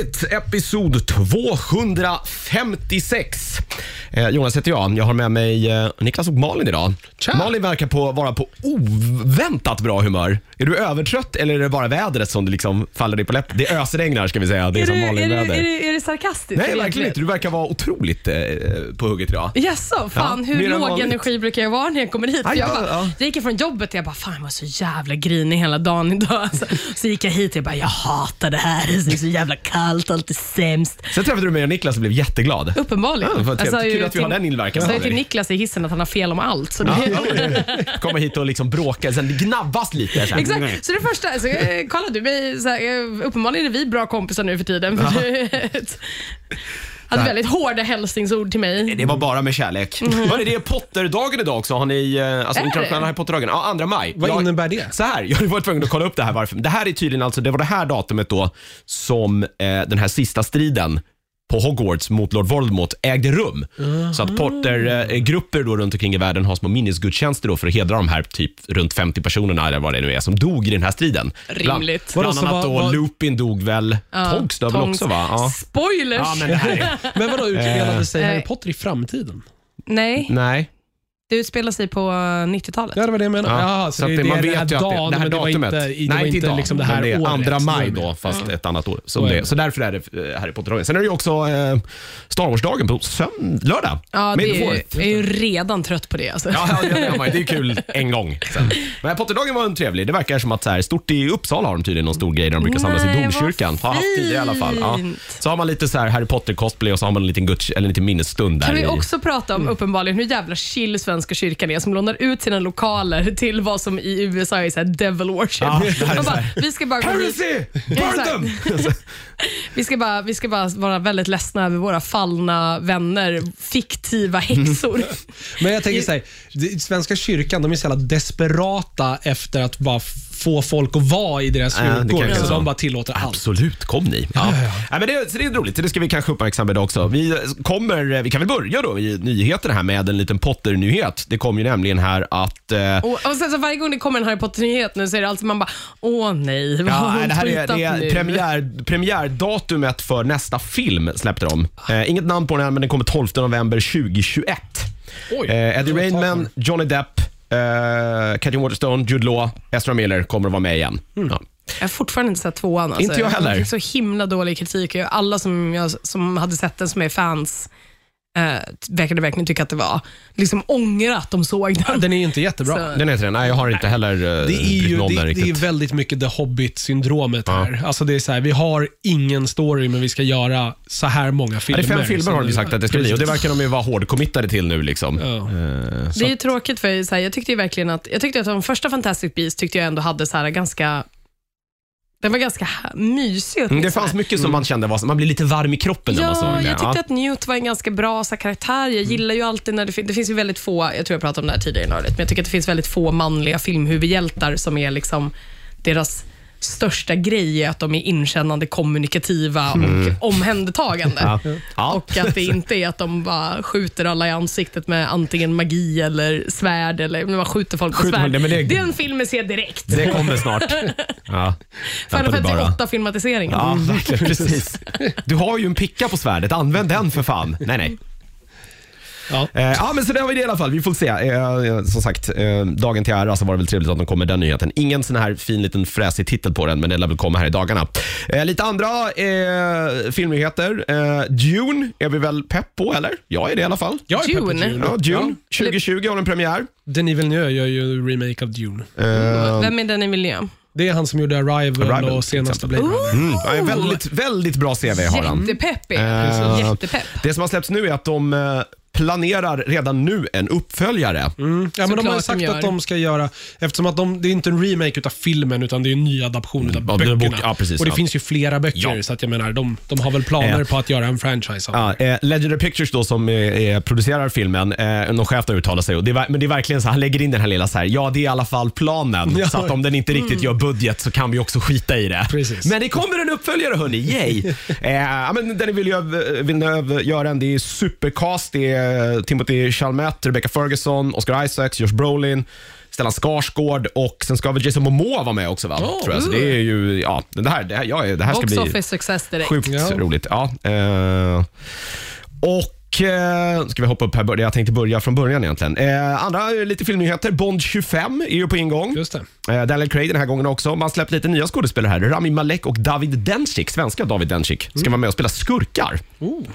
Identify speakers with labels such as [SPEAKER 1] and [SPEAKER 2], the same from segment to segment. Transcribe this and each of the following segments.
[SPEAKER 1] Bandit, episod 256. Eh, Jonas heter jag. Jag har med mig eh, Niklas och Malin idag.
[SPEAKER 2] Tja.
[SPEAKER 1] Malin verkar på, vara på oväntat bra humör. Är du övertrött eller är det bara vädret som liksom faller dig på läppen? Det ösregnar ska vi säga. Det är,
[SPEAKER 3] Är
[SPEAKER 1] som
[SPEAKER 3] det, är,
[SPEAKER 1] Malin-väder.
[SPEAKER 3] är, det, är det sarkastiskt?
[SPEAKER 1] Nej, verkligen inte. Du verkar vara otroligt eh, på hugget idag.
[SPEAKER 3] Jaså, fan
[SPEAKER 1] Ja,
[SPEAKER 3] hur
[SPEAKER 1] mer
[SPEAKER 3] låg energi brukar jag vara när jag kommer hit? För jag,
[SPEAKER 1] ja,
[SPEAKER 3] bara,
[SPEAKER 1] ja.
[SPEAKER 3] jag gick ifrån jobbet och jag bara, fan jag var så jävla grinig hela dagen idag. Så, så gick jag hit och jag bara, jag hatar det här. Det är så jävla kallt, allt är sämst.
[SPEAKER 1] Sen träffade du mig och Niklas och blev jätteglad.
[SPEAKER 3] Uppenbarligen.
[SPEAKER 1] Ja, vad Kul att vi har den inverkan
[SPEAKER 3] Jag sa till. Niklas i hissen att han har fel om allt. Så det,
[SPEAKER 1] Komma hit och liksom bråka, sen gnabbas lite. Så här.
[SPEAKER 3] Exakt. Så det första, alltså, eh, kolla du, mig, så här, eh, uppenbarligen är vi bra kompisar nu för tiden. För du hade väldigt hårda hälsningsord till mig.
[SPEAKER 1] Det var bara med kärlek. Hörni, det är Potterdagen idag också. Har ni, eh, alltså
[SPEAKER 3] Är
[SPEAKER 1] internationella
[SPEAKER 3] det?
[SPEAKER 1] Harry Potter-dagen? Ja, 2 maj.
[SPEAKER 2] Vad
[SPEAKER 1] Jag-
[SPEAKER 2] innebär det?
[SPEAKER 1] Så här, jag var tvungen att kolla upp det här varför. Det här är tydligen alltså, det var det här datumet då som eh, den här sista striden på Hogwarts mot Lord Voldemort ägde rum. Så att Potter-grupper då runt omkring i världen har små minnesgudstjänster då för att hedra de här typ runt 50 personerna eller vad det nu är som dog i den här striden.
[SPEAKER 3] Rimligt.
[SPEAKER 1] Bland,
[SPEAKER 2] Vadå,
[SPEAKER 1] bland
[SPEAKER 2] så
[SPEAKER 1] annat då
[SPEAKER 2] vad-
[SPEAKER 1] Lupin dog väl. Tonks dog väl också va? Ja.
[SPEAKER 3] Spoilers!
[SPEAKER 1] ja, men det här är...
[SPEAKER 2] Men vadå, utspelade sig Harry
[SPEAKER 3] Nej.
[SPEAKER 2] Potter i framtiden?
[SPEAKER 3] Nej,
[SPEAKER 1] Nej.
[SPEAKER 3] Det utspelar sig på 90-talet.
[SPEAKER 2] Ja, det var det jag menade.
[SPEAKER 1] Ja,
[SPEAKER 2] Jaha,
[SPEAKER 1] så att det, man vet ju att det,
[SPEAKER 2] dagen,
[SPEAKER 1] det här datumet,
[SPEAKER 2] inte, det
[SPEAKER 1] nej inte idag,
[SPEAKER 2] liksom det här
[SPEAKER 1] men det är
[SPEAKER 2] året.
[SPEAKER 1] andra
[SPEAKER 2] Så
[SPEAKER 1] maj
[SPEAKER 2] det.
[SPEAKER 1] då, fast ett annat år.
[SPEAKER 2] Så
[SPEAKER 1] Som
[SPEAKER 2] är
[SPEAKER 1] det.
[SPEAKER 2] det.
[SPEAKER 1] Så därför är det eh, Harry Potter-dagen. Sen är det ju också eh, Star Wars-dagen på sönd- lördag.
[SPEAKER 3] Ja, det är, jag är ju redan trött på det. Alltså.
[SPEAKER 1] Ja, ja, det, är det kul en gång. Sen. Men Potterdagen var en trevlig. Det verkar som att så här, stort i Uppsala har de tydligen någon stor grej där de brukar samlas
[SPEAKER 3] Nej,
[SPEAKER 1] i domkyrkan. Har haft tidigare i alla fall. Ja. Så har man lite så här Harry Potter-cosplay och så har man en liten, guds, eller en liten minnesstund där
[SPEAKER 3] Kan vi
[SPEAKER 1] i.
[SPEAKER 3] också prata om uppenbarligen hur jävla chill Svenska kyrkan är som lånar ut sina lokaler till vad som i USA är så här devil worship.
[SPEAKER 1] Ja, det här är
[SPEAKER 3] De
[SPEAKER 1] så
[SPEAKER 3] bara,
[SPEAKER 1] här,
[SPEAKER 3] vi ska bara gå dit.
[SPEAKER 1] Heresy! Burn them!
[SPEAKER 3] Vi ska, bara, vi ska bara vara väldigt ledsna över våra fallna vänner, fiktiva häxor.
[SPEAKER 2] Men jag tänker så här, det- Svenska kyrkan de är så jävla desperata efter att bara få folk att vara i deras
[SPEAKER 1] Ja, det
[SPEAKER 2] kyrkor.
[SPEAKER 1] kanske är
[SPEAKER 2] så
[SPEAKER 1] så.
[SPEAKER 2] de bara tillåter allt.
[SPEAKER 1] Absolut, kom ni. Ja. Nej, men det, så det är roligt, det ska vi kanske uppmärksamma idag också. Vi, kommer, vi kan väl börja då i nyheterna här med en liten Potter-nyhet. Det kom ju nämligen här att... Eh,
[SPEAKER 3] Och, och sen så varje gång det kommer en Harry Potter-nyhet nu så är det alltid man bara, åh nej, vad har
[SPEAKER 1] Ja,
[SPEAKER 3] hon
[SPEAKER 1] det här är,
[SPEAKER 3] tweetat
[SPEAKER 1] det är premiär, premiärdatumet för nästa film släppte de. Eh, inget namn på den än, men den kommer 12 november 2021.
[SPEAKER 2] Oj,
[SPEAKER 1] eh, Eddie Rainman,
[SPEAKER 2] man.
[SPEAKER 1] Johnny Depp, eh, Katrin Waterstone, Jude Law, Ezra Miller kommer att vara med igen. Ja.
[SPEAKER 3] Jag har fortfarande inte sett tvåan. Alltså.
[SPEAKER 1] Inte jag heller.
[SPEAKER 3] Det är så himla dålig kritik. Alla som, jag, som hade sett den som är fans eh, verkade verkligen tycka att det var liksom ångra att de såg den.
[SPEAKER 2] Den är inte jättebra.
[SPEAKER 3] Så-
[SPEAKER 1] Den heter den. Nej, jag har inte heller eh,
[SPEAKER 2] Det är
[SPEAKER 1] brytt
[SPEAKER 2] ju
[SPEAKER 1] mig om
[SPEAKER 2] det,
[SPEAKER 1] den
[SPEAKER 2] det är
[SPEAKER 1] riktigt.
[SPEAKER 2] väldigt mycket The Hobbit-syndromet här. Alltså det är så här, vi har ingen story, men vi ska göra så här många
[SPEAKER 1] Ja,
[SPEAKER 2] filmer.
[SPEAKER 1] det är fem filmer
[SPEAKER 2] Så
[SPEAKER 1] har de ju sagt att det ska bli och det verkar de ju vara hårdcommittade till nu. Liksom.
[SPEAKER 2] Ja.
[SPEAKER 1] Eh,
[SPEAKER 3] Det är ju tråkigt för så här, jag tyckte ju verkligen att, jag tyckte att de första Fantastic Beasts tyckte jag ändå hade så här ganska, den var ganska mysig
[SPEAKER 1] Mm, Det
[SPEAKER 3] åtminstone.
[SPEAKER 1] fanns mycket som man kände var, man blir lite varm i kroppen när man såg
[SPEAKER 3] Ja,
[SPEAKER 1] det.
[SPEAKER 3] jag tyckte att Newt var en ganska bra så här, karaktär. Jag gillar ju alltid när det, fin- det finns ju väldigt få, jag tror jag pratade om det här tidigare i Nördigt, men jag tycker att det finns väldigt få manliga filmhuvudhjältar som är liksom deras största grej är att de är inkännande, kommunikativa och omhändertagande.
[SPEAKER 1] Mm. Ja. Ja.
[SPEAKER 3] Och att det inte är att de bara skjuter alla i ansiktet med antingen magi eller svärd, eller man skjuter folk med svärd.
[SPEAKER 1] nej, det-
[SPEAKER 3] Den filmen ser jag direkt.
[SPEAKER 1] Det kommer snart. Ja.
[SPEAKER 3] Final
[SPEAKER 1] Vänta du bara.
[SPEAKER 3] Fantasy 8-filmatiseringen.
[SPEAKER 1] Ja, verkligen. Precis. Du har ju en picka på svärdet, använd den för fan. Nej, nej.
[SPEAKER 2] Ja.
[SPEAKER 1] Eh, ja, men så där var det i alla fall. Vi får se. Eh, som sagt, eh, dagen till ära så var det väl trevligt att de kom med den nyheten. Ingen sån här fin liten fräsig titel på den, men den lär väl komma här i dagarna. Eh, lite andra eh, filmnyheter. Eh, Dune är vi väl pepp på, eller? Jag är det i alla fall.
[SPEAKER 2] Jag är pepp på
[SPEAKER 3] Dune.
[SPEAKER 2] Dune.
[SPEAKER 1] Ja, Dune. 2020 har den premiär.
[SPEAKER 2] Denis Villeneuve gör ju en remake av Dune.
[SPEAKER 1] Eh,
[SPEAKER 3] Vem är den i miljön?
[SPEAKER 2] Det är han som gjorde Arrival,
[SPEAKER 1] Arrival,
[SPEAKER 2] och senaste. Blade Runner.
[SPEAKER 1] mm, ja, väldigt, väldigt bra CV har han.
[SPEAKER 3] Jättepepp är
[SPEAKER 1] Eh,
[SPEAKER 3] jag. Jättepepp.
[SPEAKER 1] Det som har släppts nu är att de eh, planerar redan nu en uppföljare.
[SPEAKER 2] Ja, men de har ju
[SPEAKER 3] Såklart
[SPEAKER 2] sagt
[SPEAKER 3] de gör.
[SPEAKER 2] att de ska göra, eftersom att de, det är inte en remake utav filmen utan det är en ny adaption utav
[SPEAKER 1] Ja, det är
[SPEAKER 2] böckerna.
[SPEAKER 1] bok- ja, precis,
[SPEAKER 2] och det
[SPEAKER 1] ja.
[SPEAKER 2] finns ju flera böcker,
[SPEAKER 1] Ja.
[SPEAKER 2] så att jag menar, de, de har väl planer
[SPEAKER 1] Eh.
[SPEAKER 2] på att göra en franchise av det.
[SPEAKER 1] Ja, eh, Legendary Pictures då som eh, eh, producerar filmen, eh, någon chef där uttalar sig och det är, ver- men det är verkligen så han lägger in den här lilla så här, ja det är i alla fall planen.
[SPEAKER 2] Ja.
[SPEAKER 1] Så att om den inte riktigt gör budget så kan vi också skita i det.
[SPEAKER 2] Precis.
[SPEAKER 1] Men det kommer en uppföljare hörni, yay! eh, ja, men Danny Villeneuve, Villeneuve gör den, det är supercast, det är Timothy Chalamet, Rebecca Ferguson, Oscar Isaacs, Josh Brolin, Stellan Skarsgård och sen ska väl Jason Momoa vara med också va?
[SPEAKER 2] Oh.
[SPEAKER 1] Tror jag. Så det är ju, ja, det här, det här, ja, det här ska
[SPEAKER 3] Box
[SPEAKER 1] bli
[SPEAKER 3] office success direkt.
[SPEAKER 1] sjukt
[SPEAKER 2] Ja.
[SPEAKER 1] roligt. Ja, eh, och eh, ska vi hoppa upp här? Jag tänkte börja från början egentligen. Eh, andra eh, lite filmnyheter. Bond 25 är ju på ingång.
[SPEAKER 2] Just det.
[SPEAKER 1] Eh, Daniel Craig den här gången också. Man släppt lite nya skådespelare här. Rami Malek och David Dencik, svenska David Dencik, ska
[SPEAKER 2] Mm.
[SPEAKER 1] vara med och spela skurkar.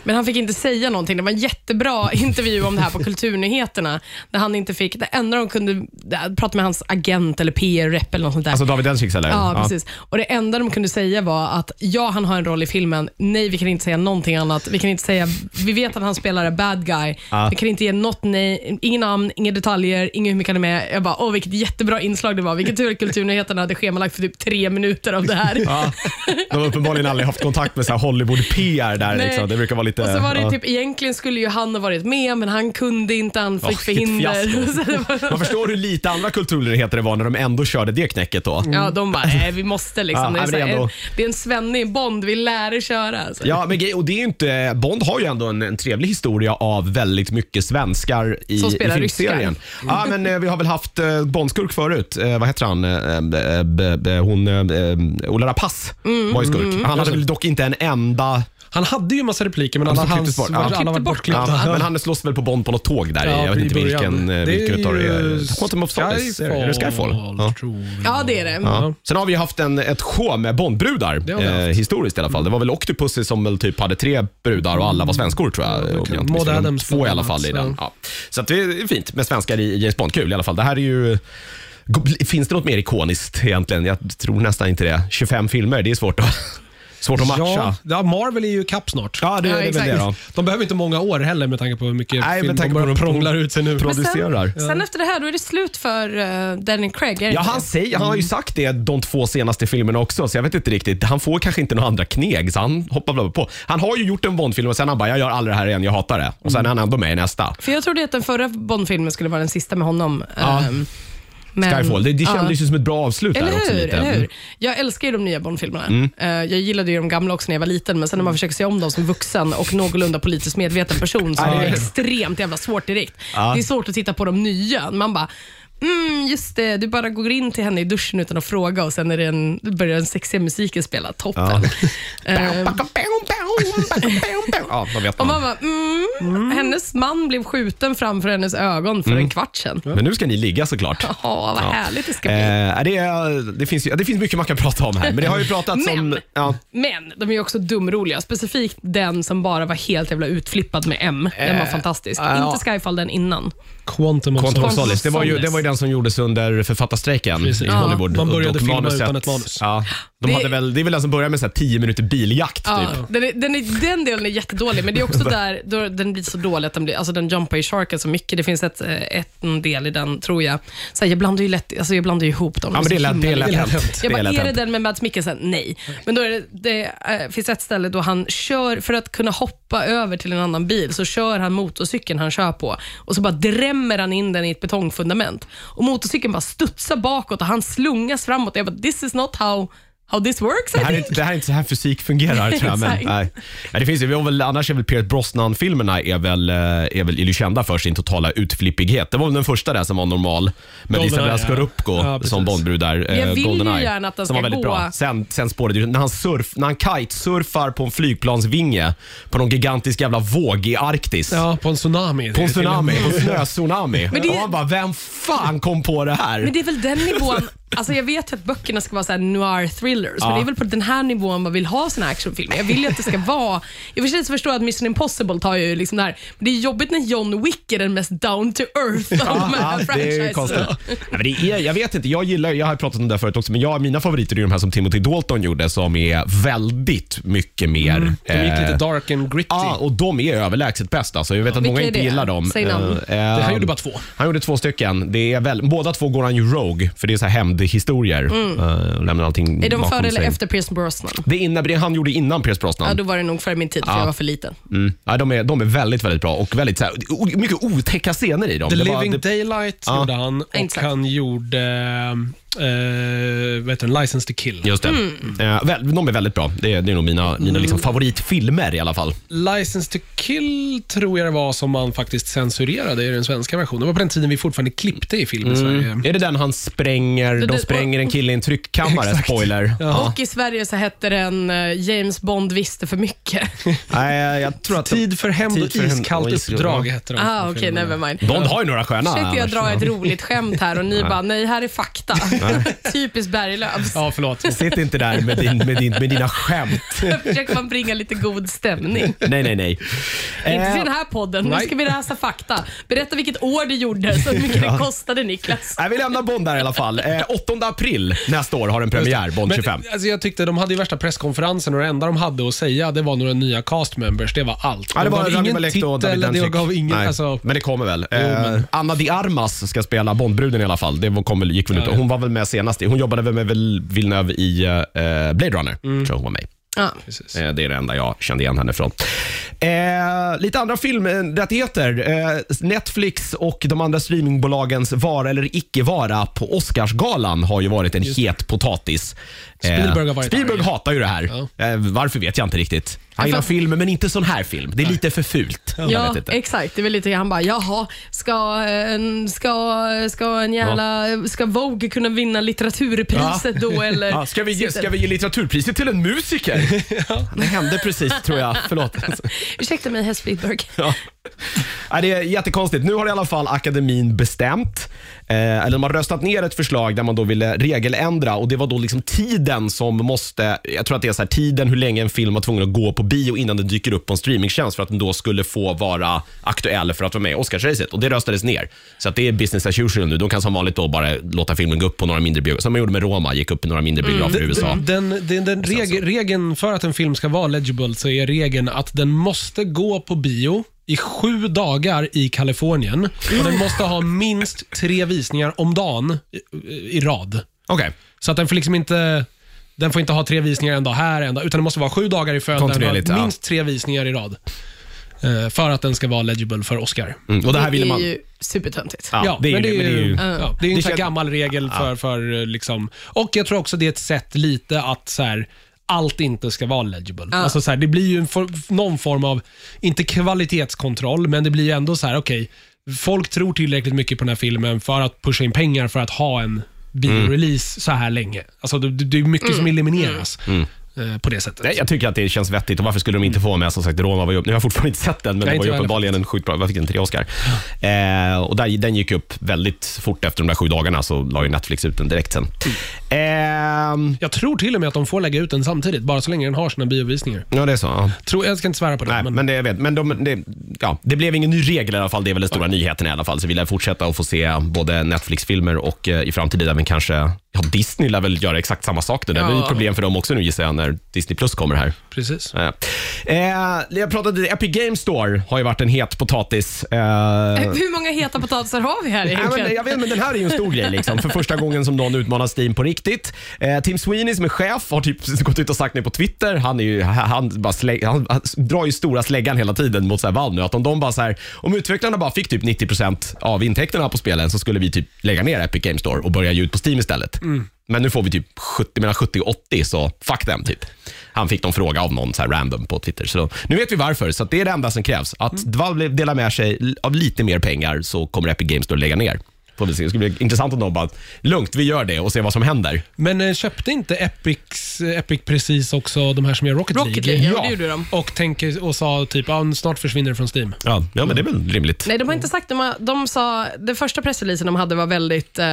[SPEAKER 3] Men han fick inte säga någonting. Det var en jättebra intervju om det här på Kulturnyheterna. Där han inte fick, det enda de kunde där, prata med hans agent eller PR-rep eller något sånt där.
[SPEAKER 1] Alltså David Dencik eller?
[SPEAKER 3] Ja, precis. Och Det enda de kunde säga var att ja, han har en roll i filmen. Nej, vi kan inte säga någonting annat. Vi kan inte säga, vi vet att han spelar en bad guy.
[SPEAKER 1] Ja.
[SPEAKER 3] Vi kan inte ge något nej, ingen namn, inga detaljer, inget hur mycket han är med. Jag bara, åh vilket jättebra inslag det var. Vilken tur att Kulturnyheterna hade schemalagt för typ tre minuter av det här.
[SPEAKER 1] Ja, de har uppenbarligen aldrig haft kontakt med så här Hollywood-PR där. Liksom. Det brukar vara lite...
[SPEAKER 3] Och så var det typ, egentligen skulle ju han ha varit med, men han kunde inte, han fick
[SPEAKER 1] vilket
[SPEAKER 3] förhinder.
[SPEAKER 1] Man förstår hur lite andra kulturnyheter det var när de ändå körde det knäcket då.
[SPEAKER 3] Ja, de bara, nej vi måste liksom.
[SPEAKER 1] Ja,
[SPEAKER 3] det, är
[SPEAKER 1] det är ändå-
[SPEAKER 3] det är en svenne i Bond, vi lär er köra. Alltså.
[SPEAKER 1] Ja, men, och det är inte, Bond har ju ändå en, en trevlig historia av väldigt mycket svenskar i,
[SPEAKER 3] Som
[SPEAKER 1] i
[SPEAKER 3] spelar
[SPEAKER 1] filmserien. Ja, men eh, vi har väl haft eh, Bondskurk förut. Eh, vad heter han? Eh, eh, b- b- hon, eh, eh, Ola Rapace var ju skurk. Han hade väl dock inte en enda
[SPEAKER 2] Han hade ju massa repliker, men alla
[SPEAKER 1] som
[SPEAKER 2] hans
[SPEAKER 1] klipptes bort.
[SPEAKER 2] var,
[SPEAKER 1] Ja.
[SPEAKER 2] alla var
[SPEAKER 3] bort.
[SPEAKER 2] bortklippta.
[SPEAKER 1] Ja, men han slåss väl på Bond på något tåg där.
[SPEAKER 2] Ja,
[SPEAKER 1] jag vet
[SPEAKER 2] i
[SPEAKER 1] inte vilken,
[SPEAKER 2] början.
[SPEAKER 1] eh,
[SPEAKER 2] Det är
[SPEAKER 1] vilken utav det
[SPEAKER 2] ju
[SPEAKER 1] är. Quantum of Solace. Är det Skyfall? Ja.
[SPEAKER 2] tror jag.
[SPEAKER 3] Ja, det är det.
[SPEAKER 1] Ja. Sen har vi haft en, ett show med Bondbrudar,
[SPEAKER 2] Det har vi
[SPEAKER 1] eh,
[SPEAKER 2] haft.
[SPEAKER 1] historiskt i alla fall. Det var väl Octopussy som väl typ hade tre brudar och alla var svenskor tror jag. om jag inte
[SPEAKER 2] Maud
[SPEAKER 1] missminner mig.
[SPEAKER 2] Adams
[SPEAKER 1] Två i
[SPEAKER 2] bland
[SPEAKER 1] alla fall i
[SPEAKER 2] så.
[SPEAKER 1] den. Ja. Så att det är fint med svenskar i James Bond. Kul i alla fall. Det här är ju... Finns det något mer ikoniskt egentligen? Jag tror nästan inte det. 25 filmer, det är svårt att, svårt att matcha.
[SPEAKER 2] Ja, ja, Marvel är ju kapp snart.
[SPEAKER 1] Ja, det,
[SPEAKER 3] Ja,
[SPEAKER 1] det är väl
[SPEAKER 3] exakt.
[SPEAKER 1] det då.
[SPEAKER 2] De behöver inte många år heller med tanke på hur mycket
[SPEAKER 1] Nej,
[SPEAKER 2] film
[SPEAKER 1] med tanke
[SPEAKER 2] de
[SPEAKER 1] på
[SPEAKER 2] bara
[SPEAKER 1] hur de
[SPEAKER 2] prånglar ut sig nu.
[SPEAKER 3] Men
[SPEAKER 1] producerar.
[SPEAKER 3] Sen, sen efter det här, då är det slut för uh, Daniel Craig. är det
[SPEAKER 1] Ja,
[SPEAKER 3] inte
[SPEAKER 1] han,
[SPEAKER 3] det?
[SPEAKER 1] säger, han har ju sagt det de två senaste filmerna också, så jag vet inte riktigt. Han får kanske inte några andra kneg, så han hoppar väl på. Han har ju gjort en Bondfilm och sen han bara, jag gör aldrig det här igen, jag hatar det. Och sen är han ändå med i nästa.
[SPEAKER 3] För jag trodde att den förra Bond-filmen skulle vara den sista med honom.
[SPEAKER 1] Ja.
[SPEAKER 3] Ehm, men-
[SPEAKER 1] Skyfall. Det, det kändes ju som ett bra avslut
[SPEAKER 3] Eller
[SPEAKER 1] där också.
[SPEAKER 3] hur,
[SPEAKER 1] lite.
[SPEAKER 3] eller hur? Jag älskar ju de nya Bond-filmerna.
[SPEAKER 1] Mm.
[SPEAKER 3] Eh, jag gillade ju de gamla också när jag var liten, men sen när man försöker se om dem som vuxen och någorlunda politiskt medveten person så är det extremt jävla svårt direkt. Det är svårt att titta på de nya. Man bara, mm, just det, du bara går in till henne i duschen utan att fråga och sen är det en, börjar den sexiga musiken spela. Toppen. Eh,
[SPEAKER 1] Ja, då vet
[SPEAKER 3] och
[SPEAKER 1] man.
[SPEAKER 3] man bara, mm, hennes man blev skjuten framför hennes ögon för en kvart sedan.
[SPEAKER 1] Men nu ska ni ligga såklart.
[SPEAKER 3] Ja, vad härligt det ska bli.
[SPEAKER 1] Eh, det, är, det, finns, ju- det finns mycket man kan prata om här, men det har ju pratats om...
[SPEAKER 3] Men-
[SPEAKER 1] Ja,
[SPEAKER 3] Men de är ju också dumroliga. Specifikt den som bara var helt jävla utflippad med M. Den var
[SPEAKER 1] Eh,
[SPEAKER 3] fantastisk.
[SPEAKER 1] ja.
[SPEAKER 3] Inte Skyfall den innan.
[SPEAKER 2] Quantum of
[SPEAKER 1] Quantum of
[SPEAKER 2] Solace.
[SPEAKER 1] Solace. Det var, ju, det var ju den som gjordes under författarstrejken
[SPEAKER 2] Precis.
[SPEAKER 1] i
[SPEAKER 2] Ja,
[SPEAKER 1] Hollywood.
[SPEAKER 2] man började
[SPEAKER 1] Och
[SPEAKER 2] filma
[SPEAKER 1] manuset-
[SPEAKER 2] utan ett manus.
[SPEAKER 1] Ja, de
[SPEAKER 3] Det-
[SPEAKER 1] hade väl, det är väl den som börjar med så här 10 minuter biljakt.
[SPEAKER 3] Ja,
[SPEAKER 1] Typ.
[SPEAKER 3] den, är, den, är, den delen är jättedålig, men det är också där då den blir så dålig att den, blir, alltså den jumpar i sharken så mycket. Det finns ett, eh, ett, en del i den, tror jag. Så här, jag blandar ju lätt, alltså jag blandar ju ihop dem.
[SPEAKER 1] Ja, men det är lätt, det är hänt.
[SPEAKER 3] Jag
[SPEAKER 1] Det
[SPEAKER 3] bara,
[SPEAKER 1] är lätt
[SPEAKER 3] är det den med Mads Mikkelsen? Nej. Men då är det, det eh, finns ett ställe då han kör, för att kunna hoppa över till en annan bil, så kör han motorcykeln han kör på och så bara drämmer han in den i ett betongfundament. Och motorcykeln bara studsar bakåt och han slungas framåt. Jag bara, this is not how, how this works
[SPEAKER 1] Det här, är inte, det här är inte så här fysik fungerar tror jag. Men,
[SPEAKER 3] Exakt.
[SPEAKER 1] nej. Men det finns, ju- vi har väl, annars är väl Pierce Brosnan-filmerna är väl, eh, är väl är ju kända för sin totala utflippighet. Det var väl den första där som var normal med
[SPEAKER 2] Goldeneye,
[SPEAKER 1] Isabella
[SPEAKER 2] ja.
[SPEAKER 1] Scorupco
[SPEAKER 2] Ja, precis.
[SPEAKER 1] som Bondbrud där.
[SPEAKER 3] Jag
[SPEAKER 1] eh,
[SPEAKER 3] vill ju
[SPEAKER 1] Goldeneye,
[SPEAKER 3] gärna att den
[SPEAKER 1] som
[SPEAKER 3] ska
[SPEAKER 1] var väldigt
[SPEAKER 3] gå-
[SPEAKER 1] bra. Sen, sen spårade när han, surf, när han kitesurfar på en flygplansvinge på någon gigantisk jävla våg i Arktis.
[SPEAKER 2] Ja, på en tsunami.
[SPEAKER 1] På en tsunami, på en snötsunami.
[SPEAKER 3] Men det-
[SPEAKER 1] Och man bara, vem fan kom på det här?
[SPEAKER 3] Men det är väl den nivån, alltså jag vet ju att böckerna ska vara så här noir thrillers, men
[SPEAKER 1] Ja.
[SPEAKER 3] det är väl på den här nivån man vill ha såna actionfilmer. Jag vill ju att det ska vara, och för förstår jag att Mission Impossible tar ju liksom det här, men det är jobbigt när John Wick är den mest down to earth av de här
[SPEAKER 1] Ja, det är ju
[SPEAKER 3] franchisena.
[SPEAKER 1] konstigt. Nej, men det är, jag vet inte, jag gillar, jag har pratat om det förut också, men jag, mina favoriter är de här som Timothy Dalton gjorde som är väldigt mycket mer...
[SPEAKER 2] Mm. De gick
[SPEAKER 1] eh,
[SPEAKER 2] lite dark and gritty.
[SPEAKER 1] Ja, och de är överlägset bäst. Alltså. Jag vet att
[SPEAKER 3] Vilka
[SPEAKER 1] många inte gillar dem.
[SPEAKER 3] Säg namn.
[SPEAKER 1] Eh, eh,
[SPEAKER 2] gjorde bara två.
[SPEAKER 1] Han gjorde två stycken. Det är väl, båda två går han ju rogue, för det är så här hämndhistorier. Mm. lämnar allting
[SPEAKER 3] Är de
[SPEAKER 1] bakom
[SPEAKER 3] före eller
[SPEAKER 1] sig.
[SPEAKER 3] efter Pierce Brosnan?
[SPEAKER 1] Det, innan, det han gjorde innan Pierce Brosnan.
[SPEAKER 3] Ja, då var det nog före min tid, för
[SPEAKER 1] Ja.
[SPEAKER 3] jag var för liten.
[SPEAKER 1] Mm. Ja, de, är, de är väldigt, väldigt bra och väldigt, så här, o- mycket otäcka scener i dem.
[SPEAKER 2] The
[SPEAKER 1] Det var-
[SPEAKER 2] Living
[SPEAKER 1] det,
[SPEAKER 2] Daylight
[SPEAKER 1] Ja.
[SPEAKER 2] gjorde han och
[SPEAKER 3] Exakt.
[SPEAKER 2] han gjorde vad heter den? License to kill.
[SPEAKER 1] Just det.
[SPEAKER 3] Mm.
[SPEAKER 1] Eh, väl, de är väldigt bra. Det är, det är nog mina, mina liksom favoritfilmer i alla fall.
[SPEAKER 2] License to kill tror jag det var som man faktiskt censurerade i den svenska versionen. Det var på den tiden vi fortfarande klippte i film i Sverige.
[SPEAKER 1] Är det den han spränger, de
[SPEAKER 3] det-
[SPEAKER 1] spränger en kille i en tryckkammare?
[SPEAKER 2] Exakt.
[SPEAKER 1] Spoiler. Ja.
[SPEAKER 3] Och i Sverige så hette den eh, James Bond visste för mycket.
[SPEAKER 1] Nej, jag tror att
[SPEAKER 2] Tid för hämnd och
[SPEAKER 1] Tid för hämnd
[SPEAKER 2] iskallt uppdrag hette de.
[SPEAKER 3] ah, okej, never mind.
[SPEAKER 1] Bond har ju några sköna.
[SPEAKER 3] Försökte jag
[SPEAKER 1] annars.
[SPEAKER 3] dra ett roligt skämt här och ni bara, nej, här är fakta. Typiskt Berglöfs.
[SPEAKER 2] Ja, förlåt.
[SPEAKER 1] Sitt inte där med, din, med, din, med dina skämt.
[SPEAKER 3] Försöker man bringa lite god stämning.
[SPEAKER 1] Nej, nej, nej.
[SPEAKER 3] Inte
[SPEAKER 1] Eh,
[SPEAKER 3] till den här podden. Nu
[SPEAKER 2] nej.
[SPEAKER 3] ska vi läsa fakta. Berätta vilket år du gjorde, så mycket det kostade Niklas.
[SPEAKER 1] Nej, vi lämnar Bond där i alla fall. Eh, 8 april nästa år har den premiär, Bond 25.
[SPEAKER 2] Men, alltså, jag tyckte de hade ju värsta presskonferensen och det enda de hade att säga det var några nya cast members. Det var allt.
[SPEAKER 1] Ja, det
[SPEAKER 2] de
[SPEAKER 1] var
[SPEAKER 2] gav
[SPEAKER 1] Rami
[SPEAKER 2] ingen
[SPEAKER 1] och
[SPEAKER 2] titel, det gav ingen...
[SPEAKER 1] Nej,
[SPEAKER 2] Alltså,
[SPEAKER 1] Men det kommer väl. Eh,
[SPEAKER 2] men-
[SPEAKER 1] Anna de Armas ska spela Bondbruden i alla fall. Det kom väl, gick väl ut. Hon var väl med senast. Hon jobbade väl med Villeneuve i eh, Blade Runner.
[SPEAKER 2] Mm.
[SPEAKER 1] Tror jag hon var med.
[SPEAKER 3] Ja.
[SPEAKER 1] Eh, Det är det enda jag kände igen henne från. Eh, lite andra filmrättigheter. Eh, Netflix och de andra streamingbolagens vara eller icke vara på Oscarsgalan har ju varit en het potatis. Eh,
[SPEAKER 2] Spielberg har varit
[SPEAKER 1] Spielberg
[SPEAKER 2] arg.
[SPEAKER 1] hatar ju det här. Eh, varför vet jag inte riktigt. Han gillar
[SPEAKER 3] Fast-
[SPEAKER 1] film, men inte sån här film. Det är lite för fult. Jag
[SPEAKER 3] Ja,
[SPEAKER 1] vet inte.
[SPEAKER 3] exakt. Det är väl lite han bara, jaha, ska, en- ska, ska en jävla, ska Vogue kunna vinna litteraturpriset då eller?
[SPEAKER 1] Ja, ska, vi ge, ska vi ge litteraturpriset till en musiker? Det hände precis, tror jag. Förlåt.
[SPEAKER 3] Ursäkta mig, Spielberg.
[SPEAKER 1] Ja. Nej, det är jättekonstigt. Nu har i alla fall akademin bestämt, eh, eller de har röstat ner ett förslag där man då ville regeländra och det var då liksom tiden som måste, jag tror att det är så här, tiden hur länge en film var tvungen att gå på bio innan den dyker upp på en streamingtjänst för att den då skulle få vara aktuell för att vara med i Oscarsracet och det röstades ner. Så att det är business as usual nu. De kan som vanligt då bara låta filmen gå upp på några mindre biografer, som man gjorde med Roma, gick upp i några mindre biografer i USA.
[SPEAKER 2] Den, den, den reg, regeln för att en film ska vara legible så är regeln att den måste gå på bio i sju dagar i Kalifornien och den måste ha minst tre visningar om dagen i, i rad.
[SPEAKER 1] Okej.
[SPEAKER 2] Så att den får liksom inte den får inte ha tre visningar en dag här, en dag, utan det måste vara sju dagar i följd. där Den
[SPEAKER 1] Kontinuerligt,
[SPEAKER 2] har
[SPEAKER 1] ja.
[SPEAKER 2] minst tre visningar i rad. Eh, för att den ska vara legible för Oscar.
[SPEAKER 1] Mm. Och det här ville
[SPEAKER 3] det
[SPEAKER 1] man...
[SPEAKER 3] är ju supertöntigt.
[SPEAKER 1] Ja, det är
[SPEAKER 2] men det
[SPEAKER 1] ju-
[SPEAKER 2] är
[SPEAKER 1] men det är
[SPEAKER 2] ju, ja, det är ju en sån här gammal regel för, för eh, liksom, och jag tror också det är ett sätt lite att så här, allt inte ska vara legible.
[SPEAKER 3] Ja.
[SPEAKER 2] Alltså så här, det blir ju en for, någon form av, inte kvalitetskontroll, men det blir ju ändå så här, okej, folk tror tillräckligt mycket på den här filmen för att pusha in pengar för att ha en biorelease så här länge. Alltså det, det är mycket som elimineras eh, på det sättet.
[SPEAKER 1] Nej, jag tycker att det känns vettigt och varför skulle de inte få med? Som sagt, Roma var ju nu har jag fortfarande inte sett den, men
[SPEAKER 2] Nej,
[SPEAKER 1] det var ju
[SPEAKER 2] jag
[SPEAKER 1] uppenbarligen en sjukt bra, vad fick den? Tre Oscar. Eh, och där, den gick upp väldigt fort efter de där sju dagarna, så la ju Netflix ut den direkt sen. Eh,
[SPEAKER 2] Jag tror till och med att de får lägga ut den samtidigt, bara så länge den har sina biovisningar.
[SPEAKER 1] ja, det är så. Ja.
[SPEAKER 2] Tror, jag ska inte svära på det.
[SPEAKER 1] Nej,
[SPEAKER 2] men,
[SPEAKER 1] men det, jag vet, men de, det, ja, det blev ingen ny regel i alla fall. Det är väl den stora nyheten i alla fall. Så vi lär fortsätta att få se både Netflix-filmer och eh, i framtiden även kanske ja, Disney lär väl göra exakt samma sak. nu. Det blir
[SPEAKER 3] Ja.
[SPEAKER 1] problem för dem också nu gissar jag när Disney Plus kommer här.
[SPEAKER 2] Precis.
[SPEAKER 1] Eh, eh, jag pratade, Epic Games Store har ju varit en het potatis. Eh,
[SPEAKER 3] Hur många heta potatisar har vi här egentligen?
[SPEAKER 1] men, jag vet, men den här är ju en stor grej. Liksom. För första gången som någon utmanar Steam på riktigt. Eh, Tim Sweeney som är chef har typ gått ut och sagt det på Twitter. Han, är ju, han, bara slä, han, han drar ju stora släggan hela tiden mot så här Valve nu. Att om, de bara så här, om utvecklarna bara fick typ 90% av intäkterna på spelen så skulle vi typ lägga ner Epic Games Store och börja ge ut på Steam istället. Men nu får vi typ 70, mellan 70 och 80 så fuck them typ. Han fick någon fråga av någon så här random på Twitter. Så nu vet vi varför. Så att det är det enda som krävs. Att Valve delar med sig av lite mer pengar så kommer Epic Games Store lägga ner. Får vi se. Det ska bli intressant om de bara, lugnt, vi gör det och se vad som händer.
[SPEAKER 2] Men eh, köpte inte Epics, Epic precis också de här som gör Rocket,
[SPEAKER 3] Rocket League, ja, det gjorde de.
[SPEAKER 2] Och, tänker, och sa typ, ja, snart försvinner det från Steam.
[SPEAKER 1] Ja, ja men det är väl rimligt.
[SPEAKER 3] Nej, de har inte sagt det. De- De sa, den första pressreleasen de hade var väldigt eh,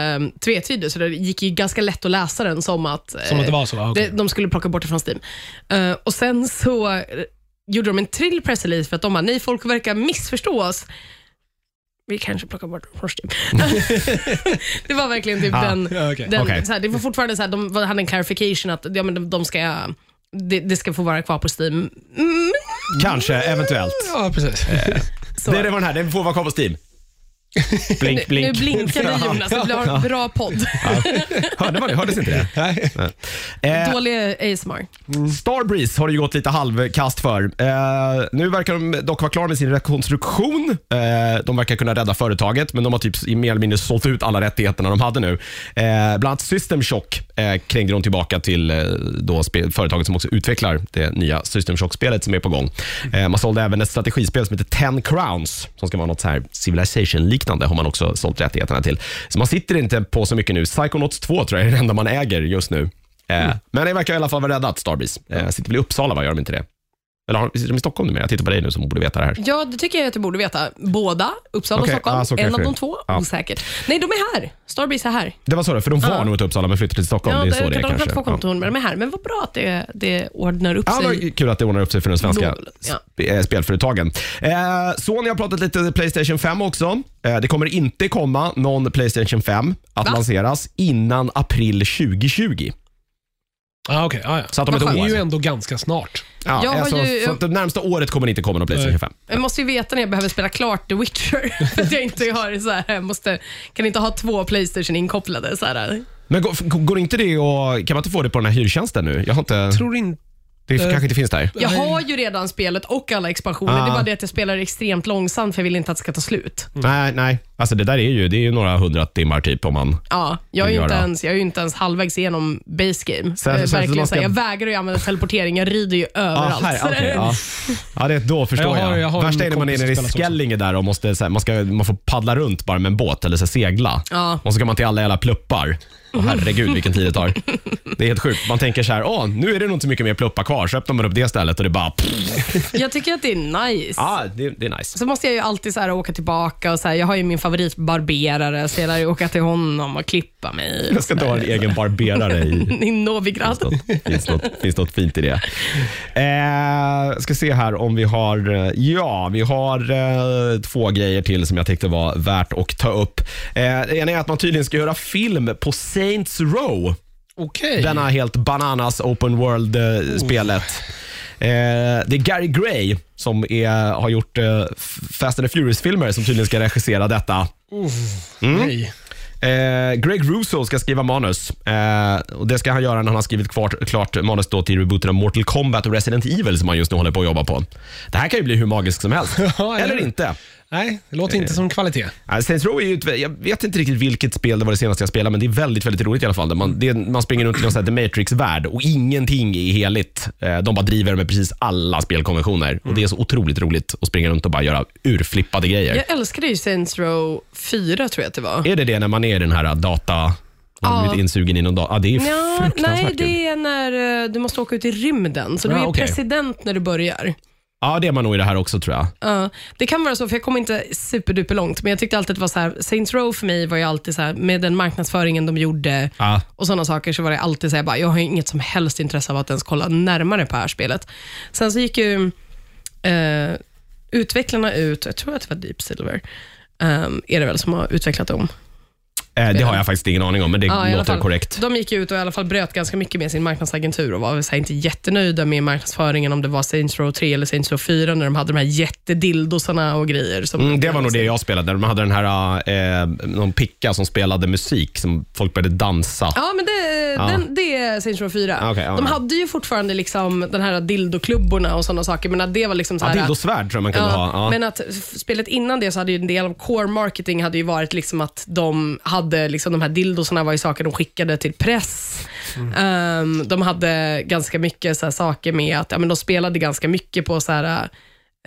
[SPEAKER 3] tvetydig, så det gick ju ganska lätt att läsa den som att, eh,
[SPEAKER 2] Som att det var så? Okej.
[SPEAKER 3] det, de skulle plocka bort det från Steam. Eh, och Sen så eh, gjorde de en till pressrelease för att de bara, nej, folk verkar missförstå oss. Vi kanske plockar bort Steam. det var verkligen typ
[SPEAKER 1] Ah,
[SPEAKER 3] den...
[SPEAKER 2] okej.
[SPEAKER 3] den så här, det var fortfarande så här, de hade en clarification att ja, men de, de ska, det, det ska få vara kvar på Steam. Mm,
[SPEAKER 1] Kanske, eventuellt.
[SPEAKER 2] Ja, precis.
[SPEAKER 3] så.
[SPEAKER 1] Det, det var den här, den får vara kvar på Steam. Blink,
[SPEAKER 3] Nu
[SPEAKER 1] blink.
[SPEAKER 3] blinkade Jonas, det blir bra podd.
[SPEAKER 1] Hörde man det? Hördes inte det?
[SPEAKER 2] Nej.
[SPEAKER 1] Eh,
[SPEAKER 3] Dålig ASMR.
[SPEAKER 1] Starbreeze har det ju gått lite halvkast för. Eh, nu verkar de dock vara klara med sin rekonstruktion. Eh, de verkar kunna rädda företaget, men de har typ i mer eller mindre sålt ut alla rättigheterna de hade nu. Eh, bland annat System Shock eh, krängde de tillbaka till eh, då företaget som också utvecklar det nya System Shock-spelet som är på gång. Eh, man sålde även ett strategispel som heter Ten Crowns, som ska vara något så här Civilization-liknande, har man också sålt rättigheterna till. Så man sitter inte på så mycket nu. Psychonauts 2 tror jag är det enda man äger just nu. Eh, Men det verkar i alla fall vara räddat, Starbreeze. Eh, sitter väl i Uppsala, va? Gör de inte det? Eller har, sitter de i Stockholm numera? Jag tittar på dig nu som borde veta det här.
[SPEAKER 3] Ja, det tycker jag att du borde veta. Båda, Uppsala
[SPEAKER 1] Okej,
[SPEAKER 3] och Stockholm.
[SPEAKER 1] ja, så
[SPEAKER 3] en
[SPEAKER 1] kanske
[SPEAKER 3] av
[SPEAKER 1] det.
[SPEAKER 3] de två,
[SPEAKER 1] Ja.
[SPEAKER 3] osäkert. Nej, de är här. Starbreeze är här.
[SPEAKER 1] Det var så det, för de var
[SPEAKER 3] Ja.
[SPEAKER 1] nog i Uppsala men flyttade till Stockholm.
[SPEAKER 3] Ja,
[SPEAKER 1] det är så det är
[SPEAKER 3] de
[SPEAKER 1] kanske.
[SPEAKER 3] två
[SPEAKER 1] Ja.
[SPEAKER 3] kontor, men de är här. Men vad bra att det, det ordnar upp
[SPEAKER 1] Ja,
[SPEAKER 3] sig.
[SPEAKER 1] var kul att det ordnar upp sig för de svenska
[SPEAKER 3] Någorlunda, ja.
[SPEAKER 1] sp- eh, spelföretagen. Eh, Sony har pratat lite Playstation 5 också. Eh, det kommer inte komma någon Playstation 5 att
[SPEAKER 3] Va?
[SPEAKER 1] lanseras innan april 2020.
[SPEAKER 2] Ah, okay. ah, ja.
[SPEAKER 1] Så att om ett
[SPEAKER 2] Det är
[SPEAKER 1] år.
[SPEAKER 2] ju ändå ganska snart.
[SPEAKER 1] Ja,
[SPEAKER 3] Jag har
[SPEAKER 1] alltså,
[SPEAKER 3] ju-
[SPEAKER 1] så att det närmsta året kommer det inte komma någon Playstation
[SPEAKER 2] Nej.
[SPEAKER 1] 5.
[SPEAKER 3] Jag måste ju veta när jag behöver spela klart The Witcher. För att jag inte har så här, jag måste, kan inte ha två Playstation inkopplade. Så här.
[SPEAKER 1] Men går, går inte det och kan man inte få det på den här hyrtjänsten nu? Jag har inte,
[SPEAKER 2] Tror inte...
[SPEAKER 1] det kanske inte finns där.
[SPEAKER 3] Jag har ju redan spelet och alla expansioner.
[SPEAKER 1] Ah.
[SPEAKER 3] Det är bara det att jag spelar extremt långsamt för jag vill inte att det ska ta slut.
[SPEAKER 1] Nej, nej. Alltså det där är ju, det är ju några hundra timmar typ om man...
[SPEAKER 3] Ja, jag är, ju inte
[SPEAKER 1] göra.
[SPEAKER 3] ens, jag är ju inte ens halvvägs igenom base game. Är
[SPEAKER 1] så- så
[SPEAKER 3] verkligen
[SPEAKER 1] man
[SPEAKER 3] så här,
[SPEAKER 1] ska-
[SPEAKER 3] jag vägrar ju använda teleportering. Jag rider ju
[SPEAKER 1] Ja,
[SPEAKER 3] överallt.
[SPEAKER 1] här, okej, ja. ja, det, då förstår
[SPEAKER 2] Jag
[SPEAKER 1] jag.
[SPEAKER 2] har- jag har
[SPEAKER 1] Värsta är när man är
[SPEAKER 2] kompis
[SPEAKER 1] nere i
[SPEAKER 2] som spelar så
[SPEAKER 1] Skällinge där och måste, så här, man, ska, man får paddla runt bara med en båt eller så här, segla.
[SPEAKER 3] Ja.
[SPEAKER 1] Och så ska man till alla jävla pluppar. Åh, herregud vilken tid det tar. Det är helt sjukt. Man tänker så här, åh, nu är det nog inte så mycket mer pluppar kvar. Så öppnar man upp det stället och det bara... Pff.
[SPEAKER 3] Jag tycker att det är nice.
[SPEAKER 1] Ja, det, det är nice.
[SPEAKER 3] Så måste jag ju alltid så här åka tillbaka och så här, jag har ju min favoritbarberare så jag lär ju åka till honom och klippa mig.
[SPEAKER 1] Jag ska inte ha en egen barberare i
[SPEAKER 3] I Novigrad.
[SPEAKER 1] finns något, finns något fint i det. Eh, ska se här om vi har, eh, ja, vi har eh, två grejer till som jag tyckte var värt att ta upp. Eh, det ena är att man tydligen ska göra film på Saints Row,
[SPEAKER 2] Okej.
[SPEAKER 1] denna helt bananas open world-spelet. Eh, det är Gary Gray som är, har gjort eh, Fast and Furious-filmer som tydligen ska regissera detta.
[SPEAKER 2] Nej.
[SPEAKER 1] Eh, Greg Russo ska skriva manus. Eh, och Det ska han göra när han har skrivit klart, klart manus då till rebooten av Mortal Kombat och Resident Evil som han just nu håller på att jobba på. Det här kan ju bli hur magiskt som helst.
[SPEAKER 2] Ja,
[SPEAKER 1] eller- inte.
[SPEAKER 2] Nej, det låter inte som kvalitet.
[SPEAKER 1] Saints Row är ju ett, jag vet inte riktigt vilket spel det var det senaste jag spelade, men det är väldigt, väldigt roligt i alla fall. Man, det, man springer runt i någon sån här The Matrix-värld och ingenting är heligt. Eh, de bara driver med precis alla spelkonventioner. Och Det är så otroligt roligt att springa runt och bara göra urflippade grejer.
[SPEAKER 3] Jag älskade ju Saints Row 4, tror jag att det var.
[SPEAKER 1] Är det det när man är i den här data... Man har
[SPEAKER 3] Ja.
[SPEAKER 1] blivit insugen i någon dator? Ja, det är
[SPEAKER 3] Ja,
[SPEAKER 1] fruktansvärt
[SPEAKER 3] nej,
[SPEAKER 1] kul.
[SPEAKER 3] det är när eh, du måste åka ut i rymden. Så du
[SPEAKER 1] Ja,
[SPEAKER 3] är
[SPEAKER 1] okej.
[SPEAKER 3] president när du börjar.
[SPEAKER 1] Ja, det är man nog i det här också tror jag.
[SPEAKER 3] Ja, det kan vara så, för jag kom inte superduper långt, men jag tyckte alltid att det var så här, Saints Row för mig var ju alltid så här, med den marknadsföringen de gjorde
[SPEAKER 1] Ja.
[SPEAKER 3] och sådana saker, så var det alltid så här, bara, jag har inget som helst intresse av att ens kolla närmare på det här spelet. Sen så gick ju eh, utvecklarna ut, jag tror att det var Deep Silver, um, är det väl som har utvecklat dem.
[SPEAKER 1] Eh, det har jag faktiskt ingen aning om, men det
[SPEAKER 3] Ja, i alla
[SPEAKER 1] låter
[SPEAKER 3] fall.
[SPEAKER 1] korrekt.
[SPEAKER 3] De gick ut och i alla fall bröt ganska mycket med sin marknadsagentur och var väl så här inte jättenöjda med marknadsföringen, om det var Saints Row 3 eller Saints Row 4, när de hade de här jättedildosarna och grejer. Som
[SPEAKER 1] Mm, det var nog det jag spelade. De hade den här eh, någon picka som spelade musik som folk började dansa.
[SPEAKER 3] Ja, men det. Den, det är Saints Row 4.
[SPEAKER 1] Ah, okej, ja,
[SPEAKER 3] de
[SPEAKER 1] ja.
[SPEAKER 3] hade ju fortfarande liksom den här dildoklubborna och sådana saker, men att det var liksom så
[SPEAKER 1] Ja,
[SPEAKER 3] här...
[SPEAKER 1] dildosvärd tror jag man kunde
[SPEAKER 3] Ja,
[SPEAKER 1] ha. Ja.
[SPEAKER 3] Men att f- spelet innan det så hade ju en del av core marketing hade ju varit liksom att de hade liksom de här dildosarna var ju saker de skickade till press.
[SPEAKER 1] Mm.
[SPEAKER 3] Ehm, de hade ganska mycket så här saker med att ja, men de spelade ganska mycket på så här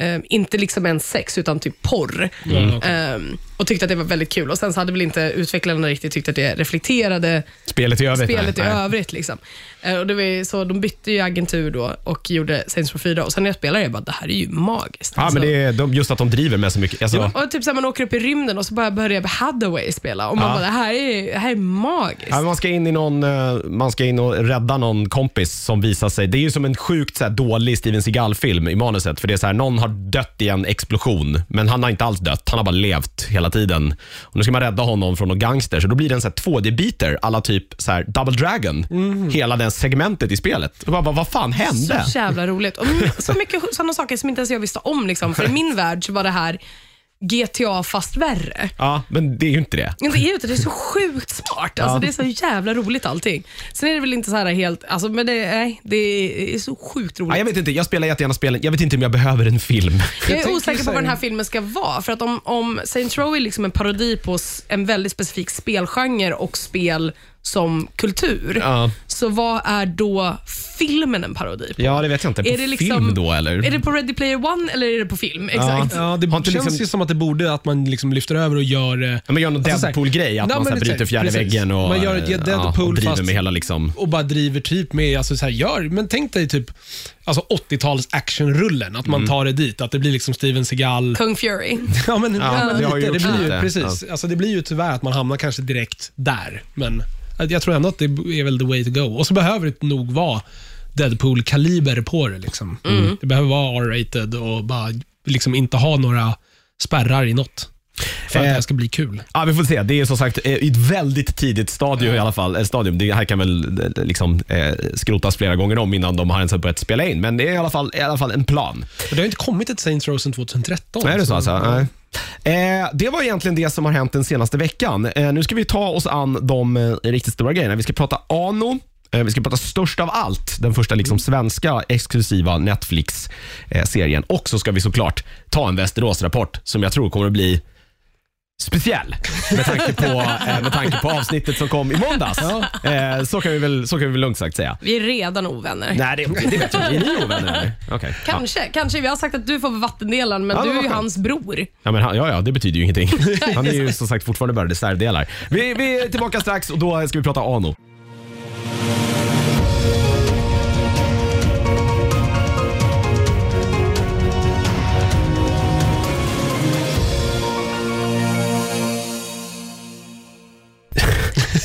[SPEAKER 3] ehm, inte liksom en sex, utan typ porr.
[SPEAKER 1] Mm.
[SPEAKER 3] Ehm, och tyckte att det var väldigt kul. Och Sen så hade väl inte utvecklarna riktigt tyckt att det reflekterade
[SPEAKER 1] Spelet i övrigt?
[SPEAKER 3] spelet
[SPEAKER 1] nej,
[SPEAKER 3] i
[SPEAKER 1] nej.
[SPEAKER 3] övrigt. Liksom. Eh, Och det var så de bytte ju agentur då och gjorde Saints Row 4 och sen när jag spelade jag bara, det här är ju magiskt.
[SPEAKER 1] Ja,
[SPEAKER 3] Alltså.
[SPEAKER 1] men det är de, just att de driver med så mycket. Alltså,
[SPEAKER 3] Och typ så här, man åker upp i rymden och så bara börjar Hathaway spela och man
[SPEAKER 1] Ja.
[SPEAKER 3] bara, det här är, det här är magiskt.
[SPEAKER 1] Ja, man, ska in i någon, eh, man ska in och rädda någon kompis som visar sig... Det är ju som en sjukt så här, dålig Steven Seagal-film i manuset. För det är så här, Någon har dött i en explosion, men han har inte alls dött. Han har bara levt hela tiden. Och Nu ska man rädda honom från någon gangster, så då blir det en så här 2D-beater alla typ så här, Double Dragon. Hela det segmentet i spelet. Och bara, vad, vad fan hände?
[SPEAKER 3] Så jävla roligt. Och så mycket sådana saker som inte ens jag visste om. Liksom. För i min värld så var det här GTA fast värre.
[SPEAKER 1] Ja, men det är ju inte det.
[SPEAKER 3] Men det är ju inte, det är så sjukt smart. Alltså,
[SPEAKER 1] Ja.
[SPEAKER 3] Det är så jävla roligt allting. Sen är det väl inte så här helt, alltså, men det, nej, det är så sjukt roligt.
[SPEAKER 1] Ja, jag vet inte, jag spelar jättegärna spelen. Jag vet inte om jag behöver en film.
[SPEAKER 3] Jag är
[SPEAKER 2] tänker
[SPEAKER 3] osäker på
[SPEAKER 2] så här-
[SPEAKER 3] vad den här filmen ska vara. För att om, om Saints Row är liksom en parodi på s- en väldigt specifik spelgenre och spel som kultur,
[SPEAKER 1] Ja.
[SPEAKER 3] så vad är då filmen en parodi på?
[SPEAKER 1] Ja, det vet jag inte. På
[SPEAKER 3] Är det liksom-
[SPEAKER 1] film då eller?
[SPEAKER 3] Är det på Ready Player One eller är det på film? Exakt.
[SPEAKER 2] Ja, det
[SPEAKER 1] Har inte
[SPEAKER 2] känns
[SPEAKER 1] liksom-
[SPEAKER 2] ju som att det borde att man liksom lyfter över och gör... eh,
[SPEAKER 1] Ja, men gör någon
[SPEAKER 2] Alltså
[SPEAKER 1] Deadpool-grej, att
[SPEAKER 2] Ja,
[SPEAKER 1] man så här bryter fjärde
[SPEAKER 2] precis.
[SPEAKER 1] väggen och,
[SPEAKER 2] Man gör ett
[SPEAKER 1] ja,
[SPEAKER 2] Deadpool
[SPEAKER 1] och driver
[SPEAKER 2] fast-
[SPEAKER 1] med hela liksom...
[SPEAKER 2] och bara driver typ med, alltså så här, gör, men tänk dig typ alltså 80-tals actionrullen, att man
[SPEAKER 1] Mm.
[SPEAKER 2] tar det dit, att det blir liksom Steven Seagal.
[SPEAKER 3] Kung Fury.
[SPEAKER 2] Ja, men, ja, men
[SPEAKER 1] det har ju
[SPEAKER 2] lite, det blir ju,
[SPEAKER 1] lite.
[SPEAKER 2] precis. Alltså, det blir ju tyvärr att man hamnar kanske direkt där, men jag tror ändå att det är väl the way to go. Och så behöver det nog vara Deadpool-kaliber på det. Liksom.
[SPEAKER 1] Mm.
[SPEAKER 2] Det behöver vara R-rated och bara liksom inte ha några spärrar i något. För att
[SPEAKER 1] Eh,
[SPEAKER 2] det här ska bli kul.
[SPEAKER 1] Ja, vi får se. Det är som sagt eh, i ett väldigt tidigt stadium i alla fall. Eh, Stadium. Det här kan väl liksom, eh, skrotas flera gånger om innan de har ens börjat spela in. Men det är i alla fall, i alla fall en plan.
[SPEAKER 2] Det har inte kommit ett Saints Row sedan 2013.
[SPEAKER 1] är det så alltså? Nej. Eh, det var egentligen det som har hänt den senaste veckan. Eh, nu ska vi ta oss an de riktigt stora grejerna. Vi ska prata Ano. Vi ska prata störst av allt, den första liksom svenska exklusiva Netflix-serien. Och så ska vi såklart ta en Västerås-rapport som jag tror kommer att bli speciell med tanke på, eh, med tanke på avsnittet som kom i måndags. Eh, så, kan vi väl, så kan vi väl lugnt sagt säga.
[SPEAKER 3] Vi är redan ovänner.
[SPEAKER 1] Nej, det, det vet jag inte. Är ni ovänner eller? Okej. Ja.
[SPEAKER 3] Kanske, kanske. Vi har sagt att du får vara vattendelaren, men
[SPEAKER 1] Ja,
[SPEAKER 3] du är ju
[SPEAKER 1] skönt.
[SPEAKER 3] hans bror.
[SPEAKER 1] Ja, men han, ja, ja, det betyder ju ingenting. Han är ju som sagt fortfarande bara reservdelar. Vi, vi är tillbaka strax och då ska vi prata Ano.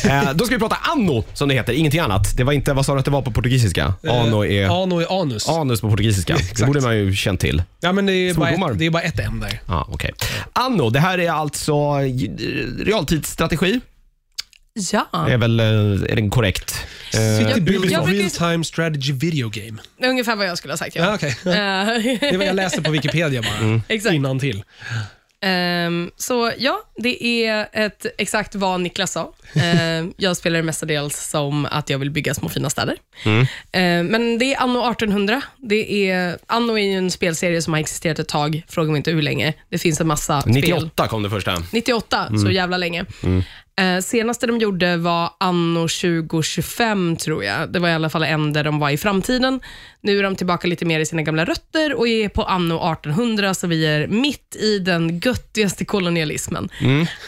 [SPEAKER 1] Eh, då ska vi prata Anno som det heter, ingenting annat. Det var inte, vad sa du att det var på portugisiska? Ano är
[SPEAKER 2] Ano är anus.
[SPEAKER 1] anus på portugisiska. Det borde man ju känt till.
[SPEAKER 2] Ja, men det är, bara
[SPEAKER 1] Svordomar.
[SPEAKER 2] ett, det är bara ett M där.
[SPEAKER 1] Ja, okej. Anno, det här är alltså eh, realtidsstrategi.
[SPEAKER 3] Ja.
[SPEAKER 1] är väl eh, är den korrekt? Eh,
[SPEAKER 3] Jag-
[SPEAKER 2] Building
[SPEAKER 3] jag brukar-
[SPEAKER 2] real time strategy video game.
[SPEAKER 3] Ungefär vad jag skulle ha sagt.
[SPEAKER 2] Ja,
[SPEAKER 3] Ja.
[SPEAKER 2] okej.
[SPEAKER 3] Eh,
[SPEAKER 2] Det är vad jag läser på Wikipedia bara.
[SPEAKER 3] Exakt.
[SPEAKER 2] Innan till.
[SPEAKER 3] Ehm, så ja, det är ett, exakt vad Niklas sa. Ehm, jag spelar det mestadels som att jag vill bygga små fina städer. Ehm, men det är anno 1800. Det är, anno är ju en spelserie som har existerat ett tag, fråga mig inte hur länge. Det finns en massa spel.
[SPEAKER 1] 98 kom det första.
[SPEAKER 3] 98, så jävla länge. Eh, senaste de gjorde var anno 2025, tror jag. Det var i alla fall en där de var i framtiden. Nu är de tillbaka lite mer i sina gamla rötter och är på anno 1800, så vi är mitt i den göttigaste kolonialismen.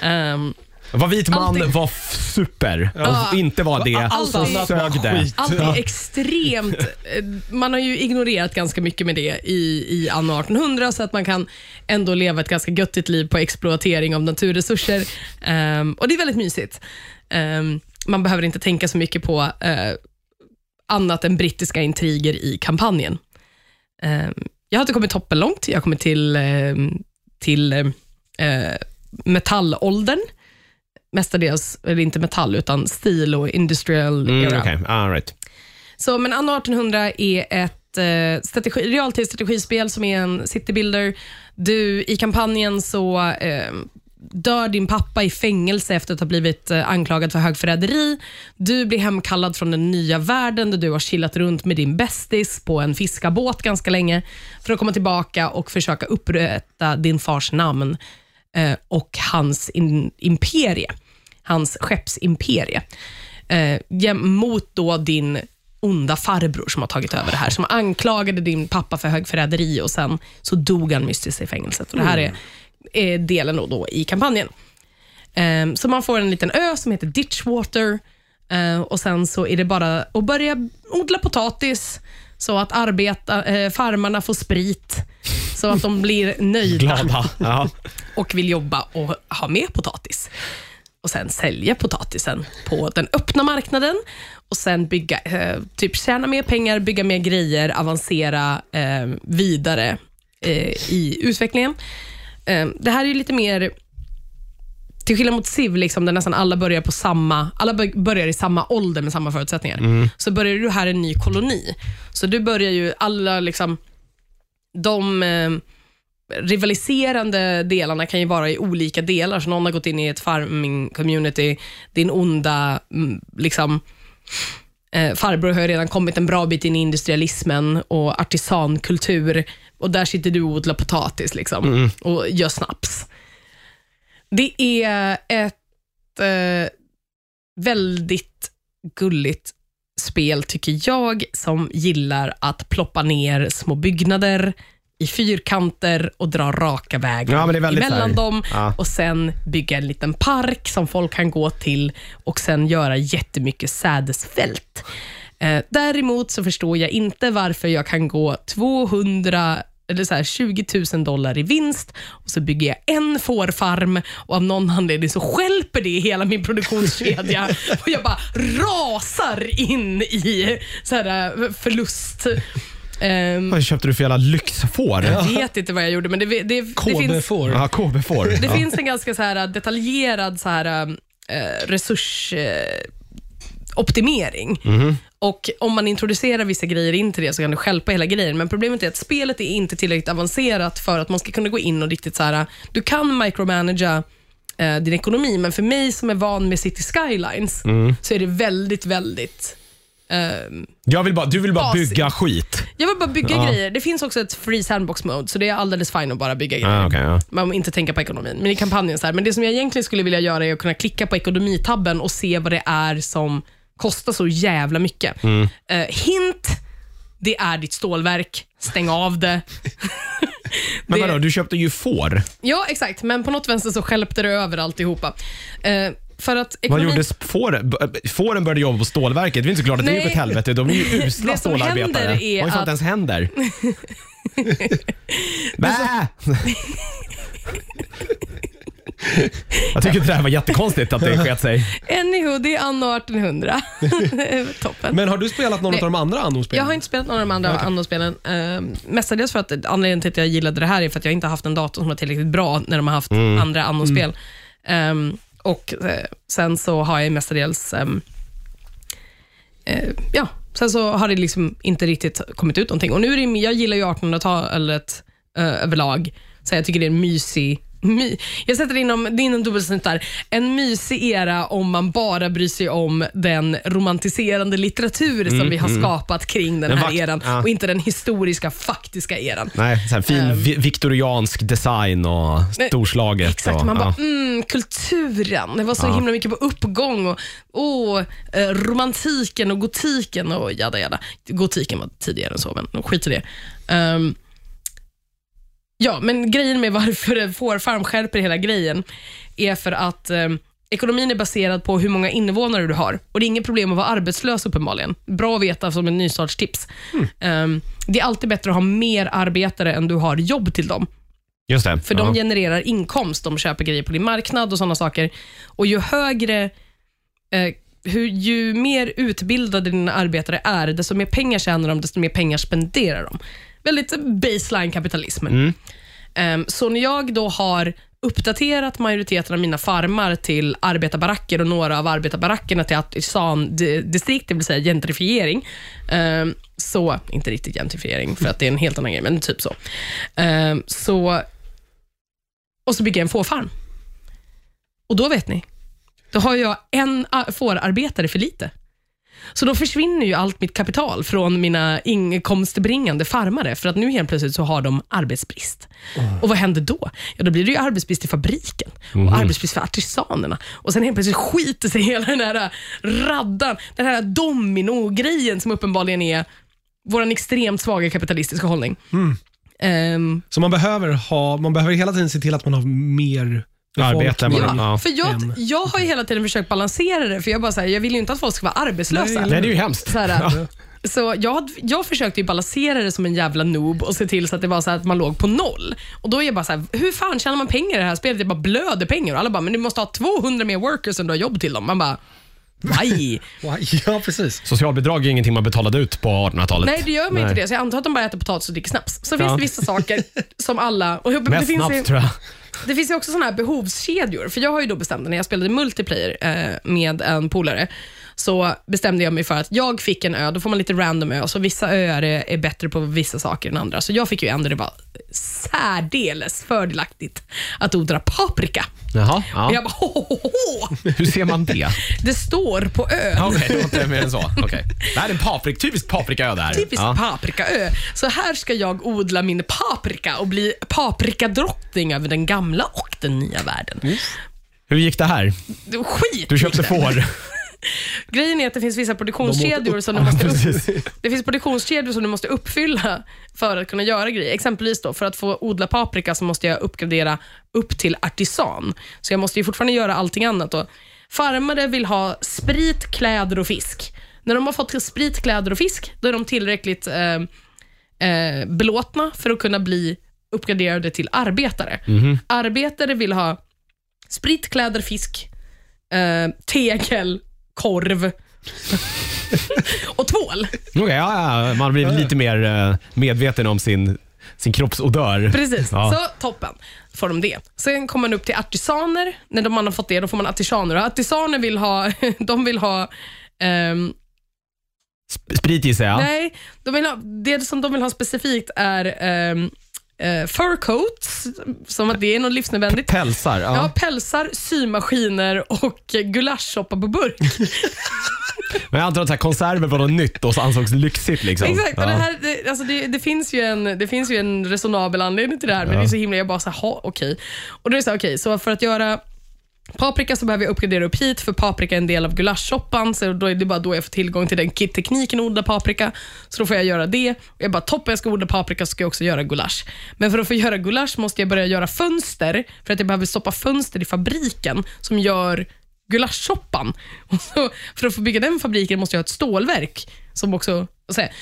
[SPEAKER 3] Ehm,
[SPEAKER 1] Var vit man
[SPEAKER 3] Allting-
[SPEAKER 1] var super
[SPEAKER 3] Ja.
[SPEAKER 1] och inte var det
[SPEAKER 3] Allt
[SPEAKER 1] så
[SPEAKER 3] annat
[SPEAKER 1] sög det.
[SPEAKER 2] skit.
[SPEAKER 3] allt är extremt... eh, Man har ju ignorerat ganska mycket med det i, i anno 1800, så att man kan ändå leva ett ganska göttigt liv på exploatering av naturresurser. Ehm, och Det är väldigt mysigt. Ehm, man behöver inte tänka så mycket på eh, annat än brittiska intriger i kampanjen. Ehm, jag har inte kommit toppenlångt. Jag har kommit till, ehm, till eh, metallåldern. Mestadels, eller inte metall, utan stil och industrial
[SPEAKER 1] Mm,
[SPEAKER 3] era.
[SPEAKER 1] Okej, all right.
[SPEAKER 3] Så, men Anno 1800 är ett eh, strategi, realtidsstrategispel som är en citybuilder. Du, I kampanjen så eh, dör din pappa i fängelse efter att ha blivit eh, anklagad för högförräderi. Du blir hemkallad från den nya världen där du har chillat runt med din bästis på en fiskarbåt ganska länge för att komma tillbaka och försöka upprätta din fars namn eh, och hans in, imperie, hans skeppsimperie eh, mot då din onda farbror som har tagit över det här, som anklagade din pappa för högförräderi och sen så dog han mystiskt i fängelset. Och det här är, är delen då, då i kampanjen. Eh, så man får en liten ö som heter Ditchwater eh, och sen så är det bara att börja odla potatis så att arbeta, eh, farmarna får sprit så att de blir nöjda och vill jobba och ha med potatis. Och sen sälja potatisen på den öppna marknaden och sen bygga, eh, typ tjäna mer pengar, bygga mer grejer, avancera eh, vidare eh, i utvecklingen. Eh, det här är ju lite mer till skillnad mot Civ, liksom, där nästan alla börjar på samma alla bör- börjar i samma ålder med samma förutsättningar, så börjar du här en ny koloni. Så du börjar ju, alla liksom, de, eh, rivaliserande delarna kan ju vara i olika delar. Så någon har gått in i ett farming community, din onda mm, liksom, eh, farbror har redan kommit en bra bit in i industrialismen och artisankultur och där sitter du och odlar potatis liksom, och gör snaps. Det är ett eh, väldigt gulligt spel, tycker jag, som gillar att ploppa ner små byggnader i fyrkanter och dra raka vägar
[SPEAKER 1] Ja, men det är väldigt så här-
[SPEAKER 3] dem
[SPEAKER 1] ja.
[SPEAKER 3] och sen bygga en liten park som folk kan gå till och sen göra jättemycket sädesfält. Eh, däremot så förstår jag inte varför jag kan gå 200 eller så här 20 000 dollar i vinst och så bygger jag en fårfarm och av någon anledning så skälper det hela min produktionskedja och jag bara rasar in i så här eh, förlust. Ehm,
[SPEAKER 1] Vad köpte du för jävla lyxfår?
[SPEAKER 3] jag vet inte vad jag gjorde, men det, det, det, finns,
[SPEAKER 2] KB-får.
[SPEAKER 1] Ja, KB-får.
[SPEAKER 3] det
[SPEAKER 1] Ja.
[SPEAKER 3] finns en ganska så här detaljerad så här, eh, resurs... Eh, optimering. Och Om man introducerar vissa grejer in till det så kan det stjälpa hela grejen. Men problemet är att spelet är inte tillräckligt avancerat för att man ska kunna gå in och riktigt så här. Du kan micromanagera eh, din ekonomi, men för mig som är van med City Skylines så är det väldigt, väldigt ehm,
[SPEAKER 1] Jag vill bara, du vill bara
[SPEAKER 3] Basigt.
[SPEAKER 1] bygga skit.
[SPEAKER 3] jag vill bara bygga
[SPEAKER 1] Ja.
[SPEAKER 3] grejer. Det finns också ett free sandbox mode, så det är alldeles fine att bara bygga grejer.
[SPEAKER 1] Ah, okay, ja.
[SPEAKER 3] Man inte tänka på ekonomin. Men i kampanjen så här. Men det som jag egentligen skulle vilja göra är att kunna klicka på ekonomitabben och se vad det är som kostar så jävla mycket.
[SPEAKER 1] Mm.
[SPEAKER 3] Eh, hint, det är ditt stålverk. Stäng av det.
[SPEAKER 1] Men
[SPEAKER 3] Det-
[SPEAKER 1] vadå, du köpte ju får.
[SPEAKER 3] Ja, exakt. Men på något vänster så stjälpte det över alltihopa. Eh, för att
[SPEAKER 1] Vad
[SPEAKER 3] ekonomin...
[SPEAKER 1] gjorde fåren? B- Fåren började jobba på stålverket. Det är inte så klart att det
[SPEAKER 3] Nej.
[SPEAKER 1] gick åt helvete. De är ju usla
[SPEAKER 3] Det som
[SPEAKER 1] stålarbetare.
[SPEAKER 3] händer är
[SPEAKER 1] Vad är
[SPEAKER 3] att-
[SPEAKER 1] ens händer? Bä! Jag tycker det här var jättekonstigt att det sket sig.
[SPEAKER 3] Anywho, det är anno 1800. Toppen.
[SPEAKER 2] Men har du spelat någon av de andra Anno-spelen?
[SPEAKER 3] Jag har inte spelat någon av de andra Anno-spelen. Uh, mestadels för att anledningen till att jag gillade det här är för att jag inte har haft en dator som var tillräckligt bra när de har haft andra Anno-spel. Ehm, och eh, Sen så har jag mestadels... eh, eh, ja, sen så har det liksom inte riktigt kommit ut någonting. Och nu är det, jag gillar ju 1800-talet eh, överlag, så jag tycker det är en mysig My, jag sätter det är inom dubbelsnitt där. En mysig era om man bara bryr sig om den romantiserande litteratur som vi har skapat kring den
[SPEAKER 1] Den
[SPEAKER 3] här
[SPEAKER 1] vak-
[SPEAKER 3] eran
[SPEAKER 1] ja.
[SPEAKER 3] och inte den historiska, faktiska eran.
[SPEAKER 1] Nej, så här fin
[SPEAKER 3] Ehm.
[SPEAKER 1] vi- viktoriansk design och storslaget.
[SPEAKER 3] Exakt,
[SPEAKER 1] och,
[SPEAKER 3] man bara,
[SPEAKER 1] ja.
[SPEAKER 3] mm, kulturen. Det var så
[SPEAKER 1] Ja.
[SPEAKER 3] himla mycket på uppgång. Och, och eh, romantiken och gotiken och jada jada. Gotiken var tidigare än så, men skit i det. Ehm, ja, men grejen med varför en fårfarm skärper hela grejen är för att ehm, ekonomin är baserad på hur många invånare du har. Och Det är inget problem att vara arbetslös uppenbarligen. Bra att veta som en nystartstips. Ehm, det är alltid bättre att ha mer arbetare än du har jobb till dem.
[SPEAKER 1] Just det.
[SPEAKER 3] För
[SPEAKER 1] ja.
[SPEAKER 3] de genererar inkomst, de köper grejer på din marknad och sådana saker. Och ju högre, eh, hur, ju mer utbildade dina arbetare är, desto mer pengar tjänar de, desto mer pengar spenderar de. Väldigt baseline kapitalism. Ehm, så när jag då har uppdaterat majoriteten av mina farmar till arbetarbaracker och några av arbetarbarackerna till artisan-distrikt, det vill säga gentrifiering. ehm, så, inte riktigt gentrifiering för att det är en helt annan grej, men typ så. Ehm, så och så bygger jag en fårfarm. Och då vet ni, då har jag en fårarbetare för lite. Så då försvinner ju allt mitt kapital från mina inkomstbringande farmare, för att nu helt plötsligt så har de arbetsbrist. Och vad händer då? Ja, då blir det ju arbetsbrist i fabriken och arbetsbrist för artisanerna. Och sen helt plötsligt skiter sig hela den här raddan, den här domino-grejen som uppenbarligen är vår extremt svaga kapitalistiska hållning. Ehm,
[SPEAKER 2] Så man behöver, ha, man behöver hela tiden se till att man har mer Befolkning.
[SPEAKER 1] Ja.
[SPEAKER 3] För jag, jag har ju hela tiden försökt balansera det, för jag bara så här, jag vill ju inte att folk ska vara arbetslösa.
[SPEAKER 2] Nej,
[SPEAKER 1] det är ju hemskt.
[SPEAKER 3] så här, så jag, jag försökte ju balansera det som en jävla noob och se till så att det var så här att man låg på noll. Och Då är jag bara så här, hur fan tjänar man pengar i det här spelet? Jag bara blöder pengar. Och alla bara, men du måste ha 200 mer workers än du har jobb till dem. Man bara, why?
[SPEAKER 2] Ja, precis.
[SPEAKER 1] Socialbidrag är ingenting man betalade ut på 1800-talet.
[SPEAKER 3] Nej, det gör man
[SPEAKER 1] Nej.
[SPEAKER 3] inte det. Så jag antar att de bara äter potatis och dricker snaps. Så
[SPEAKER 1] Ja.
[SPEAKER 3] finns det vissa saker som alla... Och det,
[SPEAKER 1] Mest
[SPEAKER 3] finns ju,
[SPEAKER 1] snaps tror jag.
[SPEAKER 3] Det finns ju också såna här behovskedjor. För Jag har ju då bestämt när jag spelade multiplayer eh, med en polare, så bestämde jag mig för att jag fick en ö, då får man lite random ö, så vissa öar är, är bättre på vissa saker än andra. Så jag fick ju en där det var särdeles fördelaktigt att odla paprika.
[SPEAKER 1] Jaha.
[SPEAKER 3] Och
[SPEAKER 1] Ja.
[SPEAKER 3] jag bara, ho, ho, ho, ho.
[SPEAKER 1] Hur ser man det?
[SPEAKER 3] Det står på ön.
[SPEAKER 1] Okej, det var inte mer än så. Okej. Det här är en paprik, typisk paprikaö det här.
[SPEAKER 3] Typiskt
[SPEAKER 1] Ja.
[SPEAKER 3] paprikaö. Så här ska jag odla min paprika och bli paprikadrottning över den gamla och den nya världen.
[SPEAKER 1] Hur gick det här?
[SPEAKER 3] Skit
[SPEAKER 1] Du köpte får.
[SPEAKER 3] Grejen är att det finns vissa produktionskedjor som du måste upp, Det finns produktionskedjor som du måste uppfylla för att kunna göra grejer. Exempelvis då, för att få odla paprika så måste jag uppgradera upp till artisan. Så jag måste ju fortfarande göra allting annat. Då. Farmare vill ha sprit, kläder och fisk. När de har fått sprit, kläder och fisk, då är de tillräckligt eh, eh, belåtna för att kunna bli uppgraderade till arbetare. Arbetare vill ha sprit, kläder, fisk, eh, tegel, korv och tvål.
[SPEAKER 1] Okej, ja, ja, man blivit lite mer eh, medveten om sin, sin kroppsodör.
[SPEAKER 3] Precis,
[SPEAKER 1] Ja.
[SPEAKER 3] så toppen. Får de det. Sen kommer man upp till artisaner. När de- man har fått det, då får man artisaner. Och artisaner vill ha, de vill ha ehm,
[SPEAKER 1] Sp- Sprit gissar jag.
[SPEAKER 3] Nej, de vill ha, det som de vill ha specifikt är ehm, eh, fur coats, som att det är något livsnödvändigt.
[SPEAKER 1] Pälsar. Ja.
[SPEAKER 3] Ja, pälsar, symaskiner och gulaschsoppa på burk.
[SPEAKER 1] Men jag antar att så här, konserver var något nytt och så ansågs lyxigt. Liksom.
[SPEAKER 3] Exakt,
[SPEAKER 1] Ja.
[SPEAKER 3] det, här, det, alltså det, det, finns ju en, det finns ju en resonabel anledning till det här, men det är så himla, jag bara så här, ha, okej. Och då är det så här, okej, så för att göra paprika så behöver jag uppgradera upp hit, för paprika är en del av gulaschsoppan, så då är det bara då jag får tillgång till den tekniken att odla paprika. Så då får jag göra det. Och jag bara, toppen, jag ska odla paprika, så ska jag också göra gulasch. Men för att få göra gulasch måste jag börja göra fönster, för att jag behöver stoppa fönster i fabriken som gör gulaschsoppan. Och så, för att få bygga den fabriken måste jag ha ett stålverk som också... Så här,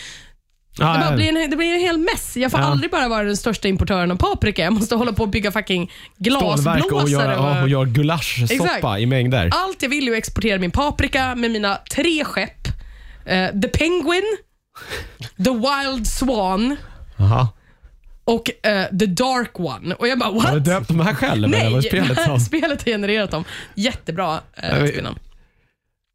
[SPEAKER 1] Ja,
[SPEAKER 3] det, bara blir en, det blir en hel mess. Jag får
[SPEAKER 1] Ja.
[SPEAKER 3] aldrig bara vara den största importören av paprika. Jag måste hålla på och bygga fucking glasblåsare.
[SPEAKER 1] och göra, ja, och göra gulaschsoppa i mängder.
[SPEAKER 3] Allt jag vill är att exportera min paprika med mina tre skepp. Eh, The Penguin, The Wild Swan
[SPEAKER 1] Aha.
[SPEAKER 3] och eh, The Dark One. Och jag bara, what?
[SPEAKER 1] Har du döpt de här själv?
[SPEAKER 3] Nej,
[SPEAKER 1] spelet
[SPEAKER 3] spelet har genererat dem. Jättebra eh,
[SPEAKER 1] men-
[SPEAKER 3] spelnamn.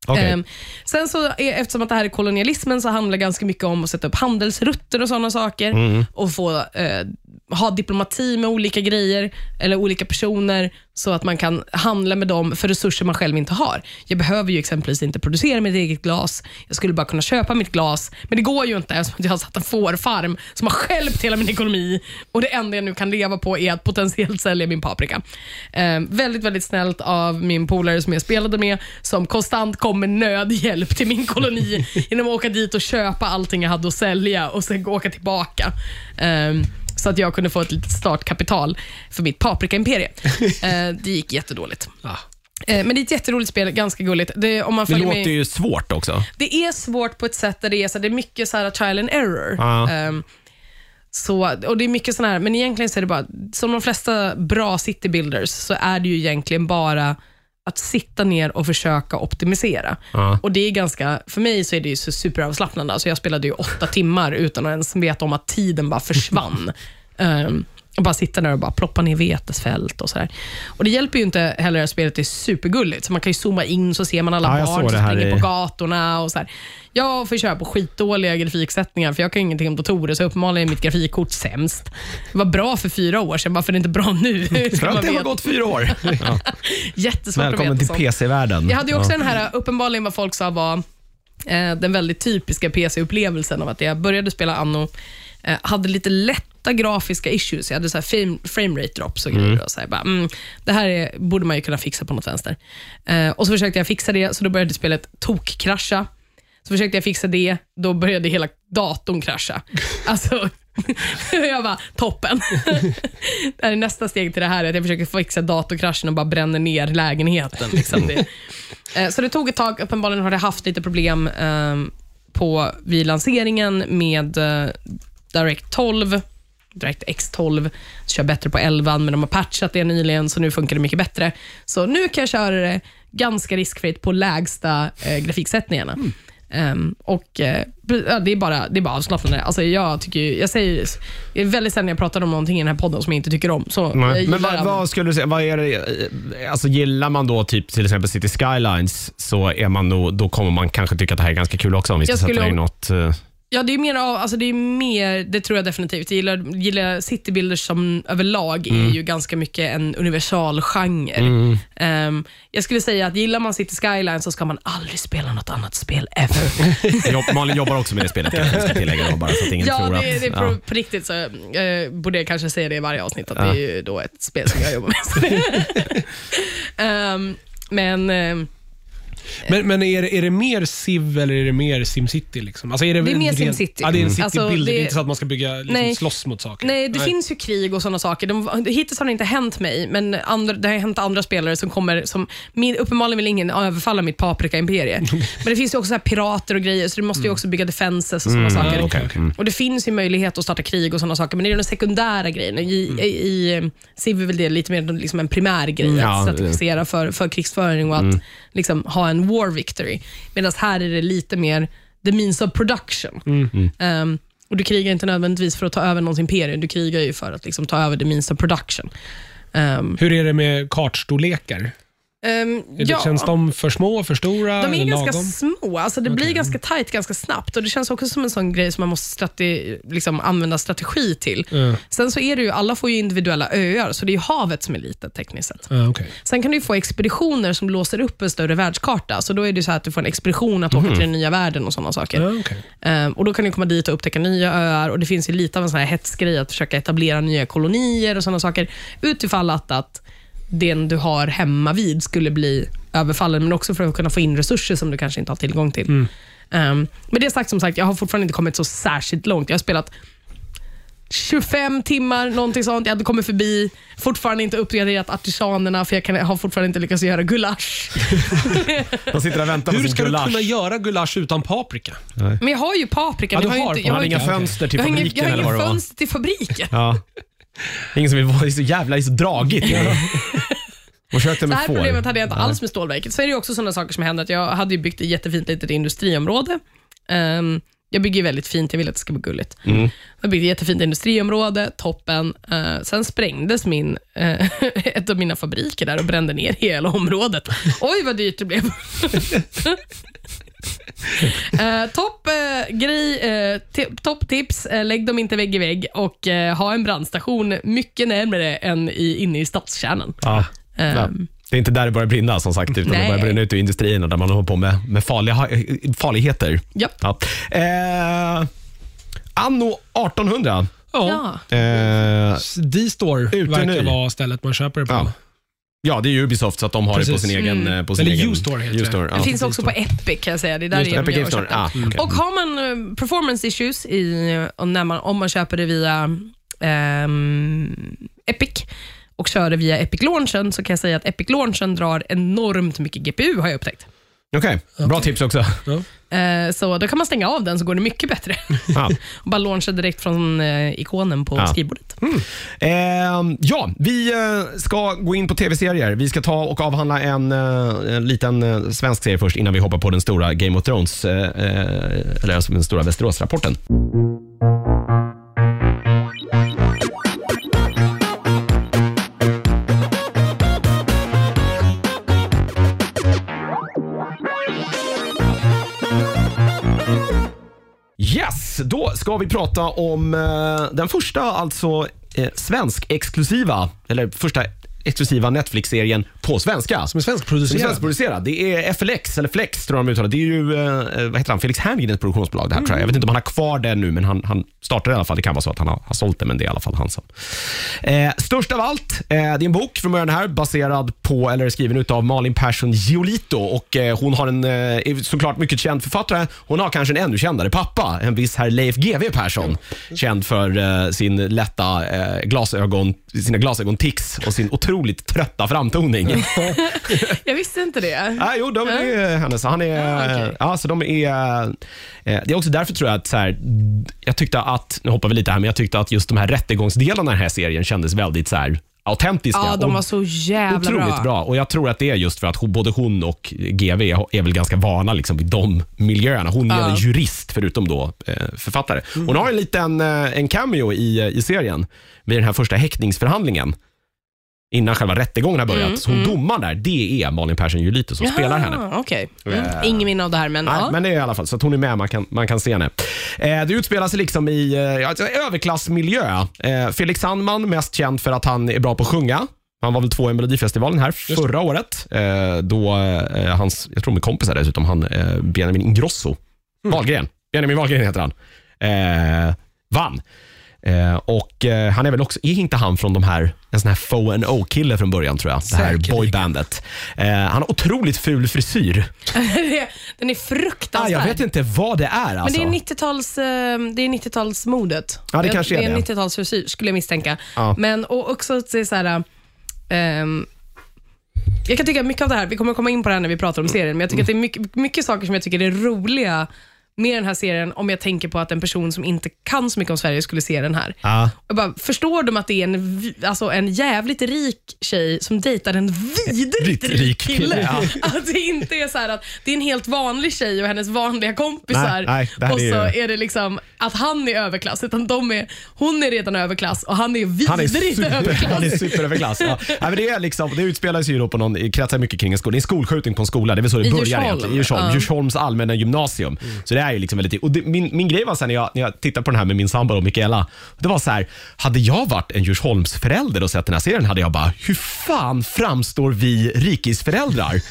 [SPEAKER 1] Okej.
[SPEAKER 3] Ehm, sen så, eftersom att det här är kolonialismen, så handlar det ganska mycket om att sätta upp handelsrutter och sådana saker.
[SPEAKER 1] Mm.
[SPEAKER 3] Och få eh, ha diplomati med olika grejer, eller olika personer, så att man kan handla med dem för resurser man själv inte har. Jag behöver ju exempelvis inte producera mitt eget glas. Jag skulle bara kunna köpa mitt glas, men det går ju inte eftersom jag har satt en fårfarm som har stjälpt hela min ekonomi. Och Det enda jag nu kan leva på är att potentiellt sälja min paprika. Eh, väldigt, väldigt snällt av min polare som jag spelade med, som konstant kom med nödhjälp till min koloni genom att åka dit och köpa allting jag hade att sälja och sen åka tillbaka. Eh, så att jag kunde få ett litet startkapital för mitt paprika-imperie. Eh, det gick jättedåligt. Eh, men det är ett jätteroligt spel, ganska gulligt. Det, om man
[SPEAKER 1] Det låter
[SPEAKER 3] med,
[SPEAKER 1] ju svårt också.
[SPEAKER 3] det är svårt på ett sätt där det är, så, det är mycket så här trial and error.
[SPEAKER 1] Ja.
[SPEAKER 3] Ehm, så, och det är mycket sån här, men egentligen så är det bara, som de flesta bra city builders, så är det ju egentligen bara att sitta ner och försöka optimisera.
[SPEAKER 1] Ja.
[SPEAKER 3] Och det är ganska, för mig så är det ju så superavslappnande. Alltså jag spelade ju åtta timmar utan att ens veta om att tiden bara försvann. Ehm, och bara sitta där och bara ploppa ner vetesfält och sådär. Och det hjälper ju inte heller att spelet är supergulligt. Så man kan ju zooma in så ser man alla
[SPEAKER 1] Ja,
[SPEAKER 3] barn som springer
[SPEAKER 1] i-
[SPEAKER 3] på gatorna. Och så här. Jag får köra på skitdåliga grafiksättningar för jag kan ingenting om datorer så uppenbarligen är mitt grafikkort sämst. Det var bra för fyra år sedan, varför är det inte bra nu?
[SPEAKER 1] För att det har gått fyra år. Ja.
[SPEAKER 3] Jättesvårt att
[SPEAKER 1] Välkommen
[SPEAKER 3] veta
[SPEAKER 1] till. PC-världen.
[SPEAKER 3] Jag hade ju också
[SPEAKER 1] Ja.
[SPEAKER 3] den här, uppenbarligen vad folk sa var eh, den väldigt typiska PC-upplevelsen av att jag började spela Anno, eh, hade lite lätta grafiska issues. Jag hade så här frame, rate drops och grejer. Och så här, bara, mm, det här är, borde man ju kunna fixa på något vänster. Eh, och så försökte jag fixa det, så då började spelet tokkrascha. Så försökte jag fixa det, då började hela datorn krascha. Alltså, jag bara, toppen. det är nästa steg till det här, att jag försöker fixa datorkraschen och bara bränner ner lägenheten. Liksom. Det, Eh, Så det tog ett tag. Uppenbarligen har det haft lite problem eh, på, vid lanseringen med eh, Direct 12. DirectX 12 kör bättre på 11, men de har patchat det nyligen, så nu funkar det mycket bättre. Så nu kan jag köra det ganska riskfritt på lägsta eh, grafiksättningarna. Ehm, och eh, ja, det, är bara, det är bara avslappnande. Alltså, jag, tycker, jag säger, det är väldigt sällan jag pratar om någonting i den här podden som jag inte tycker om. Så
[SPEAKER 1] Men vad, vad skulle du säga, vad är det, eh, alltså gillar man då typ till exempel City Skylines så är man nog, då kommer man kanske tycka att det här är ganska kul också om vi ska sätta in något. Eh,
[SPEAKER 3] Ja, det är mer av, alltså det är mer, det tror jag definitivt. Jag gillar, gillar citybuilders som överlag
[SPEAKER 1] Mm.
[SPEAKER 3] är ju ganska mycket en universal genre. Ehm, jag skulle säga att gillar man City Skyline så ska man aldrig spela något annat spel ever.
[SPEAKER 1] Jobb- Malin jobbar också med det spelet kanske jag ska tillägga då, bara så att ingen
[SPEAKER 3] ja,
[SPEAKER 1] tror
[SPEAKER 3] det,
[SPEAKER 1] att...
[SPEAKER 3] det är på,
[SPEAKER 1] ja.
[SPEAKER 3] på riktigt så eh, borde jag kanske säga det i varje avsnitt, att det är ju då ett spel som jag jobbar med. Ehm, men ehm,
[SPEAKER 2] Men, men är, det, är det mer Civ eller är det mer SimCity? Liksom? Alltså är det,
[SPEAKER 3] Det är mer
[SPEAKER 2] ren-
[SPEAKER 3] SimCity.
[SPEAKER 2] Ja, det är en
[SPEAKER 3] Mm.
[SPEAKER 2] citybuilder.
[SPEAKER 3] Alltså,
[SPEAKER 2] det...
[SPEAKER 3] det-
[SPEAKER 2] är inte så att man ska bygga, liksom,
[SPEAKER 3] Nej.
[SPEAKER 2] slåss mot saker.
[SPEAKER 3] Nej, det finns ju krig och sådana saker. De, hittills har det inte hänt mig, men andra, det har hänt andra spelare som kommer, som, min, uppenbarligen vill ingen överfalla mitt paprika-imperie. men det finns ju också så pirater och grejer, så du måste ju också bygga defenses och sådana saker.
[SPEAKER 2] Ja, okej, okej.
[SPEAKER 3] Och Det finns ju möjlighet att starta krig och sådana saker, men det är de sekundära grejerna. I, i, i Civ är väl det lite mer liksom en primär grej,
[SPEAKER 1] Ja,
[SPEAKER 3] att strategisera för, för krigsföring och att liksom, ha en war victory. Medan här är det lite mer the means of production. Um, och Du krigar inte nödvändigtvis för att ta över någons imperium, du krigar ju för att liksom, ta över the means of production. Um,
[SPEAKER 2] Hur är det med kartstorlekar?
[SPEAKER 3] Um,
[SPEAKER 2] det, Känns de för små, för stora?
[SPEAKER 3] De är
[SPEAKER 2] eller
[SPEAKER 3] ganska
[SPEAKER 2] lagom?
[SPEAKER 3] små, alltså det blir ganska tight ganska snabbt och det känns också som en sån grej som man måste strate, liksom, använda strategi till.
[SPEAKER 2] Ja.
[SPEAKER 3] Sen så är det ju, alla får ju individuella öar, så det är ju havet som är litet tekniskt sett.
[SPEAKER 2] Ja, okej.
[SPEAKER 3] Sen kan du få expeditioner som låser upp en större världskarta, så då är det så att du får en expedition att åka till den nya världen och sådana saker.
[SPEAKER 2] Ja, okej.
[SPEAKER 3] Ehm, och Då kan du komma dit och upptäcka nya öar och det finns ju lite av en sån här hetsgrej att försöka etablera nya kolonier och sådana saker. Utifall att, att den du har hemma vid skulle bli överfallen, men också för att kunna få in resurser som du kanske inte har tillgång till.
[SPEAKER 2] Mm.
[SPEAKER 3] Ehm, med det sagt, som sagt, jag har fortfarande inte kommit så särskilt långt. Jag har spelat 25 timmar, någonting sånt. Jag hade kommit förbi, fortfarande inte uppgraderat artisanerna, för jag kan, har fortfarande inte lyckats göra gulasch.
[SPEAKER 1] De sitter och väntar på
[SPEAKER 2] Hur
[SPEAKER 1] sin
[SPEAKER 2] ska du
[SPEAKER 1] gulasch.
[SPEAKER 2] kunna göra gulasch utan paprika?
[SPEAKER 3] Men jag har ju paprika.
[SPEAKER 2] Ja,
[SPEAKER 3] men
[SPEAKER 2] du
[SPEAKER 3] jag
[SPEAKER 2] har
[SPEAKER 3] inte, jag har
[SPEAKER 1] har inga fönster till
[SPEAKER 3] jag har
[SPEAKER 1] fabriken
[SPEAKER 3] jag har
[SPEAKER 1] var.
[SPEAKER 3] fönster till fabriken.
[SPEAKER 1] Ja. Ingen som vill vara det är så jävla det är så dragigt. Och försökte
[SPEAKER 3] Så
[SPEAKER 1] med
[SPEAKER 3] här
[SPEAKER 1] får.
[SPEAKER 3] problemet hade jag inte alls med stålverket. Så är det ju också sådana saker som händer. Att jag hade ju byggt ett jättefint litet industriområde. Ehm, jag bygger väldigt fint, jag vill att det ska vara gulligt.
[SPEAKER 1] Mm.
[SPEAKER 3] Jag byggde ett jättefint industriområde, toppen. Eh, sen sprängdes min, eh, ett av mina fabriker där och brände ner hela området. Oj, vad dyrt det blev. Eh, topp eh, grej, eh, ti- topptips, eh, lägg dem inte vägg i vägg och eh, ha en brandstation mycket närmare än i, inne i stadskärnan. Ehm,
[SPEAKER 1] Ja. Det är inte där det börjar brinna som sagt, utan det
[SPEAKER 3] Nej.
[SPEAKER 1] börjar brinna ute i industrierna där man håller på med, med farliga, farligheter.
[SPEAKER 3] Ja.
[SPEAKER 1] Ja. Eh, anno 1800.
[SPEAKER 2] Ja.
[SPEAKER 1] Eh,
[SPEAKER 2] D-store verkar
[SPEAKER 1] nu.
[SPEAKER 2] vara stället man köper det på.
[SPEAKER 1] Ja. ja, det är Ubisoft så att de har det på
[SPEAKER 2] Precis.
[SPEAKER 1] sin egen...
[SPEAKER 3] Mm.
[SPEAKER 1] eh, På sin
[SPEAKER 2] Eller
[SPEAKER 1] egen
[SPEAKER 2] U-store heter det.
[SPEAKER 1] U-store,
[SPEAKER 3] Det
[SPEAKER 1] ja.
[SPEAKER 3] finns också på Epic kan jag säga. Det är där
[SPEAKER 2] Just det,
[SPEAKER 1] Epic
[SPEAKER 3] jag
[SPEAKER 1] Game Store. Ah, okej.
[SPEAKER 3] Och har man eh, performance issues i, när man, om man köper det via ehm, Epic och kör det via Epic Launchen så kan jag säga att Epic Launchen drar enormt mycket GPU har jag upptäckt.
[SPEAKER 1] Okej, bra tips också.
[SPEAKER 3] Eh, så då kan man stänga av den så går det mycket bättre.
[SPEAKER 1] Ja.
[SPEAKER 3] och bara launcha direkt från eh, ikonen på
[SPEAKER 1] Ja.
[SPEAKER 3] skrivbordet.
[SPEAKER 1] Eh, ja, vi eh, ska gå in på tv-serier. Vi ska ta och avhandla en, en liten svensk serie först innan vi hoppar på den stora Game of Thrones, eh, eh, eller alltså den stora Västerås-rapporten. Yes, då ska vi prata om eh, den första alltså eh, svensk-exklusiva, eller första exklusiva Netflix-serien på svenska.
[SPEAKER 2] Som är
[SPEAKER 1] Som är
[SPEAKER 2] svenskproducerad.
[SPEAKER 1] svenskproducerad. Det är FLX, eller Flex tror jag de uttalar. Det är ju, eh, vad heter han, Felix Herngrens produktionsbolag det här tror jag. Jag vet inte om han har kvar det nu, men han, han startade i alla fall. Det kan vara så att han har, har sålt det, men det är i alla fall han som. Eh, störst av allt, eh, det är en bok från början här, baserad på, eller skriven av Malin Persson Giolito. Och, eh, hon har en, eh, är såklart mycket känd författare. Hon har kanske en ännu kändare pappa, en viss herr Leif GW Persson. Känd för eh, sin lätta glasögon, sina glasögontics och sin otroligt trötta framtoning.
[SPEAKER 3] Jag visste inte det.
[SPEAKER 1] Ja, jo, de är hennes. Han är,
[SPEAKER 3] Ja, okej.
[SPEAKER 1] ja, så de är, eh, det är också därför tror jag att så här, jag tyckte att, nu hoppar vi lite här, men jag tyckte att just de här rättegångsdelarna i den här serien kändes väldigt så här autentiska.
[SPEAKER 3] Ja, de var så jävla
[SPEAKER 1] Otroligt
[SPEAKER 3] bra.
[SPEAKER 1] bra. Och Jag tror att det är just för att hon, både hon och GV är väl ganska vana liksom, vid de miljöerna. Hon är
[SPEAKER 3] Ja.
[SPEAKER 1] en jurist, förutom då eh, författare. Hon har en liten eh, en cameo i, i serien vid den här första häktningsförhandlingen. Innan själva rättegången har börjat. Så hon domaren där, det är Malin Persson Julito som spelar henne.
[SPEAKER 3] Jaha, Okej. Mm. Ingen minne av det här, men,
[SPEAKER 1] Nej,
[SPEAKER 3] ja.
[SPEAKER 1] men det är i alla fall så hon är med, man kan, man kan se henne. Eh, det utspelar sig liksom i eh, alltså, överklassmiljö. Eh, Felix Sandman, mest känd för att han är bra på att sjunga. Han var väl två i Melodifestivalen här förra året. Eh, då eh, hans, jag tror med kompisar dessutom, han eh, Benjamin Ingrosso. Wahlgren. Benjamin Wahlgren heter han. Eh, vann. Eh, och eh, han är väl också, är inte han från de här, en sån här Fo and O-kille från början tror jag. Det här
[SPEAKER 2] Säkerligen.
[SPEAKER 1] boybandet. Eh, han har otroligt ful frisyr.
[SPEAKER 3] Den är
[SPEAKER 1] Ah,
[SPEAKER 3] fruktansvärd.
[SPEAKER 1] jag vet inte vad det är alltså.
[SPEAKER 3] Men det är 90-tals, eh, det är 90-talsmodet.
[SPEAKER 1] Ja, det kanske är
[SPEAKER 3] det. är
[SPEAKER 1] det.
[SPEAKER 3] 90-talsfrisyr, skulle jag misstänka.
[SPEAKER 1] Ja.
[SPEAKER 3] Men och också att det är så här... ehm, jag kan tycka mycket av det här, vi kommer komma in på det här när vi pratar om serien, men jag tycker att det är mycket, mycket saker som jag tycker är roliga med den här serien om jag tänker på att en person som inte kan så mycket om Sverige skulle se den här.
[SPEAKER 1] Ja.
[SPEAKER 3] Jag bara, förstår de att det är en, alltså en jävligt rik tjej som dejtar en vidrigt
[SPEAKER 1] Rik-
[SPEAKER 3] kille?
[SPEAKER 1] ja.
[SPEAKER 3] Att det inte är så att det är en helt vanlig tjej och hennes vanliga kompisar
[SPEAKER 1] Nej, nej,
[SPEAKER 3] och så
[SPEAKER 1] är ju-
[SPEAKER 3] är det liksom att han är överklass. Utan de är, hon är redan överklass och han är vidrigt
[SPEAKER 1] Han är, super,
[SPEAKER 3] överklass.
[SPEAKER 1] han är superöverklass. Ja. Men det, är liksom, det utspelar sig ju då på någon, kretsar mycket kring en skola. Det är en skolskjutning på en skola. Det är väl så det
[SPEAKER 3] I
[SPEAKER 1] börjar
[SPEAKER 3] Djursholm.
[SPEAKER 1] egentligen. I Djursholm.
[SPEAKER 3] Ja.
[SPEAKER 1] Djursholms allmänna gymnasium. Så det är ju liksom väldigt... Och det, min, min grej var sen när jag, när jag tittade på den här med min sambo och Mikaela. Det var så här, hade jag varit en Djursholmsförälder och sett den här serien hade jag bara, hur fan framstår vi rikisföräldrar?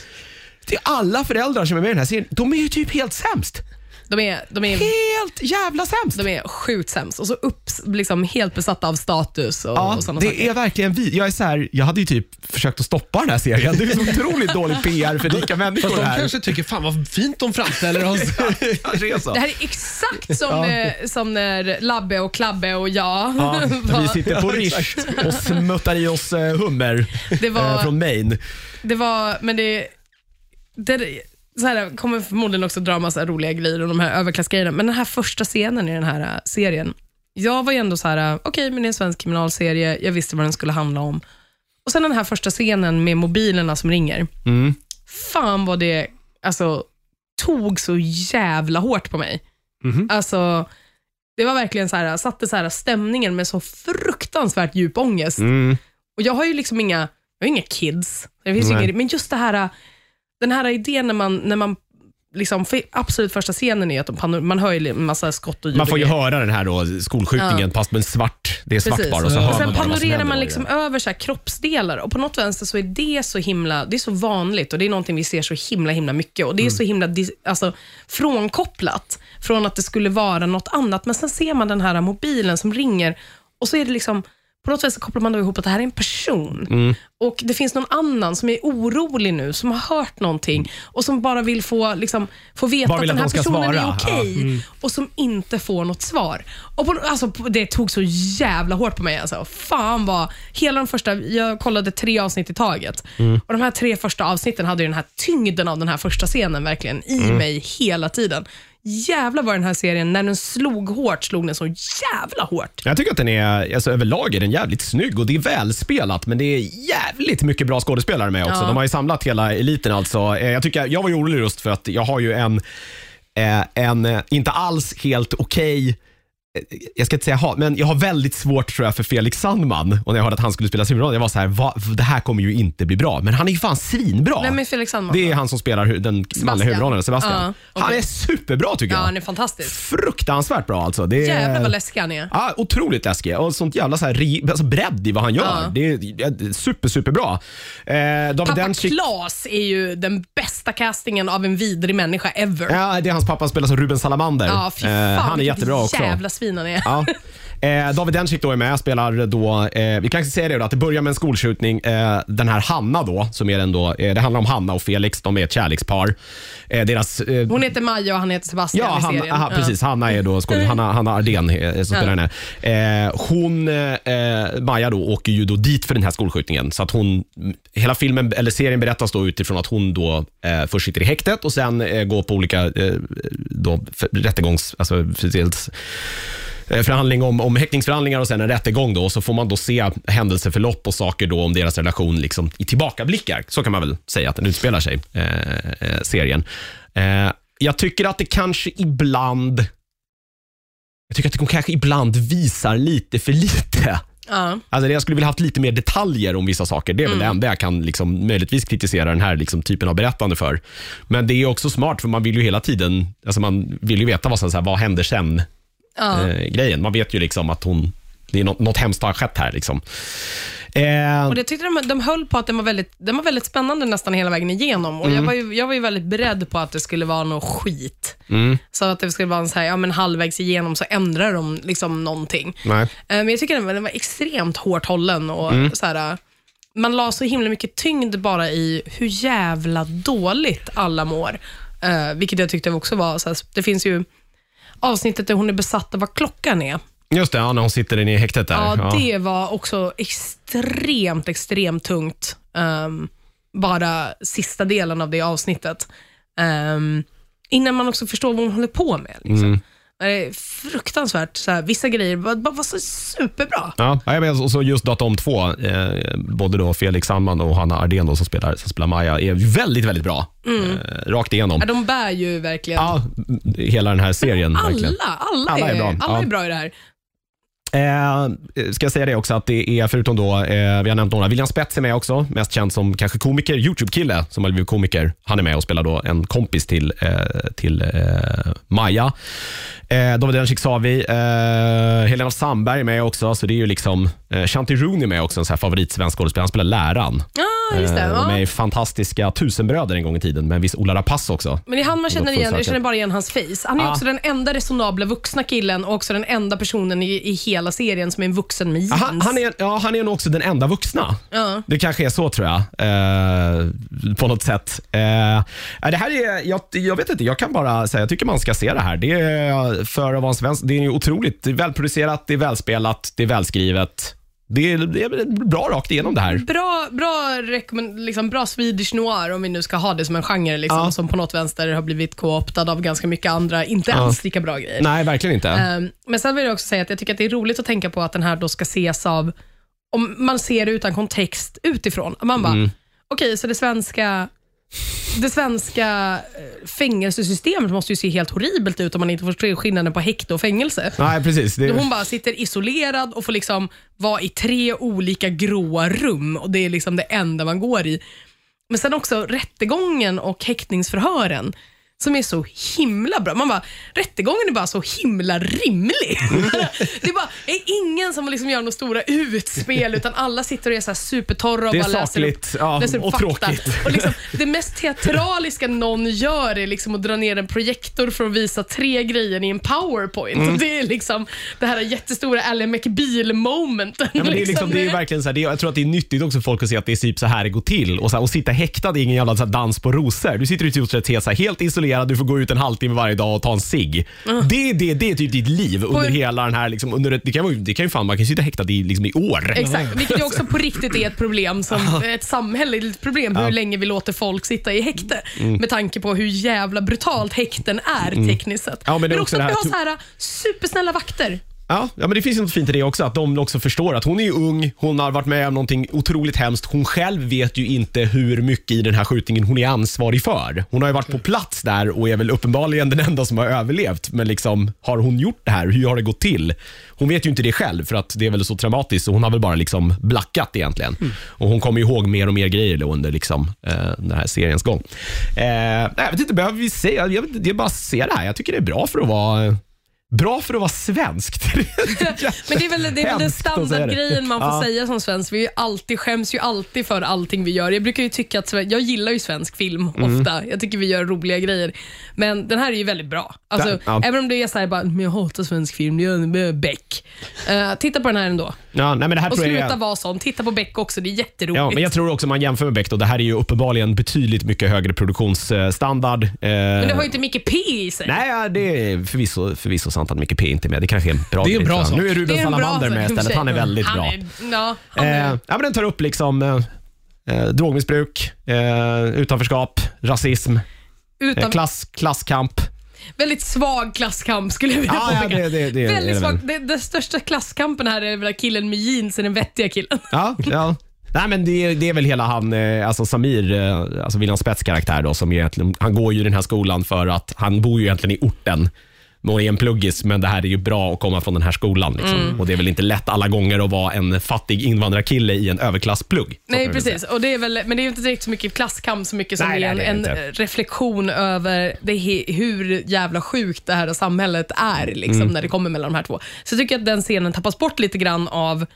[SPEAKER 1] Det är alla föräldrar som är med i den här serien, de är ju typ helt sämst.
[SPEAKER 3] De är, de är,
[SPEAKER 1] Helt jävla sämst.
[SPEAKER 3] de är sjukt sämst och så upp, liksom helt besatta av status och,
[SPEAKER 1] Ja,
[SPEAKER 3] och sådana
[SPEAKER 1] det
[SPEAKER 3] saker.
[SPEAKER 1] är verkligen vi. Jag är så här, jag hade ju typ försökt att stoppa den här serien. Det är så otroligt dålig PR för rika människor
[SPEAKER 2] Fast de
[SPEAKER 1] här.
[SPEAKER 2] kanske tycker, fan vad fint de framställer oss.
[SPEAKER 3] Det här är exakt som, eh, som när Labbe och Klabbe och jag
[SPEAKER 1] Ja, vi sitter på Rish och smuttar i oss eh, hummer
[SPEAKER 3] Det var-
[SPEAKER 1] eh, från Maine.
[SPEAKER 3] Det var, men det, det så här, kommer förmodligen också dra massa roliga grejer om de här överklassgrejerna, men den här första scenen i den här äh, serien, jag var ju ändå så här, äh, okej, men det är en svensk kriminalserie, jag visste vad den skulle handla om. Och sen den här första scenen med mobilerna som ringer.
[SPEAKER 1] Mm.
[SPEAKER 3] Fan vad det alltså, tog så jävla hårt på mig.
[SPEAKER 1] Mhm.
[SPEAKER 3] Alltså, det var verkligen så här, satte så här stämningen med så fruktansvärt djup ångest.
[SPEAKER 1] Mm.
[SPEAKER 3] Och jag har ju liksom inga, jag har inga kids, det finns
[SPEAKER 1] Nej.
[SPEAKER 3] inga, men just det här, den här idén när man, när man liksom, för absolut första scenen är att de panor, man hör ju en massa skott och ljud
[SPEAKER 1] Man får
[SPEAKER 3] och
[SPEAKER 1] ju
[SPEAKER 3] grejer.
[SPEAKER 1] höra den här då, skolskjutningen fast med svart. Det är svart
[SPEAKER 3] Precis.
[SPEAKER 1] bara och så
[SPEAKER 2] Och
[SPEAKER 1] hör
[SPEAKER 3] Och sen
[SPEAKER 1] man
[SPEAKER 3] panorerar man liksom över så här kroppsdelar och på något vänster så är det så himla, det är så vanligt och det är någonting vi ser så himla himla mycket och det är
[SPEAKER 1] Mm.
[SPEAKER 3] så himla alltså, frånkopplat från att det skulle vara något annat. Men sen ser man den här mobilen som ringer och så är det liksom på något sätt så kopplar man då ihop att det här är en person.
[SPEAKER 1] Mm.
[SPEAKER 3] Och det finns någon annan som är orolig nu, som har hört någonting och som bara vill få, liksom, få veta att
[SPEAKER 1] vill
[SPEAKER 3] den
[SPEAKER 1] att
[SPEAKER 3] här personen
[SPEAKER 1] svara.
[SPEAKER 3] är okej och som inte får något svar. Och på, alltså, det tog så jävla hårt på mig. Alltså. Fan vad, hela de första, jag kollade tre avsnitt i taget. Och De här tre första avsnitten hade den här tyngden av den här första scenen verkligen i mig hela tiden. Jävlar vad den här serien, när den slog hårt, slog den så jävla hårt.
[SPEAKER 1] Jag tycker att den är, alltså överlag är den jävligt snygg och det är välspelat men det är jävligt mycket bra skådespelare med också.
[SPEAKER 3] Ja.
[SPEAKER 1] De har ju samlat hela eliten alltså. Eh, Jag, tycker, jag var ju orolig just för att jag har ju en, eh, en eh, inte alls helt okej eh, jag ska inte säga hat, men jag har väldigt svårt tror jag för Felix Sandman och när jag hörde att han skulle spela huvudrollen, jag var så här, va, det här kommer ju inte bli bra. Men han är ju fan svinbra.
[SPEAKER 3] Vem är Felix Sandman?
[SPEAKER 1] Det är han som spelar hu- den manliga huvudrollen, Sebastian.
[SPEAKER 3] Ja,
[SPEAKER 1] Han är superbra tycker
[SPEAKER 3] Ja,
[SPEAKER 1] jag.
[SPEAKER 3] han är fantastisk.
[SPEAKER 1] Fruktansvärt bra alltså. Det är,
[SPEAKER 3] Jävlar vad läskig han är.
[SPEAKER 1] Ja, otroligt läskig och sånt jävla så här, ri- alltså bredd i vad han gör.
[SPEAKER 3] Ja.
[SPEAKER 1] Det är ja, super, superbra. Eh, David
[SPEAKER 3] Pappa
[SPEAKER 1] Dencik,
[SPEAKER 3] Klas är ju den bästa castingen av en vidrig människa ever.
[SPEAKER 1] ja, det är hans pappa spelar som Ruben Salamander.
[SPEAKER 3] Ja, fy fan,
[SPEAKER 1] Eh, han är
[SPEAKER 3] vilket
[SPEAKER 1] jättebra också.
[SPEAKER 3] jävla svin han är.
[SPEAKER 1] Ja. Eh, David Dencik då är med, spelar då, eh, vi kan säga det då, att det börjar med en skolskjutning. Eh, den här Hanna då, som är den då, eh, det handlar om Hanna och Felix, de är ett kärlekspar. Eh, deras, eh,
[SPEAKER 3] Hon heter Maja och han heter Sebastian
[SPEAKER 1] Ja,
[SPEAKER 3] i
[SPEAKER 1] Hanna,
[SPEAKER 3] serien.
[SPEAKER 1] aha, precis. Hanna är då skådespelare. Hanna, Hanna Ardén eh, som spelar henne. Eh, hon, eh, Maja då, åker ju då dit för den här skolskjutningen. Så att hon, hela filmen, eller serien berättas då utifrån att hon då eh, först sitter i häktet och sen eh, går på olika eh, då, för, rättegångs... Alltså, eh, förhandling om, om häktningsförhandlingar och sen en rättegång. Då, så får man då se händelseförlopp och saker då om deras relation liksom i tillbakablickar. Så kan man väl säga att den utspelar sig, eh, eh, serien. Eh, jag tycker att det kanske ibland jag tycker att de kanske ibland visar lite för lite.
[SPEAKER 3] Ja.
[SPEAKER 1] Alltså jag skulle vilja haft lite mer detaljer om vissa saker. Det är väl
[SPEAKER 3] Mm.
[SPEAKER 1] det enda jag kan liksom möjligtvis kritisera den här liksom typen av berättande för. Men det är också smart för man vill ju hela tiden, alltså man vill ju veta vad, som, så här, vad händer sen
[SPEAKER 3] Ja.
[SPEAKER 1] eh, grejen. Man vet ju liksom att hon, det är något, något hemskt har skett här. Liksom. Eh,
[SPEAKER 3] Och jag tyckte de, de höll på att den var, väldigt, den var väldigt spännande nästan hela vägen igenom. Och jag, var ju, jag var ju väldigt beredd på att det skulle vara något skit. Så att det skulle vara en så här, ja men halvvägs igenom så ändrar de liksom någonting. Eh, Men jag tycker den den var extremt hårt hållen. Och så här, man la så himla mycket tyngd bara i hur jävla dåligt alla mår. Eh, vilket jag tyckte också var, så här, det finns ju avsnittet där hon är besatt av vad klockan är.
[SPEAKER 1] Just det, ja, när hon sitter inne i häktet där.
[SPEAKER 3] Ja, det var också extremt, extremt tungt. Ehm, bara sista delen av det avsnittet. Ehm, innan man också förstår vad hon håller på med. Liksom. Det är fruktansvärt. Så här, vissa grejer bara, bara var så superbra.
[SPEAKER 1] Ja, ja, men och så just att de två, eh, både då Felix Sandman och Hanna Ardén då, som, spelar, som spelar Maja, är väldigt, väldigt bra. Eh, rakt igenom.
[SPEAKER 3] Ja, de bär ju verkligen.
[SPEAKER 1] Ja, hela den här serien. verkligen.
[SPEAKER 3] alla, alla,
[SPEAKER 1] Alla är
[SPEAKER 3] är,
[SPEAKER 1] bra.
[SPEAKER 3] Alla är bra i det här.
[SPEAKER 1] Eh, ska jag säga det också att det är förutom då, eh, vi har nämnt några, William Spets är med också, mest känd som kanske komiker, Youtube-kille som har blivit komiker. Han är med och spelar då en kompis till, eh, till eh, Maja. Eh, David Dencik sa vi. Eh, Helena Sandberg är med också, så det är ju liksom, eh, Shanti Rooney är med också, en så här favorit svensk skådespelare. Han spelar läraren.
[SPEAKER 3] Ja, just det.
[SPEAKER 1] Eh,
[SPEAKER 3] Ja.
[SPEAKER 1] Med i fantastiska Tusenbröder en gång i tiden med en viss Ola Rapace också.
[SPEAKER 3] Men det är han man känner igen. Jag känner bara igen hans face. Han är
[SPEAKER 1] Ja.
[SPEAKER 3] också den enda resonabla vuxna killen och också den enda personen i, i hela serien som är en vuxen med jeans.
[SPEAKER 1] Han, han, är, ja, han är nog också den enda vuxna.
[SPEAKER 3] Ja.
[SPEAKER 1] Det kanske är så tror jag. Eh, på något sätt. Eh, det här är, jag, jag vet inte, jag kan bara säga, jag tycker man ska se det här. Det är för att vara en svensk, det är otroligt det är välproducerat, det är välspelat, det är välskrivet. Det är, det är bra rakt igenom det här.
[SPEAKER 3] Bra, bra, rekommend- liksom bra Swedish noir, om vi nu ska ha det som en genre, liksom,
[SPEAKER 1] Ja.
[SPEAKER 3] som på något vänster har blivit co-optad av ganska mycket andra, inte alls lika bra grejer.
[SPEAKER 1] Nej, verkligen inte.
[SPEAKER 3] Um, men sen vill jag också säga att jag tycker att det är roligt att tänka på att den här då ska ses av, om man ser det utan kontext utifrån. Man bara,
[SPEAKER 1] Mm.
[SPEAKER 3] okej, så det svenska det svenska eh, fängelsesystemet måste ju se helt horribelt ut om man inte förstår skillnaden på häkte och fängelse.
[SPEAKER 1] Nej, precis. Det,
[SPEAKER 3] Hon bara sitter isolerad och får liksom vara i tre olika gråa rum och det är liksom det enda man går i. Men sen också rättegången och häktningsförhören som är så himla bra. Man bara, rättegången är bara så himla rimlig. det är bara det är ingen som liksom gör några stora utspel utan alla sitter och är så här supertorra och
[SPEAKER 1] Det är
[SPEAKER 3] bara läser
[SPEAKER 1] sakligt,
[SPEAKER 3] upp,
[SPEAKER 1] ja,
[SPEAKER 3] läser upp
[SPEAKER 1] och
[SPEAKER 3] fakta.
[SPEAKER 1] tråkigt.
[SPEAKER 3] Och liksom, det mest teatraliska någon gör är liksom att dra ner en projektor för att visa tre grejer i en powerpoint.
[SPEAKER 1] Mm.
[SPEAKER 3] Det är liksom det här jättestora Ally McBeal-momenten.
[SPEAKER 1] Ja, men det är, liksom, det är verkligen så här, det är, jag tror att det är nyttigt också för folk att se att det är typ så här det går till. Och, så här, och sitta häktad är ingen jävla så dans på rosor. Du sitter i stort sett helt, så isolerad, du får gå ut en halvtimme varje dag och ta en cigg. Det, det, det är typ ditt liv under hela den här... Liksom, under ett, det, kan, det kan ju fan, man kan ju sitta häktad i, liksom, i år.
[SPEAKER 3] Exakt, vilket ju också på riktigt är ett problem, som ett samhälleligt problem, hur länge vi låter folk sitta i häkte.
[SPEAKER 1] Mm.
[SPEAKER 3] Med tanke på hur jävla brutalt häkten är tekniskt sett.
[SPEAKER 1] Ja, men det är också
[SPEAKER 3] också
[SPEAKER 1] det
[SPEAKER 3] att
[SPEAKER 1] här
[SPEAKER 3] vi har så här supersnälla vakter.
[SPEAKER 1] Ja, ja, men det finns något fint i det också, att de också förstår att hon är ju ung, hon har varit med om någonting otroligt hemskt. Hon själv vet ju inte hur mycket i den här skjutningen hon är ansvarig för. Hon har ju varit på plats där och är väl uppenbarligen den enda som har överlevt. Men liksom, har hon gjort det här? Hur har det gått till? Hon vet ju inte det själv för att det är väl så traumatiskt så hon har väl bara liksom blackat egentligen. Och hon kommer ihåg mer och mer grejer då under liksom, eh, den här seriens gång. Eh, jag vet inte, behöver vi säga? Jag är bara att se det här. Jag tycker det är bra för att vara Bra för att vara svenskt.
[SPEAKER 3] Men det är väl, det är väl den standardgrejen man får
[SPEAKER 1] Ja.
[SPEAKER 3] säga som svensk. Vi är alltid, skäms ju alltid för allting vi gör. Jag brukar ju tycka att, jag gillar ju svensk film
[SPEAKER 1] Mm.
[SPEAKER 3] ofta. Jag tycker vi gör roliga grejer. Men den här är ju väldigt bra. Alltså,
[SPEAKER 1] Ja.
[SPEAKER 3] Även om det är såhär, bara, men jag hatar svensk film, det gör Beck. Uh, titta på den här ändå.
[SPEAKER 1] Ja, nej, men det här
[SPEAKER 3] Och
[SPEAKER 1] tror jag
[SPEAKER 3] sluta
[SPEAKER 1] är...
[SPEAKER 3] vara sån. Titta på Beck också, det är jätteroligt.
[SPEAKER 1] Ja, men jag tror också man jämför med Beck då, det här är ju uppenbarligen betydligt mycket högre produktionsstandard. Eh,
[SPEAKER 3] Men det har ju inte Micke P i sig.
[SPEAKER 1] Nej, ja, det är förvisso, förvisso sant att Micke P inte är med. Det kanske är en bra
[SPEAKER 2] Det är en bra
[SPEAKER 1] jag.
[SPEAKER 2] sak.
[SPEAKER 1] Nu är Ruben
[SPEAKER 3] är bra
[SPEAKER 1] Salamander med istället. Han är väldigt
[SPEAKER 3] han
[SPEAKER 1] bra.
[SPEAKER 3] Är, ja, han är,
[SPEAKER 1] Eh, ja, men den tar upp liksom eh, eh, drogmissbruk, eh, utanförskap, rasism,
[SPEAKER 3] utan,
[SPEAKER 1] eh, klass, klasskamp.
[SPEAKER 3] Väldigt svag klasskamp skulle jag vilja
[SPEAKER 1] Ja, ja,
[SPEAKER 3] påpeka.
[SPEAKER 1] det- det- det är
[SPEAKER 3] väldigt
[SPEAKER 1] väl.
[SPEAKER 3] svag. Det, den största klasskampen här är väl killen med jeans, den vettiga killen.
[SPEAKER 1] Ja, ja. Nej, men det, det är väl hela han, eh, alltså Samir, eh, alltså William Spets karaktär då, som egentligen, han går ju i den här skolan för att han bor ju egentligen i orten och är en pluggis, men det här är ju bra att komma från den här skolan. Liksom.
[SPEAKER 3] Mm.
[SPEAKER 1] Och Det är väl inte lätt alla gånger att vara en fattig invandrarkille i en överklassplugg.
[SPEAKER 3] Nej, precis. Och det är väl, men det är inte direkt så mycket klasskamp så mycket som
[SPEAKER 1] Nej,
[SPEAKER 3] det är
[SPEAKER 1] nej,
[SPEAKER 3] en,
[SPEAKER 1] det är
[SPEAKER 3] en reflektion över det, hur jävla sjukt det här samhället är liksom,
[SPEAKER 1] Mm.
[SPEAKER 3] när det kommer mellan de här två. Så jag tycker att den scenen tappas bort lite grann av,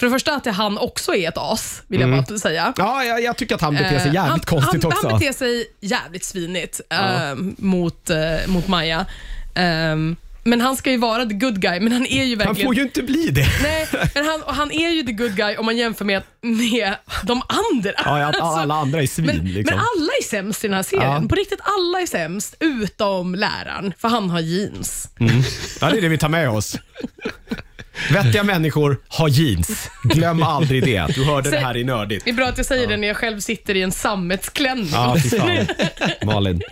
[SPEAKER 3] för det första att han också är ett as, vill jag bara säga.
[SPEAKER 1] Ja, jag, jag tycker att han beter sig
[SPEAKER 3] Eh,
[SPEAKER 1] jävligt
[SPEAKER 3] han,
[SPEAKER 1] konstigt
[SPEAKER 3] han,
[SPEAKER 1] också.
[SPEAKER 3] Han beter sig jävligt svinigt eh, mot, eh, mot Maja. Ehm, men han ska ju vara the good guy, men han är ju
[SPEAKER 1] han
[SPEAKER 3] verkligen...
[SPEAKER 1] får ju inte bli det.
[SPEAKER 3] Nej, men han, och han är ju the good guy om man jämför med, med de andra.
[SPEAKER 1] Ja, att alla andra är svin.
[SPEAKER 3] Men,
[SPEAKER 1] liksom.
[SPEAKER 3] men alla är sämst i den här serien.
[SPEAKER 1] Ja.
[SPEAKER 3] På riktigt, alla är sämst, utom läraren, för han har jeans.
[SPEAKER 1] Ja, det är det vi tar med oss. Vettiga människor har jeans. Glöm aldrig det. Du hörde det här i Nördigt.
[SPEAKER 3] Det är bra att jag säger det när jag själv sitter i en sammetsklänning.
[SPEAKER 1] Ja, fy fan. Malin.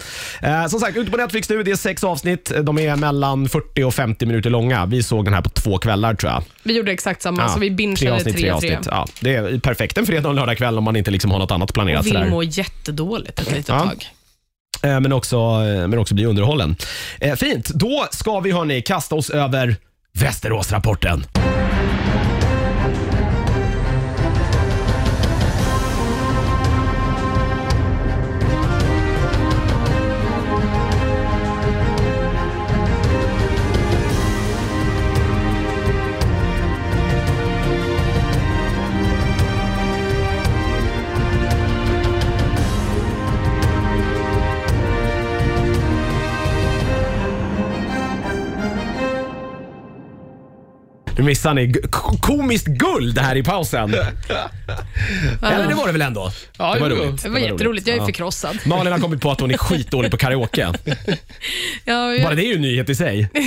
[SPEAKER 1] Eh, som sagt, ute på Netflix nu. Det är sex avsnitt. De är mellan 40 och 50 minuter långa. Vi såg den här på två kvällar tror jag.
[SPEAKER 3] Vi gjorde exakt samma,
[SPEAKER 1] Ja,
[SPEAKER 3] så vi
[SPEAKER 1] tre
[SPEAKER 3] bingeade
[SPEAKER 1] avsnitt, tre avsnitt. Ja, det är perfekt en fredag och en lördagkväll om man inte liksom har något annat planerat.
[SPEAKER 3] Vill
[SPEAKER 1] sådär.
[SPEAKER 3] må jättedåligt ett litet
[SPEAKER 1] Ja.
[SPEAKER 3] tag.
[SPEAKER 1] Eh, men, också, eh, men också bli underhållen. Eh, fint. Då ska vi hörni, kasta oss över Västeråsrapporten. Nu missade ni g- komiskt guld här i pausen. Eller det var det väl ändå?
[SPEAKER 2] Ja,
[SPEAKER 1] det var
[SPEAKER 2] jo.
[SPEAKER 1] roligt.
[SPEAKER 3] Det var
[SPEAKER 1] roligt.
[SPEAKER 3] jätteroligt, jag är
[SPEAKER 1] Ja.
[SPEAKER 3] förkrossad.
[SPEAKER 1] Malin har kommit på att hon är skitdålig på karaoke.
[SPEAKER 3] Ja, jag,
[SPEAKER 1] Bara det är ju en nyhet i sig.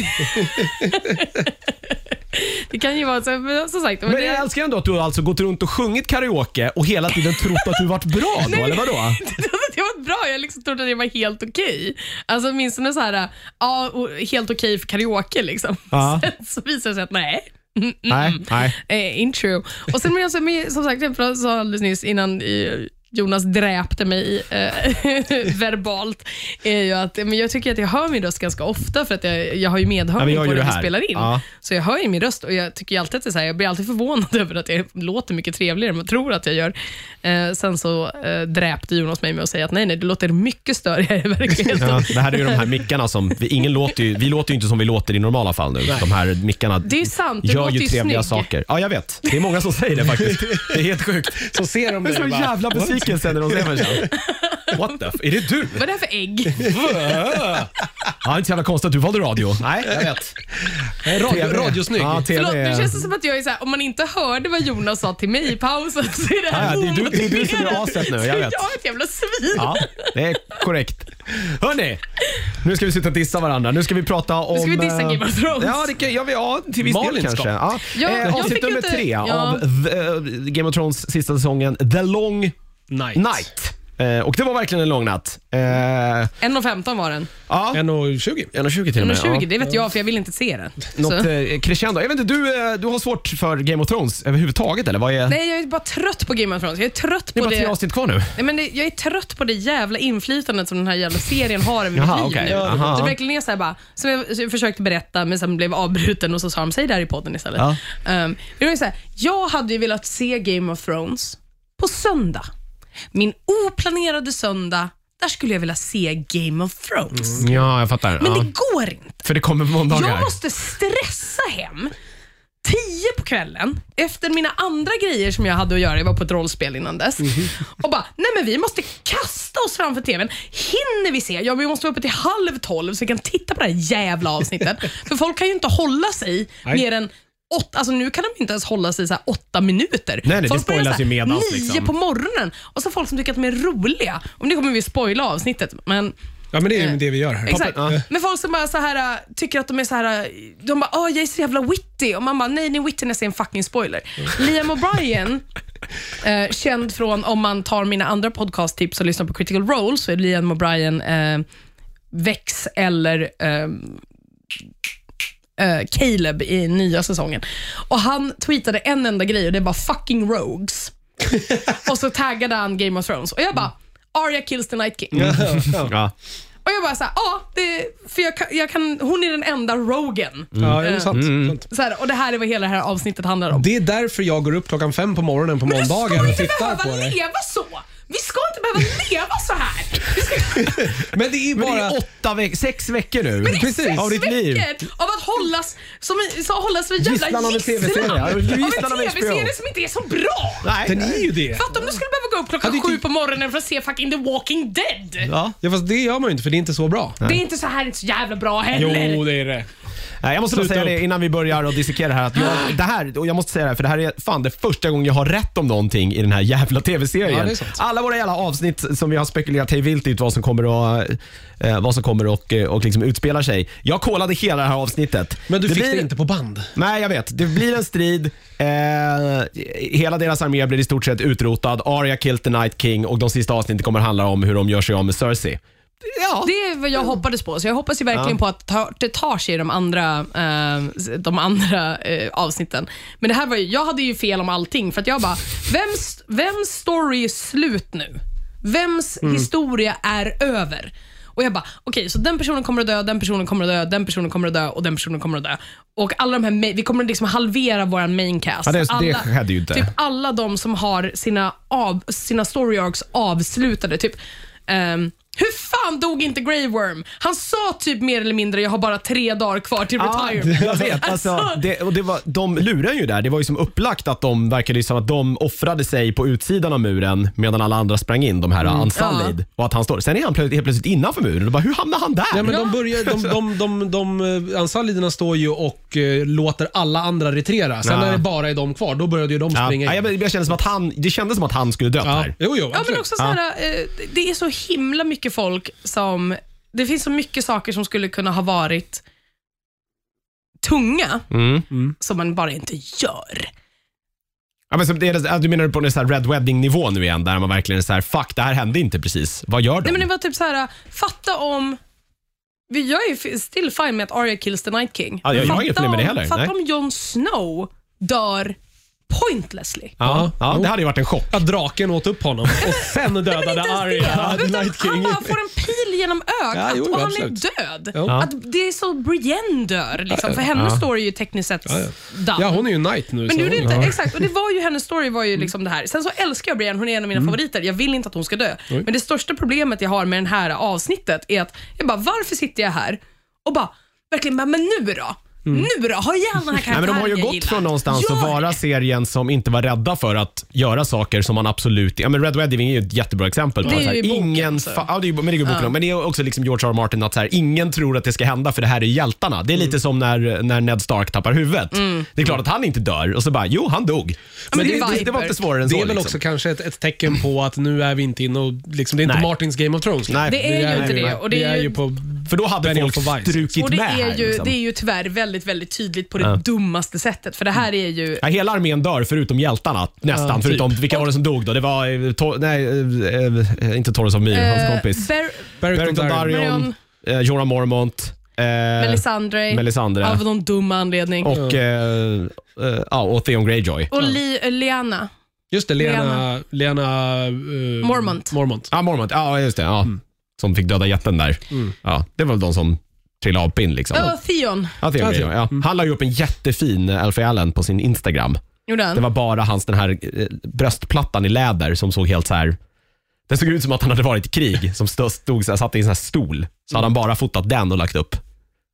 [SPEAKER 3] det kan ju vara så, men som sagt. Men
[SPEAKER 1] Men
[SPEAKER 3] det,
[SPEAKER 1] jag älskar ändå att du har alltså gått runt och sjungit karaoke och hela tiden trott att du varit bra då, eller vadå?
[SPEAKER 3] det var bra, jag liksom trodde att det var helt okej. Alltså åtminstone så här, ja, och helt okej för karaoke liksom.
[SPEAKER 1] Ja.
[SPEAKER 3] Sen så visade det sig att nej.
[SPEAKER 1] Nej, nej.
[SPEAKER 3] Eh, true. Och sen men alltså, som sagt, jag sa alldeles nyss innan Jonas dräpte mig eh, verbalt, är ju att men jag tycker att jag hör min röst ganska ofta för att jag, jag har ju
[SPEAKER 1] Ja,
[SPEAKER 3] medhörning
[SPEAKER 1] gör
[SPEAKER 3] på när
[SPEAKER 1] det
[SPEAKER 3] vi spelar in.
[SPEAKER 1] Ja.
[SPEAKER 3] Så jag hör ju min röst och jag tycker alltid att det är så här, jag blir alltid förvånad över att jag låter mycket trevligare än man tror att jag gör. Eh, sen så eh, dräpte Jonas mig med att säga att nej, nej, du låter mycket störigare i verkligheten.
[SPEAKER 1] Ja, det här är ju de här mickarna som, vi, ingen låter ju, vi låter ju inte som vi låter i normala fall nu. De här mickarna
[SPEAKER 3] Det är sant, du
[SPEAKER 1] gör ju trevliga
[SPEAKER 3] snygg.
[SPEAKER 1] saker. Ja, jag vet. Det är många som säger det faktiskt. Det är helt sjukt.
[SPEAKER 2] Så ser de
[SPEAKER 1] Det är
[SPEAKER 2] det
[SPEAKER 1] så
[SPEAKER 2] och bara,
[SPEAKER 1] jävla besvikelse när de ser mig sen. What the f- Är det du?
[SPEAKER 3] Vad är det här för ägg?
[SPEAKER 1] Ja, inte så jävla konstigt att du valde radio. Nej, jag vet.
[SPEAKER 2] Radio, radiosnygg.
[SPEAKER 1] Ja, TV
[SPEAKER 3] Förlåt, nu känns det som att jag är så här, om man inte hörde vad Jonas sa till mig i pausen så är det
[SPEAKER 1] Ja,
[SPEAKER 3] här
[SPEAKER 1] ja, det är du- det är du som är
[SPEAKER 3] omotiverat.
[SPEAKER 1] aset nu, jag
[SPEAKER 3] Så
[SPEAKER 1] vet.
[SPEAKER 3] Jag är ett jävla svin.
[SPEAKER 1] Ja, det är korrekt. Hörni, nu ska vi sitta och dissa varandra. Nu ska vi prata om...
[SPEAKER 3] ska vi dissa
[SPEAKER 1] eh,
[SPEAKER 3] Game of Thrones.
[SPEAKER 1] Ja, det kan, ja, vi- ja till viss
[SPEAKER 2] Malin
[SPEAKER 1] del kanske. Ja.
[SPEAKER 3] Ja,
[SPEAKER 1] eh,
[SPEAKER 3] jag
[SPEAKER 1] avsnitt
[SPEAKER 3] fick
[SPEAKER 1] nummer
[SPEAKER 3] inte-
[SPEAKER 1] tre
[SPEAKER 3] ja.
[SPEAKER 1] av the, eh, Game of Thrones sista säsongen, The Long
[SPEAKER 2] Night.
[SPEAKER 1] Night. Eh, och det var verkligen en lång natt. Eh,
[SPEAKER 3] 1.15 var den.
[SPEAKER 1] ja,
[SPEAKER 2] 1,20.
[SPEAKER 1] 1.20 till och med.
[SPEAKER 3] 1.20,
[SPEAKER 1] ja.
[SPEAKER 3] det vet jag för jag vill inte se den.
[SPEAKER 1] Något eh, crescendo. Jag vet inte, du, eh, du har svårt för Game of Thrones överhuvudtaget eller? Vad är...
[SPEAKER 3] Nej, jag är bara trött på Game of Thrones. Jag är trött
[SPEAKER 1] det är
[SPEAKER 3] på
[SPEAKER 1] bara tre
[SPEAKER 3] det.
[SPEAKER 1] avsnitt kvar nu.
[SPEAKER 3] Nej, men det, jag är trött på det jävla inflytandet som den här jävla serien har över mitt
[SPEAKER 1] Jaha,
[SPEAKER 3] liv
[SPEAKER 1] okej.
[SPEAKER 3] nu. Det verkligen är så här bara, som jag, så jag försökte berätta men sen blev avbruten och så sa de, säg det här i podden istället.
[SPEAKER 1] Ja.
[SPEAKER 3] Um, det var så här, jag hade ju velat se Game of Thrones på söndag. Min oplanerade söndag, där skulle jag vilja se Game of Thrones.
[SPEAKER 1] Ja, jag fattar.
[SPEAKER 3] Men
[SPEAKER 1] ja.
[SPEAKER 3] det går inte.
[SPEAKER 1] För det kommer på måndagar.
[SPEAKER 3] Jag måste stressa hem tio på kvällen efter mina andra grejer som jag hade att göra. Jag var på ett rollspel innan dess. Och bara, nej men vi måste kasta oss framför TVn. Hinner vi se? Ja, vi måste vara uppe till halv tolv så vi kan titta på det här jävla avsnittet. För folk kan ju inte hålla sig mer än åtta, alltså nu kan de inte ens hålla sig så här åtta minuter.
[SPEAKER 1] Nej, nej, det
[SPEAKER 3] folk börjar
[SPEAKER 1] spoilas ju medans,
[SPEAKER 3] Nio
[SPEAKER 1] liksom.
[SPEAKER 3] på morgonen och så folk som tycker att de är roliga. Om det kommer vi spoila avsnittet, men
[SPEAKER 2] Ja, men det är ju det vi gör här.
[SPEAKER 3] Exakt.
[SPEAKER 1] ja.
[SPEAKER 3] Men folk som bara så här, äh, tycker att de är så här, äh, de bara åh jag är så jävla witty och man bara nej, nej wittiness är en fucking spoiler. Liam O'Brien, eh, känd från om man tar mina andra podcasttips och lyssnar på Critical Role så är Liam O'Brien eh, Vex eller ehm, eh, Caleb i nya säsongen. Och Han tweetade en enda grej och det var fucking rogues. och så taggade han Game of Thrones. Och jag bara, Arya kills the Night King.
[SPEAKER 1] Ja.
[SPEAKER 3] Och jag bara såhär, ja, det, för jag kan, jag kan, hon är den enda rogen.
[SPEAKER 2] Ja, det är sant. sant.
[SPEAKER 3] Så här, och det här är vad hela det här avsnittet handlar om.
[SPEAKER 2] Det är därför jag går upp klockan fem på morgonen på
[SPEAKER 3] Men du
[SPEAKER 2] måndagar
[SPEAKER 3] ska
[SPEAKER 2] och
[SPEAKER 3] inte
[SPEAKER 2] tittar på
[SPEAKER 3] behöva
[SPEAKER 2] det.
[SPEAKER 3] leva så! Vi ska inte behöva leva så här. Vi ska,
[SPEAKER 2] Men det är
[SPEAKER 1] Men det
[SPEAKER 2] bara...
[SPEAKER 1] är åtta veck sex veckor nu.
[SPEAKER 3] det är
[SPEAKER 2] Precis.
[SPEAKER 3] sex
[SPEAKER 1] Av ditt liv.
[SPEAKER 3] veckor av att hållas som, en- så hållas vid en jävla
[SPEAKER 2] Gisslan av en TV-serie.
[SPEAKER 3] gisslan
[SPEAKER 2] Ja,
[SPEAKER 3] av en
[SPEAKER 1] gisslan av
[SPEAKER 3] TV-serie
[SPEAKER 1] HBO.
[SPEAKER 3] som inte är så bra.
[SPEAKER 1] Nej.
[SPEAKER 2] Den är ju det.
[SPEAKER 3] Fatta om du skulle behöva gå upp klockan sju
[SPEAKER 2] inte-
[SPEAKER 3] på morgonen för att se fucking The Walking Dead.
[SPEAKER 1] Ja.
[SPEAKER 2] Ja, fast det gör man ju inte för det är inte så bra.
[SPEAKER 3] Det är inte så här inte så jävla bra heller.
[SPEAKER 2] Jo, det är det.
[SPEAKER 1] Jag måste
[SPEAKER 2] Sluta
[SPEAKER 1] säga det
[SPEAKER 2] upp.
[SPEAKER 1] innan vi börjar och dissekera det här. Att jag, det här, och jag måste säga det här, för det här är fan det första gången jag har rätt om någonting i den här jävla
[SPEAKER 2] Ja,
[SPEAKER 1] tv-serien.
[SPEAKER 2] det sant.
[SPEAKER 1] Alla våra jävla avsnitt som vi har spekulerat hej vilt i vad som kommer att, eh, vad som kommer och, eh, och liksom utspelar sig. Jag kollade hela det här avsnittet.
[SPEAKER 2] Men du
[SPEAKER 1] det
[SPEAKER 2] fick
[SPEAKER 1] blir,
[SPEAKER 2] det inte på band.
[SPEAKER 1] Nej, jag vet. Det blir en strid. Eh, hela deras armé blir i stort sett utrotad. Arya killed the Night King och de sista avsnitten kommer handla om hur de gör sig av med Cersei. Ja.
[SPEAKER 3] Det är vad jag hoppades på, så jag hoppas ju verkligen på att ta, det tar sig i de andra, eh, de andra eh, avsnitten. Men det här var ju, jag hade ju fel om allting, för att jag bara, vems, vems story är slut nu? Vems historia är över? Och jag bara, okej, så den personen kommer att dö, den personen kommer att dö, den personen kommer att dö och den personen kommer att dö. Och alla de här, ma- vi kommer liksom halvera vår main cast.
[SPEAKER 1] Ja, det- det
[SPEAKER 3] alla,
[SPEAKER 1] skedde ju inte.
[SPEAKER 3] Typ alla de som har sina, av, sina story arcs avslutade. Typ, ehm, hur fan dog inte Grey Worm? Han sa typ mer eller mindre, jag har bara tre dagar kvar till retirement.
[SPEAKER 1] jag vet. Alltså, det, och det var, de lurade ju där. Det var ju som upplagt att de verkade ju som att de offrade sig på utsidan av muren medan alla andra sprang in, de här
[SPEAKER 2] Mm.
[SPEAKER 1] Unsullied. Och att han står. Sen är han plötsligt, helt plötsligt innanför muren. Och bara, hur hamnade han där?
[SPEAKER 2] Ja, men de, börjar, de, de, de, de, de Ansaliderna står ju och eh, låter alla andra retirera. Sen
[SPEAKER 1] Ja.
[SPEAKER 2] när det bara är de kvar, då började ju de
[SPEAKER 1] Ja,
[SPEAKER 2] springa in.
[SPEAKER 1] jag, jag kände som att han, det kändes som att han skulle dött
[SPEAKER 2] Ja.
[SPEAKER 1] här.
[SPEAKER 2] Jo, jo,
[SPEAKER 3] Ja,
[SPEAKER 2] absolut.
[SPEAKER 3] men också så här, eh, det är så himla mycket folk som... Det finns så mycket saker som skulle kunna ha varit tunga,
[SPEAKER 1] Mm.
[SPEAKER 3] som man bara inte gör.
[SPEAKER 1] Ja, men så det är, du menar på en sån här Red Wedding-nivå nu igen, där man verkligen är så här, fuck, det här hände inte precis. Vad gör de?
[SPEAKER 3] Nej, men det var typ så här, fatta om... vi- Jag är ju still fine med att Arya kills the Night King.
[SPEAKER 1] Ja, jag- jag har inget problem med det heller,
[SPEAKER 3] Fatta
[SPEAKER 1] nej.
[SPEAKER 3] om Jon Snow dör pointlessly.
[SPEAKER 1] ja, ja, det hade ju varit en chock.
[SPEAKER 2] Att draken åt upp honom och sen dödade Arya the Night
[SPEAKER 3] Han
[SPEAKER 2] King.
[SPEAKER 3] bara får en pil genom ögat
[SPEAKER 2] Ja, jo,
[SPEAKER 3] och han
[SPEAKER 2] absolut.
[SPEAKER 3] är död.
[SPEAKER 2] Ja.
[SPEAKER 3] Att det är så Brienne dör. Liksom. För hennes story är ju tekniskt sett
[SPEAKER 2] Ja,
[SPEAKER 3] done.
[SPEAKER 2] Ja, hon är ju knight nu.
[SPEAKER 3] Men
[SPEAKER 2] så
[SPEAKER 3] nu är det
[SPEAKER 2] hon-
[SPEAKER 3] inte, exakt, och det var ju hennes story var ju liksom det här. Sen så älskar jag Brienne, hon är en av mina
[SPEAKER 2] Mm.
[SPEAKER 3] favoriter. Jag vill inte att hon ska dö. Men det största problemet jag har med det här avsnittet är att jag bara, varför sitter jag här och bara, verkligen, bara, men nu då? Nu då? Ha ihjäl den här karaktären
[SPEAKER 1] Nej, men de har ju
[SPEAKER 3] jag
[SPEAKER 1] gått
[SPEAKER 3] gillar.
[SPEAKER 1] från någonstans
[SPEAKER 3] Gör
[SPEAKER 1] att vara
[SPEAKER 3] det.
[SPEAKER 1] serien som inte var rädda för att göra saker som man absolut... Ja, men Red Wedding är ju ett jättebra exempel. På
[SPEAKER 3] Det är
[SPEAKER 1] så här,
[SPEAKER 3] ju i boken
[SPEAKER 1] ingen
[SPEAKER 3] också.
[SPEAKER 1] fa- ja, det är, ju- men det är ju boken, men det är också liksom George R. R. Martin att så här, ingen tror att det ska hända för det här är hjältarna. Det är lite som när, när Ned Stark tappar huvudet. Det är klart att han inte dör och så bara, jo han dog.
[SPEAKER 3] men
[SPEAKER 1] Men
[SPEAKER 3] det
[SPEAKER 1] det,
[SPEAKER 3] är
[SPEAKER 1] det, det var
[SPEAKER 3] Viper.
[SPEAKER 1] inte svårare än
[SPEAKER 2] Det
[SPEAKER 1] så.
[SPEAKER 2] är väl
[SPEAKER 1] liksom.
[SPEAKER 2] också kanske ett, ett tecken på att nu är vi inte inne och liksom, det är inte
[SPEAKER 1] Nej.
[SPEAKER 2] Martins Game of Thrones.
[SPEAKER 1] Nej.
[SPEAKER 3] Det är ju inte det. Och det
[SPEAKER 2] vi
[SPEAKER 3] är ju,
[SPEAKER 2] ju på...
[SPEAKER 1] För då hade folk
[SPEAKER 2] och
[SPEAKER 1] strukit
[SPEAKER 3] och det,
[SPEAKER 1] med
[SPEAKER 3] är
[SPEAKER 1] här.
[SPEAKER 3] ju,
[SPEAKER 1] Liksom.
[SPEAKER 3] det är ju tyvärr väldigt, väldigt tydligt på det dummaste sättet. För det här är ju...
[SPEAKER 1] Ja, hela armén dör förutom hjältarna nästan.
[SPEAKER 2] Ja, typ.
[SPEAKER 1] förutom, vilka var det som dog då? Det var, eh, Tor- nej, eh, eh, inte Torres of Myr, hans
[SPEAKER 3] eh,
[SPEAKER 1] kompis.
[SPEAKER 3] Ber-
[SPEAKER 2] Barrington
[SPEAKER 1] Barrington
[SPEAKER 2] Darrion.
[SPEAKER 1] Darion, eh, Jorah Mormont, eh,
[SPEAKER 3] Melisandre,
[SPEAKER 1] Melisandre
[SPEAKER 3] av någon dum anledning. Och,
[SPEAKER 1] och, eh, eh, ja, och Theon Greyjoy.
[SPEAKER 3] Li, eh, Liana.
[SPEAKER 2] Just det, Lena... Lena uh,
[SPEAKER 3] Mormont.
[SPEAKER 2] Mormont.
[SPEAKER 1] Ja, Mormont. Ja, just det. Ja. Som fick döda jätten där. Ja, det var väl de som trillade av pinn. Liksom.
[SPEAKER 3] Ja, Theon
[SPEAKER 1] Ja, Theon
[SPEAKER 2] Ja,
[SPEAKER 1] Greyjoy, ja. Han la ju upp en jättefin Alfie Allen på sin Instagram.
[SPEAKER 3] gjorde han.
[SPEAKER 1] Det var bara hans den här eh, bröstplattan i läder som såg helt så här. Den såg ut som att han hade varit i krig, som stod, stod så här, satt i en sån här stol. Så hade han bara fotat den och lagt upp.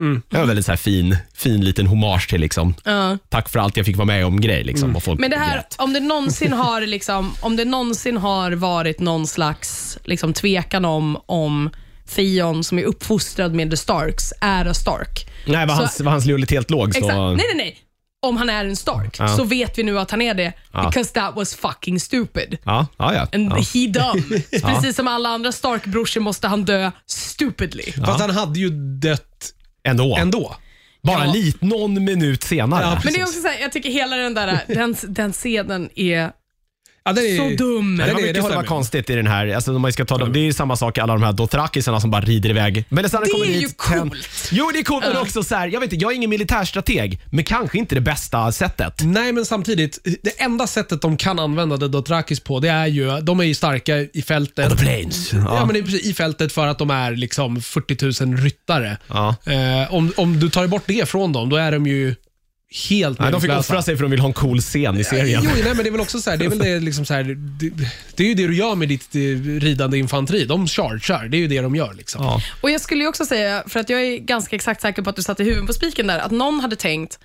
[SPEAKER 2] Mm.
[SPEAKER 1] Det var väldigt så här fin, fin liten hommage till liksom,
[SPEAKER 3] Ja.
[SPEAKER 1] tack för allt jag fick vara med om grej. Liksom, och folk
[SPEAKER 3] Men det här,
[SPEAKER 1] grät.
[SPEAKER 3] om det någonsin har liksom, om det någonsin har varit någon slags liksom, tvekan om, om Theon som är uppfostrad med The Starks är a Stark.
[SPEAKER 1] Nej, var
[SPEAKER 3] så-
[SPEAKER 1] hans, var hans lojalitet låg så...
[SPEAKER 3] Exakt. Nej, nej, nej. Om han är en Stark
[SPEAKER 1] Ja.
[SPEAKER 3] så vet vi nu att han är det
[SPEAKER 1] Ja.
[SPEAKER 3] because that was fucking stupid.
[SPEAKER 1] Ja, ja, ja.
[SPEAKER 3] And he dumb. Precis som alla andra Stark-brorsor måste han dö stupidly.
[SPEAKER 2] Fast han hade ju dött
[SPEAKER 1] Ändå.
[SPEAKER 2] ändå.
[SPEAKER 1] Bara
[SPEAKER 3] Ja.
[SPEAKER 1] lit, någon minut senare.
[SPEAKER 2] Ja,
[SPEAKER 3] Men det är också så här, jag tycker hela den där den, den scenen är
[SPEAKER 2] Ja, det är,
[SPEAKER 3] Så dum.
[SPEAKER 1] Det
[SPEAKER 2] det-
[SPEAKER 1] var
[SPEAKER 2] det
[SPEAKER 1] mycket som
[SPEAKER 2] håller
[SPEAKER 1] var
[SPEAKER 2] jag med om.
[SPEAKER 1] konstigt i den här. Alltså, om man ska ta dem, det är ju samma sak alla de här dothrakisarna som bara rider iväg. Men sen
[SPEAKER 3] Det
[SPEAKER 1] kommer
[SPEAKER 3] är ju
[SPEAKER 1] ten-
[SPEAKER 3] coolt.
[SPEAKER 1] Jo, det är coolt. Men det också så här, jag, vet inte, jag är ingen militärstrateg, men kanske inte det bästa sättet.
[SPEAKER 2] Nej, men samtidigt, det enda sättet de kan använda The Dothrakis på, det är ju, de är ju starka i fältet.
[SPEAKER 1] planes.
[SPEAKER 2] Ja, men det är precis i fältet för att de är liksom 40 000 ryttare.
[SPEAKER 1] Ja.
[SPEAKER 2] Eh, om, om du tar bort det från dem, då är de ju helt
[SPEAKER 1] Nej, de fick offra sig för de vill ha en cool scen i serien.
[SPEAKER 2] Jo, nej, men det är väl också så här, det är väl det, liksom så här, det, det är ju det du gör med ditt eh, ridande infanteri. De chargear, det är ju det de gör. Liksom.
[SPEAKER 1] Ja.
[SPEAKER 3] Och Jag skulle ju också säga, för att jag är ganska exakt säker på att du satte huvudet på spiken där, att någon hade tänkt,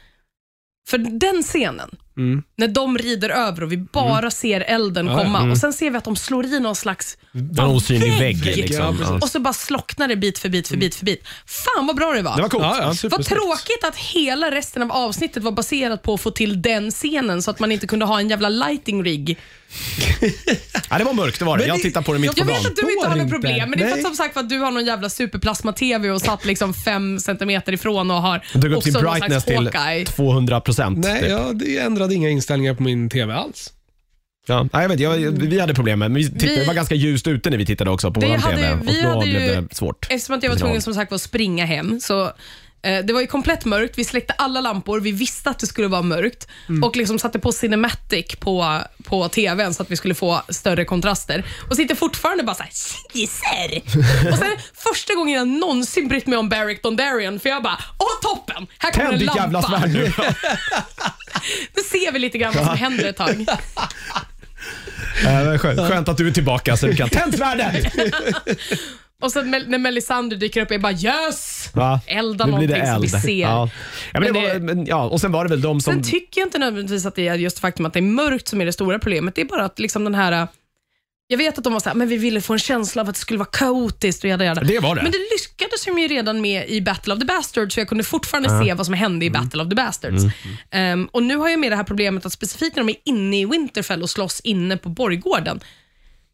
[SPEAKER 3] för den scenen,
[SPEAKER 2] Mm.
[SPEAKER 3] när de rider över och vi bara ser elden komma och sen ser vi att de slår i någon slags
[SPEAKER 1] En osynlig vägg. Liksom. Ja.
[SPEAKER 3] och så bara slocknar det bit för bit för bit för bit. Fan vad bra det var.
[SPEAKER 1] Det var coolt.
[SPEAKER 2] Ja, ja,
[SPEAKER 3] Vad
[SPEAKER 2] supersnyggt.
[SPEAKER 3] tråkigt att hela resten av avsnittet var baserat på att få till den scenen så att man inte kunde ha en jävla lighting rig.
[SPEAKER 1] Ja, det var mörkt, det var det.
[SPEAKER 2] Men
[SPEAKER 1] Jag
[SPEAKER 2] det-
[SPEAKER 1] tittar på det mitt på
[SPEAKER 3] Jag vet
[SPEAKER 1] dagen.
[SPEAKER 3] att du inte har något problem, men det är för att
[SPEAKER 2] Nej.
[SPEAKER 3] som sagt för att du har någon jävla superplasma-tv och satt liksom fem centimeter ifrån och har
[SPEAKER 1] Jag drog upp sin
[SPEAKER 3] någon
[SPEAKER 1] brightness till
[SPEAKER 3] Hawkeye.
[SPEAKER 1] 200 procent.
[SPEAKER 2] Nej,
[SPEAKER 1] typ.
[SPEAKER 2] ja, det ändrade inga inställningar på min TV alls.
[SPEAKER 1] Ja. Nej, jag vet, jag, vi hade problem med men vi tittade,
[SPEAKER 3] Vi-
[SPEAKER 1] Det var ganska ljust ute när vi tittade också på
[SPEAKER 3] Det
[SPEAKER 1] vår
[SPEAKER 3] hade-
[SPEAKER 1] TV.
[SPEAKER 3] vi
[SPEAKER 1] och då
[SPEAKER 3] hade ju-
[SPEAKER 1] blev det svårt.
[SPEAKER 3] Eftersom att jag var tvungen som sagt var att springa hem, så det var ju komplett mörkt. Vi släckte alla lampor. Vi visste att det skulle vara mörkt
[SPEAKER 1] Mm.
[SPEAKER 3] och liksom satte på Cinematic på, på TVn så att vi skulle få större kontraster. Och sitter fortfarande bara såhär, gissar. och sen första gången jag någonsin brytt mig om Barrick Dondarrion, för jag bara, åh toppen! Här kommer
[SPEAKER 1] Tänd
[SPEAKER 3] en
[SPEAKER 1] ditt jävla
[SPEAKER 3] lampa.
[SPEAKER 1] svärd nu.
[SPEAKER 3] Nu ser vi lite grann vad som händer ett tag.
[SPEAKER 1] Äh, skönt, skönt att du är tillbaka så du kan tänd svärdet.
[SPEAKER 3] Och sen när Melisandre dyker upp, jag bara yes!
[SPEAKER 1] Va?
[SPEAKER 3] Elda
[SPEAKER 1] Nu blir det
[SPEAKER 3] någonting som
[SPEAKER 1] eld.
[SPEAKER 3] vi ser.
[SPEAKER 1] Ja. Ja, men det
[SPEAKER 3] Men
[SPEAKER 1] var,
[SPEAKER 3] det-
[SPEAKER 1] men, ja, och sen var det väl de som...
[SPEAKER 3] Sen tycker jag inte nödvändigtvis att det är just faktum att det är mörkt som är det stora problemet. Det är bara att liksom den här... Jag vet att de var såhär, men vi ville få en känsla av att det skulle vara kaotiskt och jada, jada.
[SPEAKER 1] Det var det.
[SPEAKER 3] Men det lyckades de ju redan med i Battle of the Bastards, så jag kunde fortfarande se vad som hände i
[SPEAKER 1] Mm.
[SPEAKER 3] Battle of the Bastards. Ehm, och Nu har jag med det här problemet att specifikt när de är inne i Winterfell och slåss inne på borggården.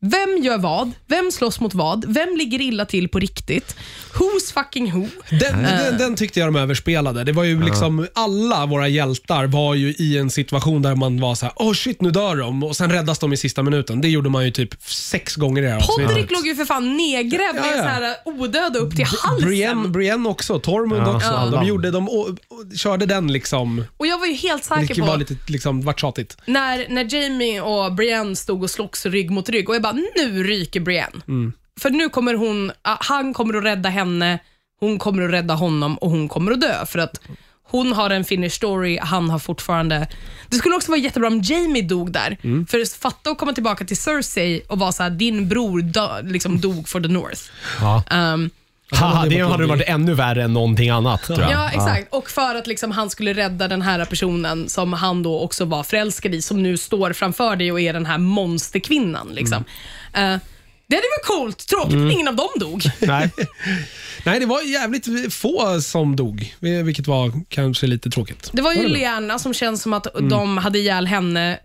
[SPEAKER 3] Vem gör vad? Vem slåss mot vad? Vem ligger illa till på riktigt? Who's fucking who?
[SPEAKER 2] Den,
[SPEAKER 3] Eh.
[SPEAKER 2] den, den tyckte jag de överspelade. Det var ju liksom, alla våra hjältar var ju i en situation där man var så här: oh shit nu dör de och sen räddas de i sista minuten. Det gjorde man ju typ sex gånger i det här
[SPEAKER 3] Podrick låg ju för fan nedgrävd
[SPEAKER 2] Ja,
[SPEAKER 3] med
[SPEAKER 2] ja.
[SPEAKER 3] så här odöd upp till halsen.
[SPEAKER 2] Brienne, Brienne också, Tormund
[SPEAKER 1] Ja.
[SPEAKER 2] också. De, gjorde, de och, och, körde den liksom.
[SPEAKER 3] Och jag var ju helt
[SPEAKER 2] Det
[SPEAKER 3] säker
[SPEAKER 2] var
[SPEAKER 3] på
[SPEAKER 2] lite liksom, vart tjatigt.
[SPEAKER 3] när, när Jamie och Brienne stod och slogs rygg mot rygg och jag bara, nu ryker Brienne.
[SPEAKER 2] Mm.
[SPEAKER 3] För nu kommer hon, ah, han kommer att rädda henne, hon kommer att rädda honom och hon kommer att dö. För att hon har en finish story, han har fortfarande... Det skulle också vara jättebra om Jamie dog där.
[SPEAKER 2] Mm.
[SPEAKER 3] För fatta att komma tillbaka till Cersei och vara så här, din bror dö, liksom dog for the North.
[SPEAKER 1] Ja.
[SPEAKER 3] Um,
[SPEAKER 1] Haha, det hade varit ännu värre än någonting annat tror jag.
[SPEAKER 3] Ja, exakt. Och för att liksom han skulle rädda den här personen som han då också var förälskad i, som nu står framför dig och är den här monsterkvinnan. Liksom.
[SPEAKER 1] Mm.
[SPEAKER 3] Eh, det hade varit coolt. Tråkigt att ingen av dem dog.
[SPEAKER 1] Nej.
[SPEAKER 2] Nej, det var jävligt få som dog, vilket var kanske lite tråkigt.
[SPEAKER 3] Det var ju? Lyanna som känns som att
[SPEAKER 1] Mm.
[SPEAKER 3] de hade ihjäl henne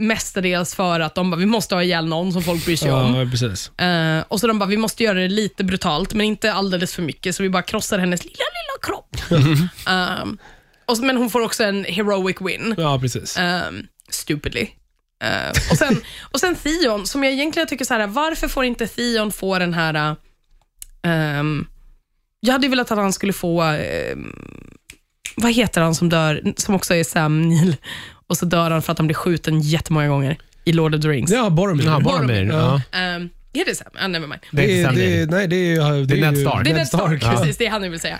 [SPEAKER 3] mestadels för att de bara, vi måste ha ihjäl någon som folk bryr sig om.
[SPEAKER 2] Ja, precis.
[SPEAKER 3] Eh, och så de bara, vi måste göra det lite brutalt, men inte alldeles för mycket, så vi bara krossar hennes lilla, lilla kropp. Um, och, så- men hon får också en heroic win.
[SPEAKER 2] Ja, precis.
[SPEAKER 3] um, stupidly. Uh, och, sen, och sen Theon, som jag egentligen tycker så här, varför får inte Theon få den här... Um, jag hade ju velat att han skulle få, um, vad heter han som dör, som också är Sam Neill, och så dör han för att han blir skjuten jättemånga gånger i Lord of the Rings.
[SPEAKER 2] Ja, Boromir.
[SPEAKER 1] Ja, Boromir. Ja.
[SPEAKER 3] Um, är det Sam? Ah, never mind.
[SPEAKER 1] Det är
[SPEAKER 2] Det
[SPEAKER 1] inte
[SPEAKER 2] är, det nej, det är,
[SPEAKER 1] Det är Ned Stark.
[SPEAKER 3] Det är Ned Stark,
[SPEAKER 2] ja.
[SPEAKER 3] precis. Det är han jag vill säga.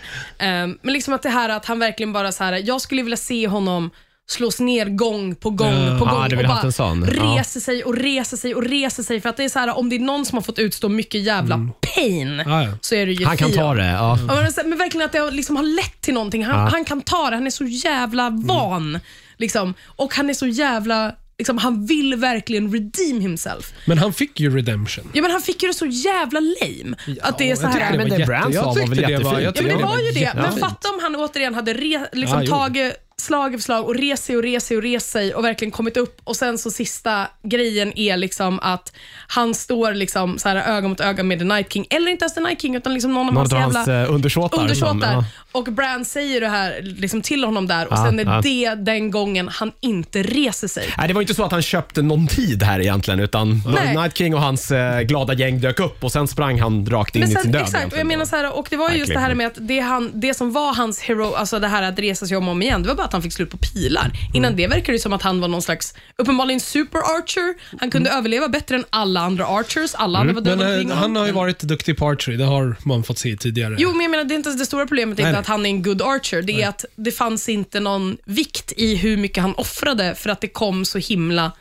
[SPEAKER 3] Um, men liksom att det här att han verkligen bara så här, jag skulle vilja se honom slås ner gång på gång
[SPEAKER 2] Ja.
[SPEAKER 3] på gång
[SPEAKER 1] Ah,
[SPEAKER 3] och
[SPEAKER 1] haft en sån. Ja.
[SPEAKER 3] reser sig och reser sig och reser sig. För att det är så här, om det är någon som har fått utstå mycket jävla pain
[SPEAKER 2] Ja, ja.
[SPEAKER 3] så är det ju
[SPEAKER 1] Han kan ta det. Ja.
[SPEAKER 3] Men, men verkligen att det har liksom har lett till någonting. Han,
[SPEAKER 1] Ja.
[SPEAKER 3] han kan ta det, han är så jävla van. Liksom. Och han är så jävla... Liksom, han vill verkligen redeem himself.
[SPEAKER 2] Men han fick ju redemption.
[SPEAKER 3] Ja, men han fick ju det så jävla lame. att det är så
[SPEAKER 2] jag tyckte
[SPEAKER 3] här...
[SPEAKER 2] det
[SPEAKER 1] men
[SPEAKER 2] var jätte- jag tyckte det
[SPEAKER 1] jättefint?
[SPEAKER 3] Ja, men det var ju det. Men fatta om han återigen hade re, liksom
[SPEAKER 2] Ja, jo.
[SPEAKER 3] tagit slag efter slag och rest sig och rest sig och rest sig och verkligen kommit upp och sen så sista grejen är liksom att han står liksom så här öga mot öga med The Night King, eller inte ens The Night King utan liksom någon av
[SPEAKER 1] Någon
[SPEAKER 3] hans
[SPEAKER 1] av
[SPEAKER 3] jävla
[SPEAKER 1] hans eh, undersåtar.
[SPEAKER 3] undersåtar.
[SPEAKER 1] ja.
[SPEAKER 3] Och Bran säger det här liksom till honom där och
[SPEAKER 1] Ja,
[SPEAKER 3] sen är
[SPEAKER 1] ja.
[SPEAKER 3] det den gången han inte reser sig.
[SPEAKER 1] Nej, det var inte så att han köpte någon tid här egentligen, utan
[SPEAKER 3] Nej.
[SPEAKER 1] Night King och hans eh, glada gäng dök upp och sen sprang han rakt in
[SPEAKER 3] Men
[SPEAKER 1] i sin
[SPEAKER 3] sen,
[SPEAKER 1] död.
[SPEAKER 3] exakt, och jag menar så här, och det var ju just det här med att det, han, det som var hans hero, alltså det här att resa sig om och om igen, det var bara att han fick slut på pilar. Innan det verkade det som att han var någon slags, uppenbarligen super archer. Han kunde överleva bättre än alla andra archers. Alla andra var
[SPEAKER 2] Men
[SPEAKER 3] döda
[SPEAKER 2] eh,
[SPEAKER 3] omkring
[SPEAKER 2] han har ju varit duktig på archery, det har man fått se tidigare.
[SPEAKER 3] Jo, men jag menar, det, är inte, det stora problemet är
[SPEAKER 2] Nej,
[SPEAKER 3] inte
[SPEAKER 2] nej.
[SPEAKER 3] att han är en good archer. Det är att det fanns inte någon vikt i hur mycket han offrade för att det kom så himla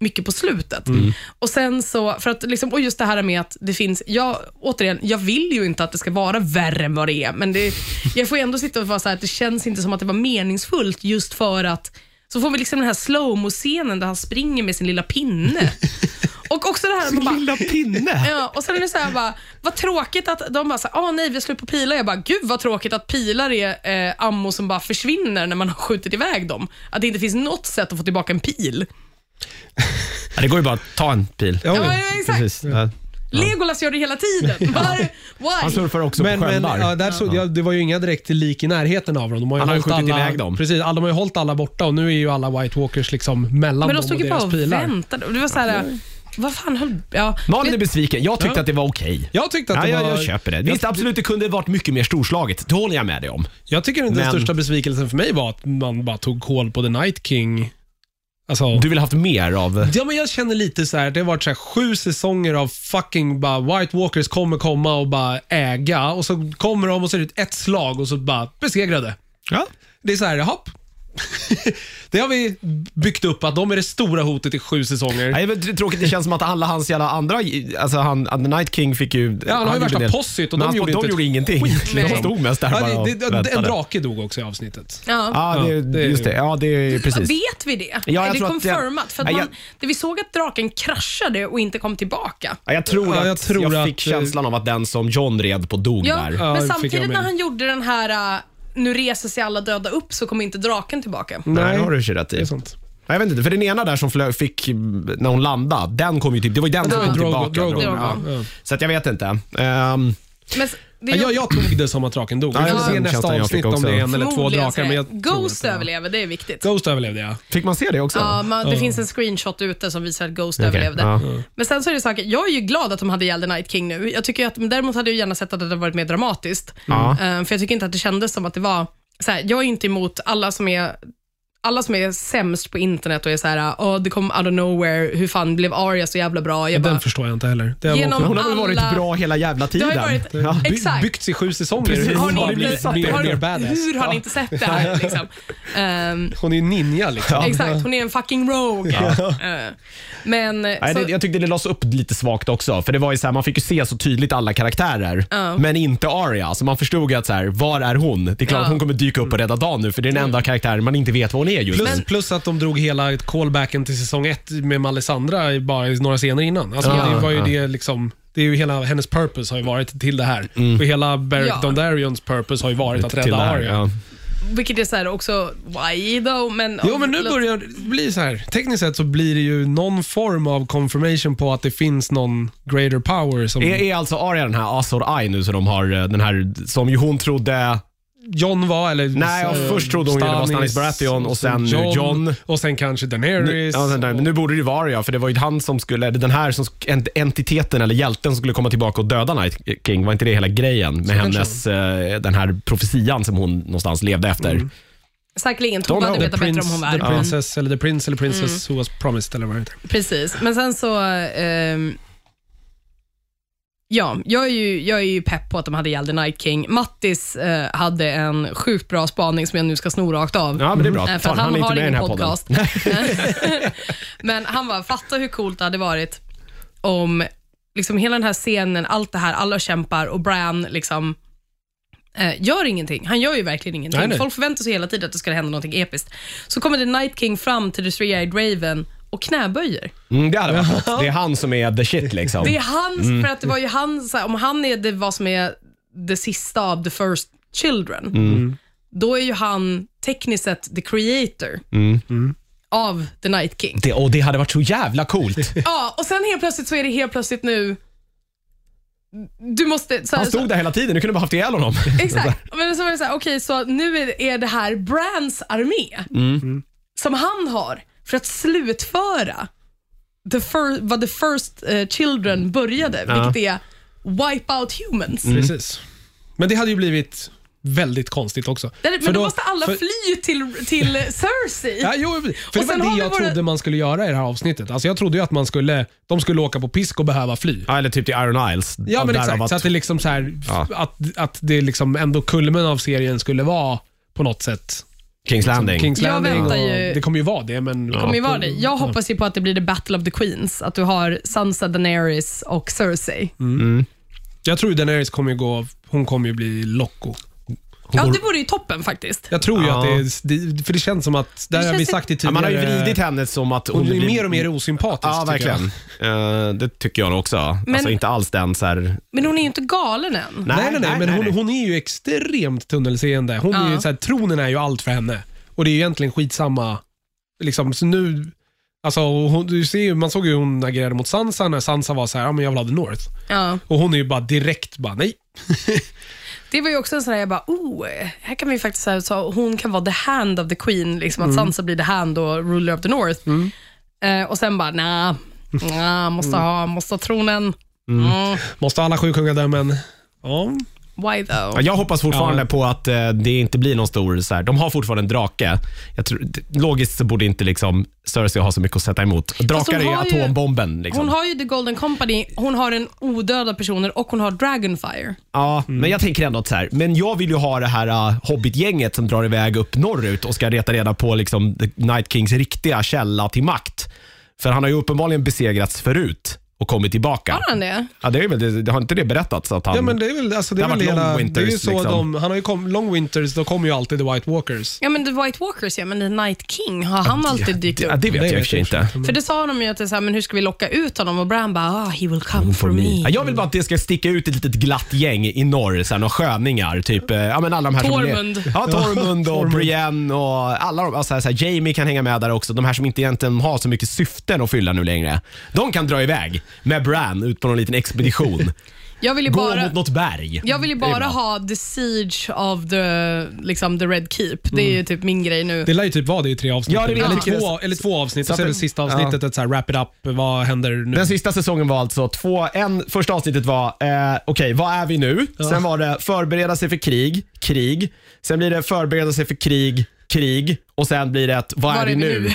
[SPEAKER 3] mycket på slutet. Och sen så, för att liksom, och just det här med att det finns, jag, återigen, jag vill ju inte att det ska vara värre än vad det är, men det, jag får ändå sitta och vara så här att det känns inte som att det var meningsfullt just för att, så får vi liksom den här slowmo-scenen där han springer med sin lilla pinne. Och också det här att man bara,
[SPEAKER 1] Lilla pinne!
[SPEAKER 3] Ja, och sen är det så här bara, vad tråkigt att de bara såhär, ah nej vi har slut på pilar. Jag bara, gud vad tråkigt att pilar är eh, ammo som bara försvinner när man har skjutit iväg dem. Att det inte finns något sätt att få tillbaka en pil.
[SPEAKER 1] Ja, det går ju bara att ta en pil.
[SPEAKER 2] Ja,
[SPEAKER 3] Ja,
[SPEAKER 2] men-
[SPEAKER 3] exakt.
[SPEAKER 1] Precis. Ja.
[SPEAKER 3] Legolas gör det hela tiden. Var,
[SPEAKER 1] Han
[SPEAKER 3] why?
[SPEAKER 1] surfar också
[SPEAKER 2] Men,
[SPEAKER 1] på
[SPEAKER 2] men
[SPEAKER 1] sköldar.
[SPEAKER 2] ja, där så, ja, det var ju inga direkt lik i närheten av dem. De har ju
[SPEAKER 1] Han har ju
[SPEAKER 2] hållit
[SPEAKER 1] skjutit
[SPEAKER 2] alla,
[SPEAKER 1] iväg dem.
[SPEAKER 2] Precis, alla, de har ju hållit alla borta och nu är ju alla White Walkers liksom mellan
[SPEAKER 3] Men de
[SPEAKER 2] dem
[SPEAKER 3] stod
[SPEAKER 2] och
[SPEAKER 3] ju bara
[SPEAKER 2] deras
[SPEAKER 3] och
[SPEAKER 2] pilar.
[SPEAKER 3] väntade. Det var så här, vad fan höll... Ja,
[SPEAKER 1] Malin är besviken. Jag tyckte
[SPEAKER 2] Ja.
[SPEAKER 1] att det var okej.
[SPEAKER 2] Jag tyckte att
[SPEAKER 1] Ja,
[SPEAKER 2] det
[SPEAKER 1] jag,
[SPEAKER 2] var...
[SPEAKER 1] jag köper det. Visst, absolut, det kunde varit mycket mer storslaget. Det håller jag med dig om.
[SPEAKER 2] Jag tycker den
[SPEAKER 1] Men-
[SPEAKER 2] största besvikelsen för mig var att man bara tog koll på The Night King. Alltså,
[SPEAKER 1] Du vill haft mer av...
[SPEAKER 2] Ja, men jag känner lite så här. det har varit så här sju säsonger av fucking bara White Walkers kommer komma och bara äga och så kommer de och så är det ett slag och så bara besegrade.
[SPEAKER 1] Ja.
[SPEAKER 2] Det är så här, hopp. det har vi byggt upp att de är det stora hotet i sju säsonger.
[SPEAKER 1] Nej, det är tråkigt. Det känns som att alla hans jävla andra... Alltså han, The Night King fick ju...
[SPEAKER 2] Ja, han har ju värsta possit och
[SPEAKER 1] Men
[SPEAKER 2] de
[SPEAKER 1] han-
[SPEAKER 2] gjorde
[SPEAKER 1] de
[SPEAKER 2] inte
[SPEAKER 1] gjorde ingenting.
[SPEAKER 2] skit,
[SPEAKER 1] De
[SPEAKER 3] liksom.
[SPEAKER 1] stod mest där bara
[SPEAKER 2] Ja,
[SPEAKER 1] och
[SPEAKER 2] det, det, en drake dog också i avsnittet.
[SPEAKER 3] Ja.
[SPEAKER 1] Ja, det,
[SPEAKER 2] Ja, det är-
[SPEAKER 1] just det. Ja, det är precis.
[SPEAKER 3] Vet vi det?
[SPEAKER 1] jag
[SPEAKER 3] är det
[SPEAKER 1] det-
[SPEAKER 3] confirmat? För man,
[SPEAKER 1] jag-
[SPEAKER 3] det vi såg att draken kraschade och inte kom tillbaka.
[SPEAKER 1] Ja, jag tror
[SPEAKER 2] Ja,
[SPEAKER 1] att
[SPEAKER 2] jag
[SPEAKER 1] jag,
[SPEAKER 2] tror
[SPEAKER 1] fick
[SPEAKER 2] att-
[SPEAKER 1] känslan av att den som John red på dog
[SPEAKER 3] Ja,
[SPEAKER 1] där.
[SPEAKER 2] Ja,
[SPEAKER 3] men
[SPEAKER 2] det jag
[SPEAKER 3] samtidigt när han gjorde den här, uh, nu reser sig alla döda upp, så kommer inte draken tillbaka.
[SPEAKER 1] Nej, det har du ju rätt
[SPEAKER 2] det är
[SPEAKER 1] i.
[SPEAKER 2] sånt.
[SPEAKER 1] Jag vet inte, för den ena där som flög, fick, när hon landade, den kom ju till, det var ju den som kom tillbaka.
[SPEAKER 2] Drogo.
[SPEAKER 1] Drogo. Ja.
[SPEAKER 2] Ja.
[SPEAKER 1] Så att jag vet inte. Ehm,
[SPEAKER 3] Men
[SPEAKER 2] Ja, jag, jag tog det som att draken dog.
[SPEAKER 1] Ja,
[SPEAKER 2] Vi får
[SPEAKER 1] ja,
[SPEAKER 2] se
[SPEAKER 1] den
[SPEAKER 2] nästa
[SPEAKER 1] känslan jag fick
[SPEAKER 2] avsnitt om
[SPEAKER 1] också.
[SPEAKER 2] det är en eller två
[SPEAKER 3] förmodligen
[SPEAKER 2] drakar. Men jag tror
[SPEAKER 3] Ghost
[SPEAKER 2] var-
[SPEAKER 3] överlever, det är viktigt.
[SPEAKER 2] Ghost överlevde ja.
[SPEAKER 1] fick man se det också?
[SPEAKER 3] Ja, man, det finns en screenshot ute som visar att Ghost
[SPEAKER 1] Okej,
[SPEAKER 3] överlevde.
[SPEAKER 1] ja.
[SPEAKER 3] Men sen så är det saker, jag är ju glad att de hade ihjäl The Night King nu. Jag tycker att, men däremot hade jag gärna sett att det hade varit mer dramatiskt.
[SPEAKER 1] Ja.
[SPEAKER 3] Eh, för jag tycker inte att det kändes som att det var, så här, jag är inte emot alla som är alla som är sämst på internet och är så här, oh, det kom out of nowhere, hur fan blev Arya så jävla bra? Jag
[SPEAKER 2] Den
[SPEAKER 3] bara,
[SPEAKER 2] förstår jag inte heller. Det har
[SPEAKER 3] Genom-
[SPEAKER 1] Hon har väl varit
[SPEAKER 3] alla-
[SPEAKER 1] bra hela jävla
[SPEAKER 3] det
[SPEAKER 1] tiden?
[SPEAKER 3] har ju varit,
[SPEAKER 1] Ja.
[SPEAKER 3] exakt.
[SPEAKER 2] byggts i sju säsonger.
[SPEAKER 1] Precis.
[SPEAKER 2] Hur
[SPEAKER 3] Har ni inte-
[SPEAKER 2] mer
[SPEAKER 3] har. Hur har
[SPEAKER 2] Ja.
[SPEAKER 3] ni inte sett det här? Liksom? Ehm,
[SPEAKER 2] Hon är ju ninja liksom.
[SPEAKER 3] Exakt, hon är en fucking rogue. Eh, men, eh,
[SPEAKER 1] Nej,
[SPEAKER 3] så,
[SPEAKER 1] det, jag tyckte det lades upp lite svagt också. För det var ju så här, Man fick ju se så tydligt alla karaktärer,
[SPEAKER 3] Ja.
[SPEAKER 1] men inte Arya. Så man förstod ju att så här, var är hon? Det är klart
[SPEAKER 3] Ja.
[SPEAKER 1] att hon kommer dyka upp och rädda dagen nu, för det är den enda karaktären man inte vet vad hon är just
[SPEAKER 2] Plus,
[SPEAKER 1] nu.
[SPEAKER 2] plus att de drog hela callbacken till säsong ett med Melisandra i- bara några scener innan. Alltså,
[SPEAKER 1] Ja,
[SPEAKER 2] det var ju
[SPEAKER 1] ja.
[SPEAKER 2] det liksom... Det är ju hela hennes purpose har ju varit till det här. Och hela Beric
[SPEAKER 3] Ja.
[SPEAKER 2] Dondarrions purpose har ju varit att rädda
[SPEAKER 1] här,
[SPEAKER 2] Arya.
[SPEAKER 1] ja.
[SPEAKER 3] vilket är så här också, why though? Men,
[SPEAKER 2] Jo, men nu börjar det bli så här. Tekniskt sett så blir det ju någon form av confirmation på att det finns någon greater power som
[SPEAKER 1] Är, är alltså Arya den här Azor Eye nu som de har, eh, den här som ju hon trodde
[SPEAKER 2] John var, eller
[SPEAKER 1] Nej, ja,
[SPEAKER 2] så-
[SPEAKER 1] först trodde hon ju det var Stannis Baratheon och sen nu John.
[SPEAKER 2] Och sen kanske
[SPEAKER 1] Nu,
[SPEAKER 2] Daenerys.
[SPEAKER 1] ja, sen där, men nu borde det ju vara Arya, för det var ju han som skulle, den här som, entiteten eller hjälten som skulle komma tillbaka och döda Night King. Var inte det hela grejen med hennes, eh, den här profetian som hon någonstans levde efter?
[SPEAKER 3] Säkerligen,
[SPEAKER 1] Don't
[SPEAKER 3] Tove hade
[SPEAKER 1] know.
[SPEAKER 3] vetat bättre om hon var.
[SPEAKER 2] the princess, eller the prince eller princess who was promised eller vad det heter.
[SPEAKER 3] Precis, men sen så... ehm, ja, jag är, ju, jag är ju pepp på att de hade ihjäl The Night King. Mattis eh, hade en sjukt bra spaning som jag nu ska sno rakt av.
[SPEAKER 1] Ja, men det är bra.
[SPEAKER 3] Eh, För
[SPEAKER 1] Fan,
[SPEAKER 3] han,
[SPEAKER 1] inte
[SPEAKER 3] har
[SPEAKER 1] med i
[SPEAKER 3] ingen
[SPEAKER 1] den här podden.
[SPEAKER 3] podcast. Men han var fatta hur coolt det hade varit om liksom hela den här scenen, allt det här, alla kämpar och Bran liksom eh, gör ingenting. Han gör ju verkligen ingenting.
[SPEAKER 2] Nej.
[SPEAKER 3] Folk förväntar sig hela tiden att det ska hända någonting episkt. Så kommer The Night King fram till The Three-Eyed Raven och knäböjer.
[SPEAKER 1] Mm, det hade varit något. Det är han som är the shit liksom.
[SPEAKER 3] Det är hans, för att det var ju han, så här, om han är det vad som är det sista av the first children, då är ju han tekniskt sett the creator
[SPEAKER 1] Mm.
[SPEAKER 3] av The Night King.
[SPEAKER 1] Det, och det hade varit så jävla coolt.
[SPEAKER 3] Ja, och sen helt plötsligt så är det helt plötsligt nu du måste... Så,
[SPEAKER 1] Han
[SPEAKER 3] så,
[SPEAKER 1] stod där hela tiden, du kunde bara haft ihjäl honom.
[SPEAKER 3] Exakt. Men så var det så här, okej, så nu är, är det här Brands armé
[SPEAKER 1] Mm.
[SPEAKER 3] som han har för att slutföra the fir, vad The First eh, Children började,
[SPEAKER 1] Ja.
[SPEAKER 3] vilket är Wipe Out Humans.
[SPEAKER 1] Mm.
[SPEAKER 2] Precis. Men det hade ju blivit väldigt konstigt också.
[SPEAKER 3] Det- Men
[SPEAKER 2] För
[SPEAKER 3] då,
[SPEAKER 2] då-
[SPEAKER 3] måste alla
[SPEAKER 2] för-
[SPEAKER 3] fly till, till Cersei.
[SPEAKER 2] Ja, jo, för det
[SPEAKER 3] sen
[SPEAKER 2] var
[SPEAKER 3] har
[SPEAKER 2] det
[SPEAKER 3] vi
[SPEAKER 2] jag
[SPEAKER 3] våra-
[SPEAKER 2] trodde man skulle göra i det här avsnittet. Alltså jag trodde ju att man skulle, de skulle åka på pisk och behöva fly.
[SPEAKER 1] Ja, eller typ till Iron Isles.
[SPEAKER 2] Ja, men
[SPEAKER 1] därav
[SPEAKER 2] exakt. Så att det liksom så här,
[SPEAKER 1] Ja.
[SPEAKER 2] att, att det liksom ändå kulmen av serien skulle vara på något sätt
[SPEAKER 1] Kings Landing.
[SPEAKER 2] Kings
[SPEAKER 3] Jag
[SPEAKER 2] Landing.
[SPEAKER 3] väntar
[SPEAKER 2] och
[SPEAKER 3] ju-
[SPEAKER 2] Det kommer ju vara det, men...
[SPEAKER 3] Det kommer ju vara det. Jag hoppas ju på att det blir the battle of the queens. Att du har Sansa, Daenerys och Cersei.
[SPEAKER 2] Jag tror ju Daenerys kommer ju gå, hon kommer ju bli Loco.
[SPEAKER 3] Ja, det vore ju toppen faktiskt.
[SPEAKER 2] Jag tror ju
[SPEAKER 1] Ja.
[SPEAKER 2] att det är, det, för det känns som att, där
[SPEAKER 3] Det
[SPEAKER 2] har vi
[SPEAKER 3] känns
[SPEAKER 2] sagt det
[SPEAKER 1] Ja,
[SPEAKER 2] tidigare.
[SPEAKER 1] man har ju vridit henne som att hon,
[SPEAKER 2] Hon är
[SPEAKER 1] blir-
[SPEAKER 2] mer och mer osympatisk.
[SPEAKER 1] Ja,
[SPEAKER 2] tycker jag.
[SPEAKER 1] verkligen. Eh, det tycker jag nog också.
[SPEAKER 3] Men-
[SPEAKER 1] alltså inte alls den så här...
[SPEAKER 3] Men hon är ju inte galen än.
[SPEAKER 2] Nej, nej, nej, men hon, hon är ju extremt tunnelseende. Hon är ju,
[SPEAKER 3] Ja.
[SPEAKER 2] så här, tronen är ju allt för henne. Och det är ju egentligen skitsamma. Liksom, så nu, alltså, hon, du ser ju, man såg ju hur hon agerade mot Sansa när Sansa var så här, ja men jag vill ha the North.
[SPEAKER 3] Ja.
[SPEAKER 2] Och hon är ju bara direkt bara, nej.
[SPEAKER 3] Det var ju också en sån här, jag bara, oh, här kan vi faktiskt säga så hon kan vara the hand of the queen, liksom att Sansa blir the hand och ruler of the north. Eh, och sen bara, nah, nah måste ha, måste ha tronen. Mm.
[SPEAKER 2] Måste alla sju kungadömen. Ja.
[SPEAKER 3] Why though?
[SPEAKER 1] Ja, Jag hoppas fortfarande
[SPEAKER 2] Ja.
[SPEAKER 1] på att eh, det inte blir någon stor... Så här, de har fortfarande en drake. Jag tror, logiskt så borde inte liksom Cersei ha så mycket att sätta emot. Drakar är
[SPEAKER 3] ju-
[SPEAKER 1] atombomben. Liksom.
[SPEAKER 3] Hon har ju the golden company, hon har en odöda personer och hon har dragonfire.
[SPEAKER 1] Ja, men jag tänker ändå att så här, men jag vill ju ha det här uh, Hobbit-gänget som drar iväg upp norrut och ska reta reda på liksom, The Night Kings riktiga källa till makt. För han har ju uppenbarligen besegrats förut och kommit tillbaka.
[SPEAKER 3] Har han det?
[SPEAKER 1] Ja, det, är väl, det, det har inte det berättats? Att han,
[SPEAKER 2] ja, men det är väl, alltså, det är
[SPEAKER 1] Det har
[SPEAKER 2] väl
[SPEAKER 1] varit
[SPEAKER 2] hela,
[SPEAKER 1] Long
[SPEAKER 2] det är ju
[SPEAKER 1] Winters,
[SPEAKER 2] så
[SPEAKER 1] liksom.
[SPEAKER 2] de, han har ju kom, Long Winters, då kommer ju alltid The White Walkers.
[SPEAKER 3] Ja, men The White Walkers, ja, men The Night King, har han alltid dykt
[SPEAKER 1] ja,
[SPEAKER 3] upp?
[SPEAKER 1] det vet jag i och
[SPEAKER 2] vet
[SPEAKER 1] för sig
[SPEAKER 2] jag
[SPEAKER 1] inte.
[SPEAKER 2] inte.
[SPEAKER 3] För det sa de ju att det är så här, men hur ska vi locka ut honom? Och Bran bara, ah, he will come for me.
[SPEAKER 1] Ja, jag vill bara att det ska sticka ut ett litet glatt gäng i norr, så här, några sköningar. Typ, eh, ja, men alla de här
[SPEAKER 3] Tormund.
[SPEAKER 1] Som, ja, Tormund och Brienne och alla de, alltså, så här, Jamie kan hänga med där också. De här som inte egentligen har så mycket syften att fylla nu längre. De kan dra iväg med Bran ut på någon liten expedition.
[SPEAKER 3] Jag vill ju
[SPEAKER 1] Gå
[SPEAKER 3] bara,
[SPEAKER 1] mot något berg.
[SPEAKER 3] jag vill ju
[SPEAKER 1] Det är
[SPEAKER 3] bara
[SPEAKER 1] bra.
[SPEAKER 3] ha the siege of the, liksom, the Red Keep. Det är ju typ min grej nu.
[SPEAKER 2] Det lär ju typ vara det i tre avsnitt.
[SPEAKER 1] Ja, det jag.
[SPEAKER 2] eller,
[SPEAKER 1] tycker
[SPEAKER 2] två, eller två avsnitt,
[SPEAKER 1] Så
[SPEAKER 2] och
[SPEAKER 1] att
[SPEAKER 2] det sista avsnittet
[SPEAKER 1] ja.
[SPEAKER 2] ett så här wrap it up, vad händer nu?
[SPEAKER 1] Den sista säsongen var alltså två, en, första avsnittet var, eh, okej, vad är vi nu? Sen var det förbereda sig för krig, krig. Sen blir det förbereda sig för krig, krig. Och sen blir det ett, vad
[SPEAKER 3] Var
[SPEAKER 1] är vi nu?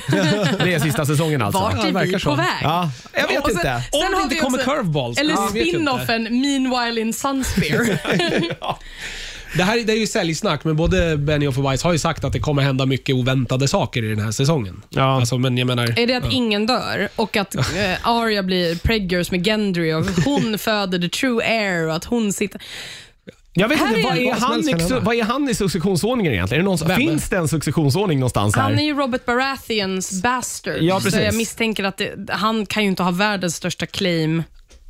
[SPEAKER 1] det är sista säsongen alltså.
[SPEAKER 3] Vart
[SPEAKER 2] Ja,
[SPEAKER 3] är vi
[SPEAKER 2] så.
[SPEAKER 3] på väg?
[SPEAKER 1] Ja, jag vet
[SPEAKER 3] sen-
[SPEAKER 1] inte.
[SPEAKER 2] Om
[SPEAKER 3] sen
[SPEAKER 2] det inte kommer
[SPEAKER 3] också-
[SPEAKER 2] curveballs.
[SPEAKER 3] Eller
[SPEAKER 2] Ja,
[SPEAKER 3] spin-offen Meanwhile in Sunspear.
[SPEAKER 2] Det här det är ju säljsnack, men både Benioff och Weiss har ju sagt att det kommer hända mycket oväntade saker i den här säsongen.
[SPEAKER 1] Ja.
[SPEAKER 2] Alltså, men jag menar...
[SPEAKER 3] är det att ingen dör och att eh, Arya blir preggers med Gendry och hon föder the true heir och att hon sitter...
[SPEAKER 1] Jag vet
[SPEAKER 3] Här
[SPEAKER 1] inte,
[SPEAKER 3] är
[SPEAKER 1] vad är, han, i- vad är han i successionsordningen egentligen? Är det någon,
[SPEAKER 2] Vem?
[SPEAKER 1] finns det en successionsordning någonstans här?
[SPEAKER 3] Han är ju Robert Baratheons bastard,
[SPEAKER 1] Ja,
[SPEAKER 3] så
[SPEAKER 1] precis.
[SPEAKER 3] jag misstänker att det, han kan ju inte ha världens största claim.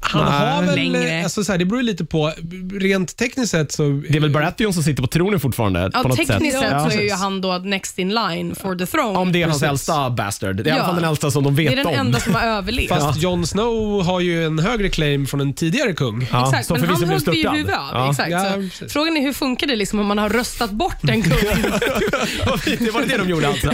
[SPEAKER 2] Han har väl,
[SPEAKER 3] längre.
[SPEAKER 2] alltså, så här, det beror ju lite på, rent tekniskt sett så...
[SPEAKER 1] Det är väl Baratheon som sitter på tronen fortfarande?
[SPEAKER 3] Ja,
[SPEAKER 1] på något
[SPEAKER 3] tekniskt
[SPEAKER 1] sätt.
[SPEAKER 3] sett
[SPEAKER 1] Ja.
[SPEAKER 3] så är ju han då next in line for the throne.
[SPEAKER 1] Om det är hans äldsta bastard. Det är i alla
[SPEAKER 3] Ja.
[SPEAKER 1] fall den äldsta som de
[SPEAKER 3] det
[SPEAKER 1] vet
[SPEAKER 3] är den
[SPEAKER 1] om.
[SPEAKER 3] enda som har överlevt.
[SPEAKER 2] Fast Jon Snow har ju en högre claim från en tidigare kung.
[SPEAKER 1] Ja,
[SPEAKER 3] Exakt,
[SPEAKER 1] som
[SPEAKER 3] men han högg vi huvudet av.
[SPEAKER 1] Ja.
[SPEAKER 3] Exakt,
[SPEAKER 2] Ja,
[SPEAKER 3] så. Frågan är hur funkar det liksom om man har röstat bort en kung?
[SPEAKER 1] det var det de gjorde alltså?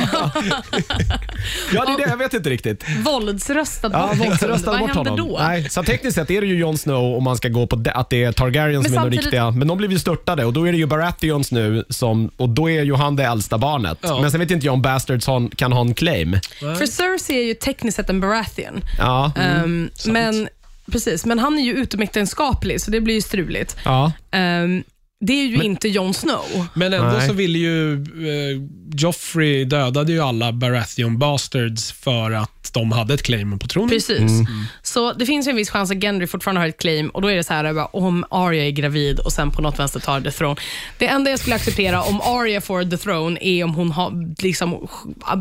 [SPEAKER 1] ja, det är det. Jag vet inte riktigt.
[SPEAKER 3] Våldsröstat
[SPEAKER 1] Ja,
[SPEAKER 3] bort en kung.
[SPEAKER 1] våldsröstade
[SPEAKER 3] Vad
[SPEAKER 1] bort
[SPEAKER 3] händer
[SPEAKER 1] honom.
[SPEAKER 3] då?
[SPEAKER 1] Nej, så tekniskt sett är det ju Jon Snow om man ska gå på det, att det är Targaryens
[SPEAKER 3] Men
[SPEAKER 1] som är de
[SPEAKER 3] samtidigt-
[SPEAKER 1] riktiga. Men de blev ju störtade och då är det ju Baratheons nu som, och då är ju han det äldsta barnet.
[SPEAKER 2] Ja.
[SPEAKER 1] Men sen vet inte jag om Bastards har, kan ha en claim.
[SPEAKER 3] För Cersei är ju tekniskt sett en Baratheon.
[SPEAKER 1] Ja.
[SPEAKER 3] Ehm, men, precis, men han är ju utomäktenskaplig, så det blir ju struligt.
[SPEAKER 1] ja.
[SPEAKER 3] Ehm, det är ju inte Jon Snow.
[SPEAKER 2] Men ändå
[SPEAKER 1] Nej.
[SPEAKER 2] så ville ju eh, Joffrey dödade ju alla Baratheon bastards för att de hade ett claim på tronen.
[SPEAKER 3] Precis.
[SPEAKER 1] Mm.
[SPEAKER 3] Så det finns ju en viss chans att Gendry fortfarande har ett claim och då är det så här bara, om Arya är gravid och sen på något vänster tar the throne. Det enda jag skulle acceptera om Arya får the throne är om hon har, liksom,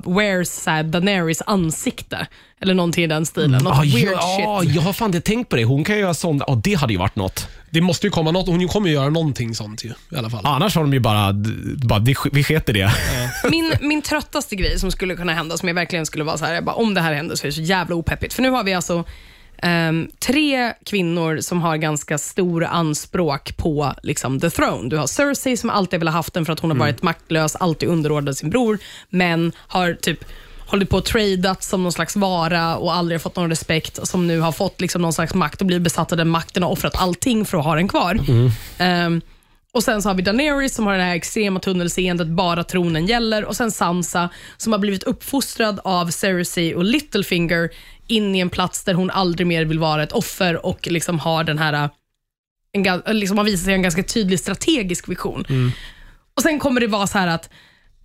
[SPEAKER 3] wears så här, Daenerys ansikte. Eller någonting i den stilen. Något
[SPEAKER 1] Ah,
[SPEAKER 3] weird
[SPEAKER 1] ja,
[SPEAKER 3] shit.
[SPEAKER 1] jag har fan inte tänkt på det. Hon kan ju göra sånt. Oh, det hade ju varit något.
[SPEAKER 2] Det måste ju komma något. Hon kommer ju göra någonting sånt ju, i alla fall.
[SPEAKER 1] Annars har de ju bara, bara vi, vi sket i det.
[SPEAKER 3] Min, min tröttaste grej som skulle kunna hända, som jag verkligen skulle vara så här, jag bara, om det här händer så är det så jävla opeppigt. För nu har vi alltså ehm, tre kvinnor som har ganska stora anspråk på liksom, the throne. Du har Cersei som alltid vill ha haft den för att hon har varit maktlös, alltid underordnad sin bror, men har typ hållit på och tradat som någon slags vara och aldrig fått någon respekt, som nu har fått liksom någon slags makt och blivit besatt av den makten och offrat allting för att ha den kvar. Ehm, och Sen så har vi Daenerys som har det här extrema tunnelseendet, bara tronen gäller. Och sen Sansa som har blivit uppfostrad av Cersei och Littlefinger in i en plats där hon aldrig mer vill vara ett offer och liksom har den här en, liksom har visat sig en ganska tydlig strategisk vision. Och Sen kommer det vara så här att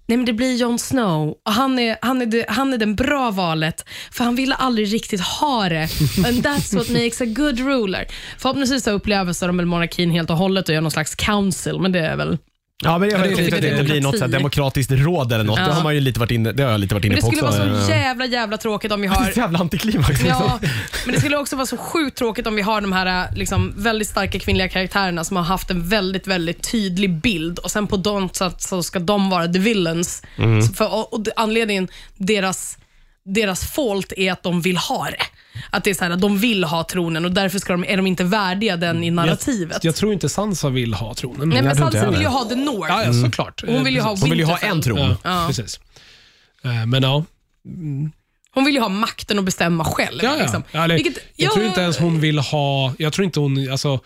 [SPEAKER 3] Nej, men det blir Jon Snow och han är, han, är det, han är den bra valet för han ville aldrig riktigt ha det. And that's what makes a good ruler. Förhoppningsvis så upplever de väl monarkin helt och hållet och gör någon slags council, men det är väl
[SPEAKER 1] Ja, men jag
[SPEAKER 2] det är lite
[SPEAKER 1] inte att det inte blir något så här
[SPEAKER 3] demokrati.
[SPEAKER 1] demokratiskt råd eller något. Det, har man ju lite varit inne, det har jag lite varit inne
[SPEAKER 3] Men det
[SPEAKER 1] på
[SPEAKER 3] skulle
[SPEAKER 1] också.
[SPEAKER 3] vara så
[SPEAKER 1] Ja.
[SPEAKER 3] jävla, jävla tråkigt om vi har...
[SPEAKER 1] Jävla antiklimax.
[SPEAKER 3] Ja, men det skulle också vara så sjukt tråkigt om vi har de här liksom, väldigt starka kvinnliga karaktärerna som har haft en väldigt, väldigt tydlig bild och sen på något sätt så ska de vara the villains.
[SPEAKER 1] Mm.
[SPEAKER 3] För, och, och anledningen, deras, deras fault är att de vill ha det. Att det är så här, att de vill ha tronen och därför ska de, är de inte värdiga den i narrativet.
[SPEAKER 2] Jag, jag tror inte Sansa vill ha tronen.
[SPEAKER 3] Nej, men Sansa vill ju ha the North.
[SPEAKER 2] Ja, ja såklart.
[SPEAKER 3] Hon vill ju ha
[SPEAKER 1] Hon vill ju ha en tron.
[SPEAKER 2] Ja,
[SPEAKER 3] Ja.
[SPEAKER 2] precis. Eh, Men ja.
[SPEAKER 3] Hon vill ju ha makten att bestämma själv.
[SPEAKER 2] Ja, ja.
[SPEAKER 3] Liksom.
[SPEAKER 2] Ja, det,
[SPEAKER 3] Vilket,
[SPEAKER 2] jag tror inte ens hon vill ha... Jag tror inte hon... Alltså,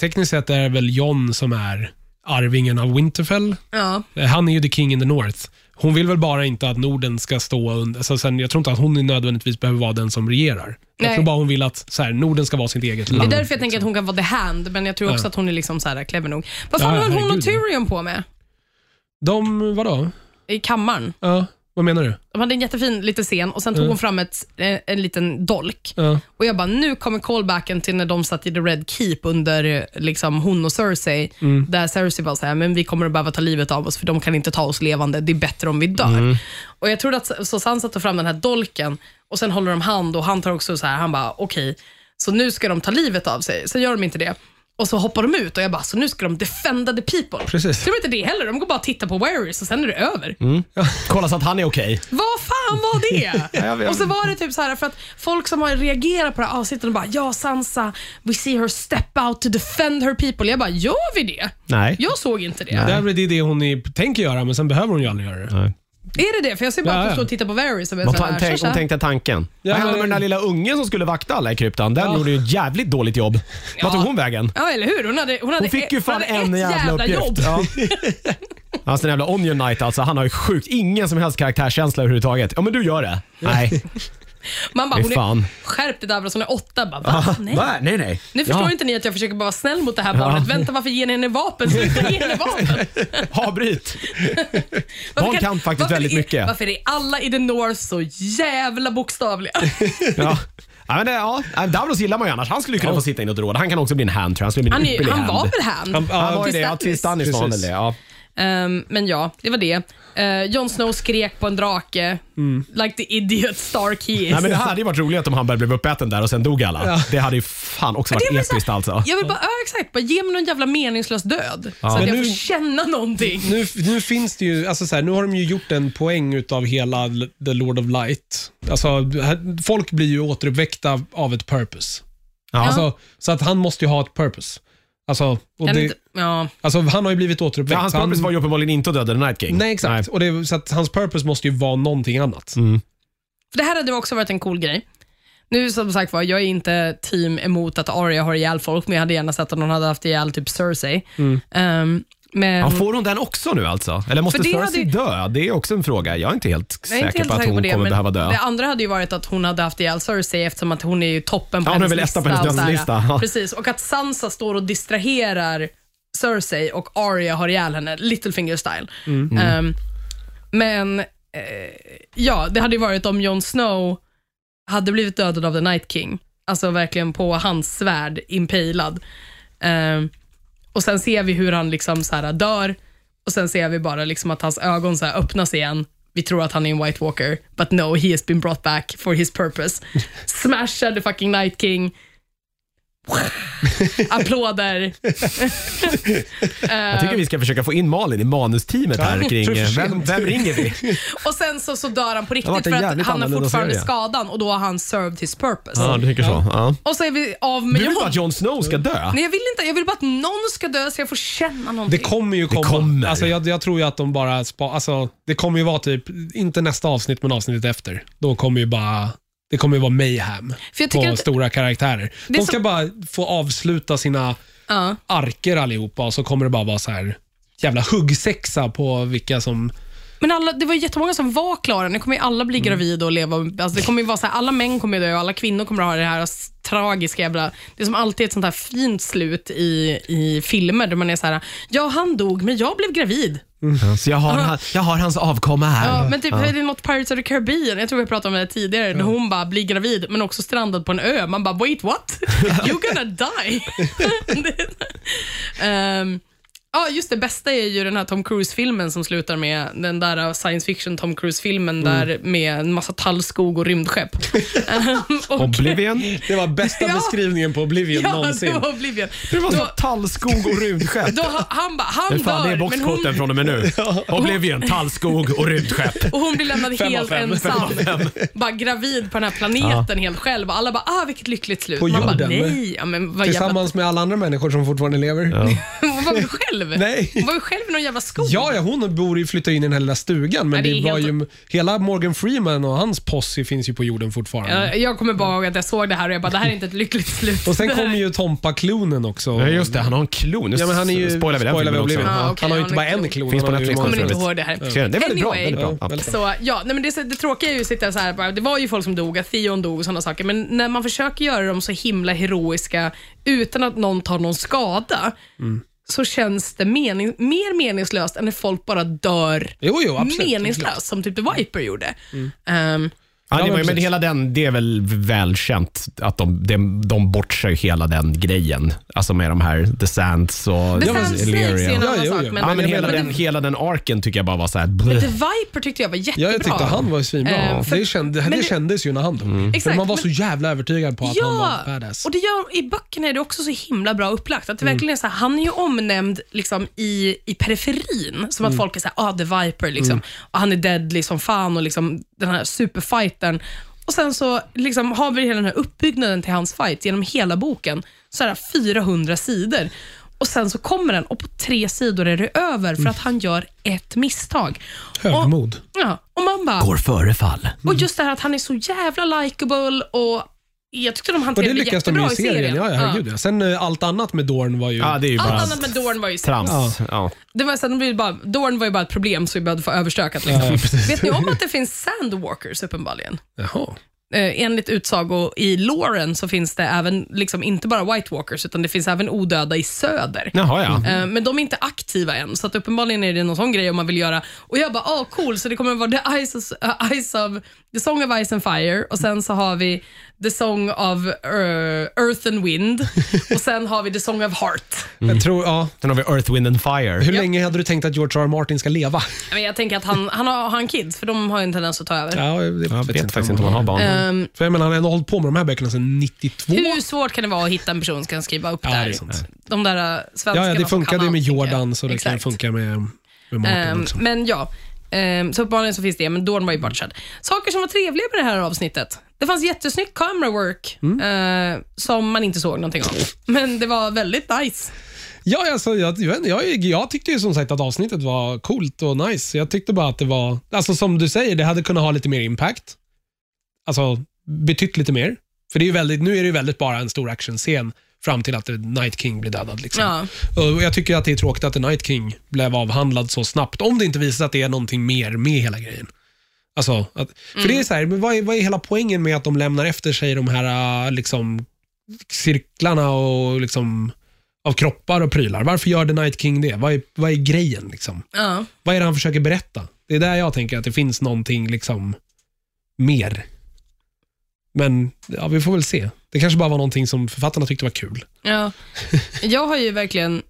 [SPEAKER 2] tekniskt sett är det väl Jon som är arvingen av Winterfell.
[SPEAKER 3] Ja.
[SPEAKER 2] Eh, Han är ju the king in the north. Hon vill väl bara inte att Norden ska stå under... Alltså sen, jag tror inte att hon nödvändigtvis behöver vara den som regerar. Jag
[SPEAKER 3] Nej.
[SPEAKER 2] tror bara hon vill att så här, Norden ska vara sitt eget
[SPEAKER 3] Det är
[SPEAKER 2] land.
[SPEAKER 3] därför jag tänker att hon kan vara the hand, men jag tror också
[SPEAKER 2] Ja.
[SPEAKER 3] att hon är liksom så här clever nog. Vad fan
[SPEAKER 2] Ja,
[SPEAKER 3] höll hon och
[SPEAKER 2] herregud.
[SPEAKER 3] Tyrion på med
[SPEAKER 2] De, vadå?
[SPEAKER 3] i kammaren?
[SPEAKER 2] Ja, vad menar du?
[SPEAKER 3] De hade en jättefin liten scen och sen tog hon fram ett, eh, en liten dolk.
[SPEAKER 2] Ja.
[SPEAKER 3] Och Jag bara, nu kommer callbacken till när de satt i The Red Keep under eh, liksom, hon och Cersei.
[SPEAKER 2] Mm.
[SPEAKER 3] Där Cersei var så här, men vi kommer att behöva ta livet av oss för de kan inte ta oss levande. Det är bättre om vi dör.
[SPEAKER 2] Mm.
[SPEAKER 3] Och Jag trodde att så Sansa tar fram den här dolken och sen håller de hand och han tar också så här, han bara, okej, så nu ska de ta livet av sig. Sen gör de inte det. Och så hoppar de ut och jag bara, så nu ska de defenda the people.
[SPEAKER 2] Precis.
[SPEAKER 3] Tror inte det heller. De går bara och tittar på Varys och sen är det över.
[SPEAKER 1] Kolla så att han är okej.
[SPEAKER 3] Vad fan var det?
[SPEAKER 1] jag vet.
[SPEAKER 3] och så var det typ så här för att folk som har reagerat på det här avsnittet och bara “Ja, Sansa, we see her step out to defend her people”. Jag bara “Gör vi det?”
[SPEAKER 1] Nej.
[SPEAKER 3] Jag såg inte det.
[SPEAKER 2] Det är väl det hon tänker göra, men sen behöver hon ju aldrig göra det.
[SPEAKER 1] Nej.
[SPEAKER 3] Är det det? För jag ser bara
[SPEAKER 2] Ja,
[SPEAKER 3] att hon
[SPEAKER 2] ja.
[SPEAKER 3] står och tittar på Varys och är
[SPEAKER 1] Hon,
[SPEAKER 3] så
[SPEAKER 1] ta,
[SPEAKER 3] här,
[SPEAKER 1] tänk, hon tänkte tanken.
[SPEAKER 2] Ja,
[SPEAKER 1] Vad hände med
[SPEAKER 2] men-
[SPEAKER 1] den där lilla ungen som skulle vakta alla i kryptan? Den gjorde ju ett jävligt dåligt jobb. Vart tog hon vägen?
[SPEAKER 3] Ja, eller hur? Hon hade, hon hade,
[SPEAKER 1] Hon fick ju
[SPEAKER 3] hon
[SPEAKER 1] fan
[SPEAKER 3] hade
[SPEAKER 1] en
[SPEAKER 3] ett
[SPEAKER 1] jävla, uppgift.
[SPEAKER 3] jobb.
[SPEAKER 1] Ja. Alltså den jävla Onion Knight alltså, han har ju sjukt ingen som helst karaktärskänsla överhuvudtaget. Ja men du gör det. Nej.
[SPEAKER 3] Man bara,
[SPEAKER 1] Fy
[SPEAKER 3] hon är,
[SPEAKER 1] fan.
[SPEAKER 3] skärp dig Davros, hon är åtta. Bara, Va? Nej.
[SPEAKER 1] Va? Nej nej.
[SPEAKER 3] Nu förstår inte ni att jag försöker vara snäll mot det här barnet. Vänta, varför ger ni henne vapen? Sluta ge henne vapen.
[SPEAKER 1] Avbryt.
[SPEAKER 3] Varför
[SPEAKER 1] Barn kan faktiskt
[SPEAKER 3] varför
[SPEAKER 1] väldigt
[SPEAKER 3] är,
[SPEAKER 1] mycket.
[SPEAKER 3] Varför är alla i the North så jävla bokstavliga?
[SPEAKER 1] Ja. Ja, men det, ja. Davros gillar man ju annars. Han skulle kunna få sitta i något råd. Han kan också bli en hand tror jag. Han skulle bli en
[SPEAKER 3] Han, är,
[SPEAKER 1] ypperlig
[SPEAKER 3] han
[SPEAKER 1] hand.
[SPEAKER 3] var väl hand?
[SPEAKER 2] Han-
[SPEAKER 1] Han var ju det. Ja, till
[SPEAKER 3] Stannis.
[SPEAKER 1] Var han väl
[SPEAKER 2] Precis.
[SPEAKER 1] det. Ja.
[SPEAKER 3] Ehm, men ja, det var det. Uh, Jon Snow skrek på en drake. Like the idiot Stark he is.
[SPEAKER 1] Mm. Nej, men det hade ju varit roligt om han bara blev uppäten där och sen dog alla. Det hade ju fan också
[SPEAKER 3] Det
[SPEAKER 1] varit episkt alltså.
[SPEAKER 3] Jag vill bara, ja, exakt, bara ge mig någon jävla meningslös död. Så att
[SPEAKER 2] Men
[SPEAKER 3] jag
[SPEAKER 2] nu-
[SPEAKER 3] får känna någonting.
[SPEAKER 2] Nu, nu finns det ju, alltså så här, nu har de ju gjort en poäng utav hela L- The Lord of Light. Alltså, här- folk blir ju återuppväckta av ett purpose.
[SPEAKER 1] Ja.
[SPEAKER 2] Alltså, så att han måste ju ha ett purpose. Alltså, och
[SPEAKER 3] Kan
[SPEAKER 2] det,
[SPEAKER 3] inte, ja.
[SPEAKER 2] alltså han har ju blivit
[SPEAKER 1] För
[SPEAKER 2] återuppväckt.
[SPEAKER 1] hans
[SPEAKER 2] så han,
[SPEAKER 1] purpose var ju uppenbarligen inte att döda The Night King.
[SPEAKER 2] Nej, exakt. Och det, så att hans purpose måste ju vara någonting annat.
[SPEAKER 3] För det här hade också varit en cool grej. Nu som sagt var, jag är inte team emot att Arya har ihjäl folk, men jag hade gärna sett att hon hade haft ihjäl typ Cersei. Ehm, men
[SPEAKER 1] Ja, får hon den också nu alltså? Eller måste Cersei
[SPEAKER 3] hade-
[SPEAKER 1] dö? Det är också en fråga. Jag är inte helt
[SPEAKER 3] jag är inte
[SPEAKER 1] säker
[SPEAKER 3] helt
[SPEAKER 1] på att
[SPEAKER 3] säker
[SPEAKER 1] hon
[SPEAKER 3] på det,
[SPEAKER 1] kommer behöva dö.
[SPEAKER 3] Det andra hade ju varit att hon hade haft ihjäl Cersei eftersom att hon är ju toppen på
[SPEAKER 1] Ja, hon är
[SPEAKER 3] hennes
[SPEAKER 1] väl etta på hennes dödslista. Ja.
[SPEAKER 3] Precis, och att Sansa står och distraherar Cersei och Arya har ihjäl henne, Littlefinger style.
[SPEAKER 1] Mm.
[SPEAKER 3] Ehm, men eh, ja, det hade ju varit om Jon Snow hade blivit dödad av The Night King. Alltså verkligen på hans svärd, impalad. Ehm, och sen ser vi hur han liksom så här dör och sen ser vi bara liksom att hans ögon så här öppnas igen. Vi tror att han är en White Walker, but no, he has been brought back for his purpose. Smashar the fucking Night King. Applåder.
[SPEAKER 1] Jag tycker vi ska försöka få in Malin i manusteamet här kring eh, vem, vem ringer vi?
[SPEAKER 3] Och sen så, så dör han på
[SPEAKER 1] har
[SPEAKER 3] riktigt
[SPEAKER 1] varit en
[SPEAKER 3] för att
[SPEAKER 1] jävligt
[SPEAKER 3] han har
[SPEAKER 1] annorlunda
[SPEAKER 3] fortfarande
[SPEAKER 1] serie.
[SPEAKER 3] skadan och då har han served his purpose.
[SPEAKER 1] Ja, du tänker så. Ja.
[SPEAKER 3] Och så är vi av med
[SPEAKER 1] Du vill bara att Jon Snow ska dö?
[SPEAKER 3] Nej, jag vill inte. Jag vill bara att någon ska dö så jag får känna någonting.
[SPEAKER 2] Det kommer ju komma.
[SPEAKER 1] kommer.
[SPEAKER 2] Alltså, jag, jag tror ju att de bara spa, alltså, Det kommer ju vara typ, inte nästa avsnitt, men avsnittet efter. Då kommer ju bara det kommer ju vara mayhem på
[SPEAKER 3] att-
[SPEAKER 2] stora karaktärer. De ska
[SPEAKER 3] så-
[SPEAKER 2] bara få avsluta sina
[SPEAKER 3] Ja.
[SPEAKER 2] arker allihopa och så kommer det bara vara så här jävla huggsexa på vilka som...
[SPEAKER 3] Men alla, det var jättemånga som var klara. Nu kommer ju alla bli gravida och leva. Alltså det kommer ju vara så här, alla män kommer dö och alla kvinnor kommer ha det här tragiska jävla... Det är som alltid ett sånt här fint slut i, i filmer där man är så här, ja han dog men jag blev gravid.
[SPEAKER 1] Så jag har, han, jag har hans avkomma här.
[SPEAKER 3] Ja, men typ, är det något Pirates of the Caribbean, jag tror vi pratade om det tidigare, när hon bara blir gravid men också strandad på en ö. Man bara, wait what? You're gonna die. Ehm, Ja, just det. Bästa är ju den här Tom Cruise-filmen som slutar med den där science fiction Tom Cruise-filmen där med en massa tallskog och rymdskepp. Ehm, och,
[SPEAKER 1] Oblivion.
[SPEAKER 2] Det var bästa
[SPEAKER 3] Ja.
[SPEAKER 2] beskrivningen på Oblivion
[SPEAKER 3] ja,
[SPEAKER 2] någonsin.
[SPEAKER 3] det var Oblivion.
[SPEAKER 1] Det var så
[SPEAKER 3] Då,
[SPEAKER 1] tallskog och rymdskepp.
[SPEAKER 3] då, ha- han bara, han
[SPEAKER 1] Men fan, det är
[SPEAKER 3] dör, men hon,
[SPEAKER 1] från och med nu. Oblivion, tallskog och rymdskepp.
[SPEAKER 3] och hon blir lämnad
[SPEAKER 2] Fem av
[SPEAKER 3] helt
[SPEAKER 2] fem.
[SPEAKER 3] ensam. Bara gravid på den här planeten helt själv. Och alla bara, ah vilket lyckligt slut.
[SPEAKER 2] På
[SPEAKER 3] Man bara,
[SPEAKER 2] jorden,
[SPEAKER 3] nej. Ja, men vad jävla...
[SPEAKER 2] Tillsammans med alla andra människor som fortfarande lever.
[SPEAKER 3] Hon var väl själv?
[SPEAKER 2] Nej.
[SPEAKER 3] Hon var ju själv i någon jävla skog.
[SPEAKER 2] Ja, ja, hon bor ju, flyttar in i den här lilla stugan, men
[SPEAKER 3] det
[SPEAKER 2] det,
[SPEAKER 3] är
[SPEAKER 2] var
[SPEAKER 3] helt-
[SPEAKER 2] ju, hela Morgan Freeman och hans posse finns ju på jorden fortfarande.
[SPEAKER 3] Jag, jag kommer bara ihåg att jag såg det här och jag bara, det här är inte ett lyckligt slut.
[SPEAKER 2] Och sen kommer ju Tompa-klonen också.
[SPEAKER 1] Ja, just det. Han har en klon. Nu
[SPEAKER 2] Ja, men han är ju,
[SPEAKER 1] spoilar vi den filmen också.
[SPEAKER 2] Oblivion.
[SPEAKER 3] Ja, okej,
[SPEAKER 2] han har ju
[SPEAKER 3] han
[SPEAKER 2] inte bara
[SPEAKER 3] är
[SPEAKER 2] en
[SPEAKER 3] klon.
[SPEAKER 2] klon.
[SPEAKER 1] Finns på
[SPEAKER 2] han har ju
[SPEAKER 1] Netflix.
[SPEAKER 2] många.
[SPEAKER 3] kommer inte ihåg det här.
[SPEAKER 1] Det är väldigt bra.
[SPEAKER 3] Anyway.
[SPEAKER 1] Väldigt bra.
[SPEAKER 2] Ja, väldigt
[SPEAKER 3] Så, ja, nej, men det, det tråkiga är ju att sitta så här, bara, det var ju folk som dog, att Theon dog och sådana saker, men när man försöker göra dem så himla heroiska utan att någon tar någon skada,
[SPEAKER 2] Mm.
[SPEAKER 3] Så känns det mening, mer meningslöst än när folk bara dör
[SPEAKER 2] Jo, jo, absolut.
[SPEAKER 3] meningslöst, som typ The Viper gjorde.
[SPEAKER 2] Mm.
[SPEAKER 3] Ehm,
[SPEAKER 1] Ja,
[SPEAKER 2] men
[SPEAKER 1] men hela den, det är väl välkänt att de, de, de bortser hela den grejen. Alltså med de här The Sands och
[SPEAKER 3] The Sand Snakes är en
[SPEAKER 2] Ja,
[SPEAKER 3] annan sak,
[SPEAKER 2] jo.
[SPEAKER 3] men,
[SPEAKER 1] Ja, men
[SPEAKER 2] jag
[SPEAKER 1] hela, den, hela den arken tycker jag bara var så här...
[SPEAKER 3] men
[SPEAKER 1] bleh.
[SPEAKER 3] The Viper tyckte jag var jättebra.
[SPEAKER 2] Ja, jag tyckte han var svinbra.
[SPEAKER 3] Eh, för-
[SPEAKER 2] det kände, det
[SPEAKER 3] det-
[SPEAKER 2] kändes ju när han dog. För
[SPEAKER 3] Exakt,
[SPEAKER 2] man var
[SPEAKER 3] men-
[SPEAKER 2] så jävla övertygad på att han var badass.
[SPEAKER 3] och det gör, i böckerna är det också så himla bra upplagt. Att det
[SPEAKER 2] Mm.
[SPEAKER 3] verkligen är så här, han är ju omnämnd liksom i, i periferin, som
[SPEAKER 2] Mm.
[SPEAKER 3] att folk är såhär, ah the Viper, liksom. och han är deadly som fan och liksom den här superfighten. Och sen så liksom har vi hela den här uppbyggnaden till hans fight genom hela boken, så här 400 sidor. Och sen så kommer den och på tre sidor är det över för att han gör ett misstag.
[SPEAKER 2] Högmod.
[SPEAKER 3] Och, ja, och man bara,
[SPEAKER 1] Går före fall.
[SPEAKER 3] och just det här att han är så jävla likable och jag tyckte de
[SPEAKER 2] Och
[SPEAKER 3] hanterade
[SPEAKER 2] det lyckas de ju
[SPEAKER 3] jättebra
[SPEAKER 2] i serien. Ja, ja, herregud, ja. Sen eh, allt annat med Dorn var ju...
[SPEAKER 1] Ja, det är ju
[SPEAKER 3] Allt
[SPEAKER 1] bara
[SPEAKER 3] annat med Dorn var ju
[SPEAKER 1] trams.
[SPEAKER 3] sämst.
[SPEAKER 1] Ja.
[SPEAKER 3] Det var, sen, det blev bara, Dorn var ju bara ett problem så vi behövde få överstökat. Liksom.
[SPEAKER 2] Ja, precis.
[SPEAKER 3] Vet ni om att det finns Sandwalkers uppenbarligen?
[SPEAKER 2] Jaha.
[SPEAKER 3] Eh, enligt utsago i Loren så finns det även, liksom, inte bara White Walkers, utan det finns även odöda i söder.
[SPEAKER 1] Jaha, ja.
[SPEAKER 3] Eh, Men de är inte aktiva än, så att uppenbarligen är det någon sån grej om man vill göra. Och jag bara, ah cool, så det kommer att vara the, Ice of, uh, Ice of, the Song of Ice and Fire och sen så har vi The Song of uh, Earth and Wind och sen har vi The Song of Heart.
[SPEAKER 2] Jag tror, ja.
[SPEAKER 1] Sen har vi Earth, Wind and Fire.
[SPEAKER 2] Hur
[SPEAKER 3] Ja.
[SPEAKER 2] länge hade du tänkt att George R. R. Martin ska leva?
[SPEAKER 3] Men jag tänker att han, han har, har han kids, för de har ju en tendens att ta över.
[SPEAKER 2] Ja, det
[SPEAKER 1] Jag vet faktiskt inte om han har barn.
[SPEAKER 3] Ehm,
[SPEAKER 2] För jag menar, han har ändå hållit på med de här böckerna sedan 92.
[SPEAKER 3] hur svårt kan det vara att hitta en person som kan skriva upp
[SPEAKER 2] Ja,
[SPEAKER 3] där?
[SPEAKER 2] det är sant.
[SPEAKER 3] De där uh, svenskarna
[SPEAKER 2] Ja, ja, det
[SPEAKER 3] som
[SPEAKER 2] funkade ju med
[SPEAKER 3] jag.
[SPEAKER 2] Jordan, så det kan
[SPEAKER 3] Exakt.
[SPEAKER 2] funka med, med Martin
[SPEAKER 3] Ehm,
[SPEAKER 2] också.
[SPEAKER 3] men ja, um, så uppenbarligen så finns det, men Dawn var ju bortkörd. Saker som var trevliga med det här avsnittet. Det fanns jättesnyggt camera work
[SPEAKER 2] Mm.
[SPEAKER 3] eh, som man inte såg någonting av. Men det var väldigt nice.
[SPEAKER 2] Ja, alltså, jag, jag, jag, jag tyckte ju som sagt att avsnittet var coolt och nice. Jag tyckte bara att det var, alltså som du säger, det hade kunnat ha lite mer impact. Alltså betytt lite mer. För det är ju väldigt, nu är det ju väldigt bara en stor actionscen fram till att The Night King blir dödad. Liksom.
[SPEAKER 3] Ja.
[SPEAKER 2] Och jag tycker att det är tråkigt att The Night King blev avhandlad så snabbt, om det inte visar sig att det är någonting mer med hela grejen. Alltså, att, för det är så här, men vad är, vad är hela poängen med att de lämnar efter sig de här äh, liksom, cirklarna och liksom, av kroppar och prylar? Varför gör The Night King det? Vad är, vad är grejen? Liksom?
[SPEAKER 3] Ja.
[SPEAKER 2] Vad är det han försöker berätta? Det är där jag tänker att det finns någonting liksom mer. Men ja, vi får väl se. Det kanske bara var någonting som författarna tyckte var kul.
[SPEAKER 3] Ja. Jag har ju verkligen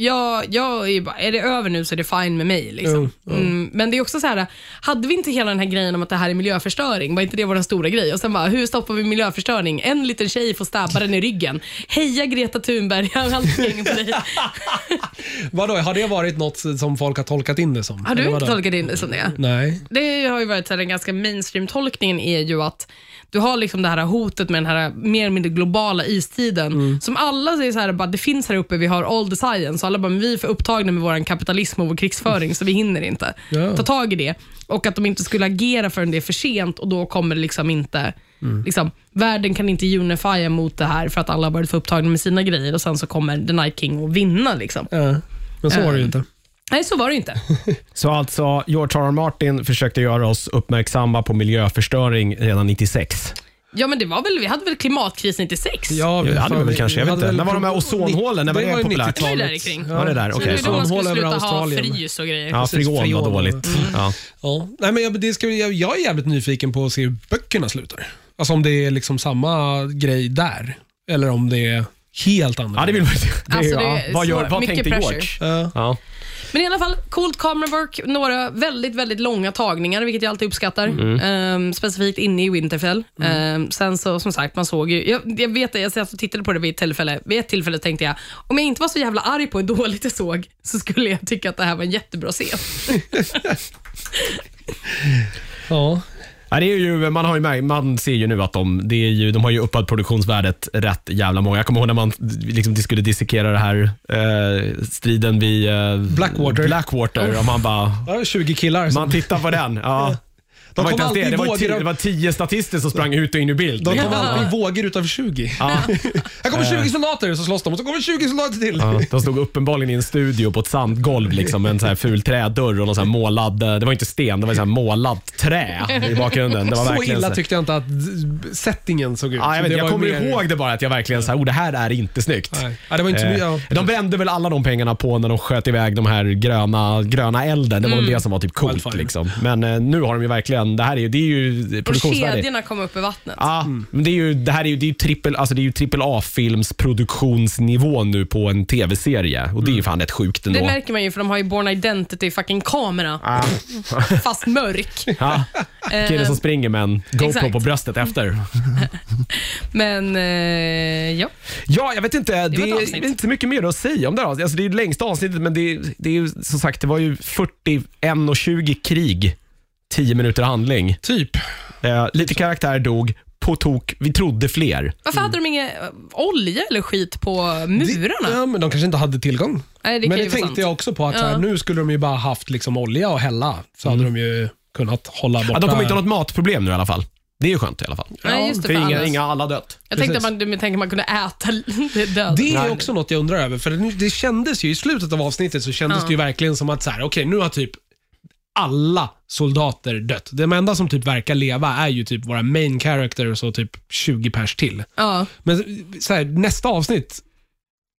[SPEAKER 3] jag, jag är, ju bara, är det över nu så är det fine med mig. Liksom.
[SPEAKER 2] Jo,
[SPEAKER 3] Mm, men det är också så här, hade vi inte hela den här grejen om att det här är miljöförstöring, var inte det vår stora grej? Och sen bara, hur stoppar vi miljöförstöring? En liten tjej får stabba den i ryggen. Heja Greta Thunberg, jag har alltid gängen på dig.
[SPEAKER 2] Vadå, har det varit något som folk har tolkat in det som?
[SPEAKER 3] Har du inte tolkat in det som det?
[SPEAKER 2] Nej.
[SPEAKER 3] Det har ju varit så här, den ganska mainstream-tolkningen är ju att du har liksom det här hotet med den här mer eller mindre globala istiden.
[SPEAKER 2] Mm.
[SPEAKER 3] Som alla säger så här, bara, det finns här uppe, vi har all the science. Alla bara, vi är för upptagna med vår kapitalism och vår krigsföring så vi hinner inte
[SPEAKER 2] Ja.
[SPEAKER 3] ta tag i det. Och att de inte skulle agera förrän det är för sent och då kommer det liksom inte
[SPEAKER 2] Mm.
[SPEAKER 3] Liksom, världen kan inte unifiera mot det här för att alla har varit för upptagna med sina grejer och sen så kommer The Night King att vinna. Liksom.
[SPEAKER 2] Ja. Men så var det ju inte.
[SPEAKER 3] Nej, så var det inte.
[SPEAKER 1] Så alltså, George R. R. Martin försökte göra oss uppmärksamma på miljöförstöring redan 96.
[SPEAKER 3] Ja, men det var väl, vi hade väl klimatkris 96?
[SPEAKER 2] Ja,
[SPEAKER 1] det hade vi väl
[SPEAKER 2] vi-
[SPEAKER 1] kanske, jag
[SPEAKER 2] vi
[SPEAKER 1] vet inte. När var de här ozonhålen? När var det
[SPEAKER 2] ju
[SPEAKER 1] populärt?
[SPEAKER 2] 90-talet.
[SPEAKER 3] Det är där kring.
[SPEAKER 1] Ja, det där,
[SPEAKER 3] Så
[SPEAKER 1] okej.
[SPEAKER 3] det är då man
[SPEAKER 2] Ozonhål
[SPEAKER 3] skulle
[SPEAKER 2] över
[SPEAKER 3] sluta ha
[SPEAKER 2] Australien.
[SPEAKER 3] frys och grejer.
[SPEAKER 1] Ja, freon var dåligt. Ja.
[SPEAKER 2] Ja. Nej, men jag, det ska, jag, jag är jävligt nyfiken på att se hur böckerna slutar. Alltså om det är liksom samma grej där, eller om det är helt annorlunda.
[SPEAKER 1] ja, det vill man det,
[SPEAKER 3] Alltså, det
[SPEAKER 1] ja.
[SPEAKER 3] är
[SPEAKER 1] Vad, gör,
[SPEAKER 3] så
[SPEAKER 1] vad tänkte
[SPEAKER 3] pressure.
[SPEAKER 1] George?
[SPEAKER 2] Ja.
[SPEAKER 1] Ja.
[SPEAKER 3] Men i alla fall, coolt kamerawork, några väldigt, väldigt långa tagningar, vilket jag alltid uppskattar.
[SPEAKER 1] Mm.
[SPEAKER 3] Ehm, specifikt inne i Winterfell. Ehm, sen så, som sagt, man såg ju, jag, jag vet det, jag och tittade på det vid ett tillfälle. Vid ett tillfälle tänkte jag, om jag inte var så jävla arg på hur dåligt jag såg, så skulle jag tycka att det här var en jättebra scen.
[SPEAKER 2] Ja.
[SPEAKER 1] Ja, det är ju, man, har ju, man ser ju nu att de, det är ju, de har ju uppat produktionsvärdet rätt jävla många. Jag kommer ihåg när man liksom, de skulle dissekera det här eh, striden vid eh,
[SPEAKER 2] Blackwater.
[SPEAKER 1] Blackwater och man bara,
[SPEAKER 2] Ja, 20 killar. Som,
[SPEAKER 1] man tittar på den. Ja. Det var,
[SPEAKER 2] kom
[SPEAKER 1] inte ens det. Det, var tio, det var tio statister som sprang ut och in i bild.
[SPEAKER 2] de kom alltid i vågor utav 20. Här kommer 20 soldater, så slåss de och så kommer 20 soldater till.
[SPEAKER 1] Ja, de stod uppenbarligen i en studio på ett sandgolv liksom, med en så här ful trädörr och någon så här målad, eh, det var inte sten, det var så här målat trä i bakgrunden. Det var
[SPEAKER 2] Så illa tyckte jag inte att settingen såg ut.
[SPEAKER 1] Ja, jag, vet, jag kommer
[SPEAKER 2] mer-
[SPEAKER 1] ihåg det bara, att jag verkligen så här, oh, det här är inte snyggt.
[SPEAKER 2] Ja, det var inte
[SPEAKER 1] Eh,
[SPEAKER 2] mycket. Ja.
[SPEAKER 1] de brände väl alla de pengarna på när de sköt iväg de här gröna, gröna elden. Det var väl det som var typ coolt. Liksom. Men eh, nu har de ju verkligen, det här är ju, det är ju
[SPEAKER 3] Och
[SPEAKER 1] produktionsvärde.
[SPEAKER 3] kedjorna kom upp i vattnet.
[SPEAKER 1] Ja, men det är ju, det här är ju, det är ju trippel, alltså det är ju trippel A-films produktionsnivå nu på en tv-serie. Och det är ju fan rätt sjukt ändå.
[SPEAKER 3] Det märker man ju, för de har ju Born Identity fucking kamera.
[SPEAKER 1] Ah.
[SPEAKER 3] Fast mörk.
[SPEAKER 1] Ja, killen som springer med en GoPro
[SPEAKER 3] exakt.
[SPEAKER 1] på bröstet efter.
[SPEAKER 3] Men eh, ja,
[SPEAKER 1] Ja, jag vet inte. Det,
[SPEAKER 3] var ett
[SPEAKER 1] är inte så mycket mer att säga om det här. Alltså, det är det längsta avsnittet, men det, det är ju som sagt, det var ju 41 och 20 krig, 10 minuter handling.
[SPEAKER 2] Typ.
[SPEAKER 1] Eh, lite karaktär dog, på tok, vi trodde fler.
[SPEAKER 3] varför hade de ingen eh, olja eller skit på murarna?
[SPEAKER 2] Ja, men de kanske inte hade tillgång.
[SPEAKER 3] Nej, det
[SPEAKER 2] men det
[SPEAKER 3] vara
[SPEAKER 2] tänkte
[SPEAKER 3] sant.
[SPEAKER 2] jag också på, att så här,
[SPEAKER 3] Ja.
[SPEAKER 2] nu skulle de ju bara haft liksom olja och hälla. Så hade de ju kunnat hålla borta...
[SPEAKER 1] Ja, de kommer inte ha något matproblem nu i alla fall. Det är ju skönt i alla fall.
[SPEAKER 3] Nej, just det,
[SPEAKER 1] För
[SPEAKER 3] för
[SPEAKER 1] inga,
[SPEAKER 3] annars-
[SPEAKER 1] inga alla dött.
[SPEAKER 3] Jag tänkte att
[SPEAKER 2] Precis.
[SPEAKER 3] man, du man kunde äta död.
[SPEAKER 2] Det är också något jag undrar över. För det, det kändes ju i slutet av avsnittet så kändes
[SPEAKER 3] Ja.
[SPEAKER 2] det ju verkligen som att så här, okej nu har typ alla soldater dött. De enda som typ verkar leva är ju typ våra main characters och typ 20 pers till.
[SPEAKER 3] Ja,
[SPEAKER 2] Men så här, nästa avsnitt,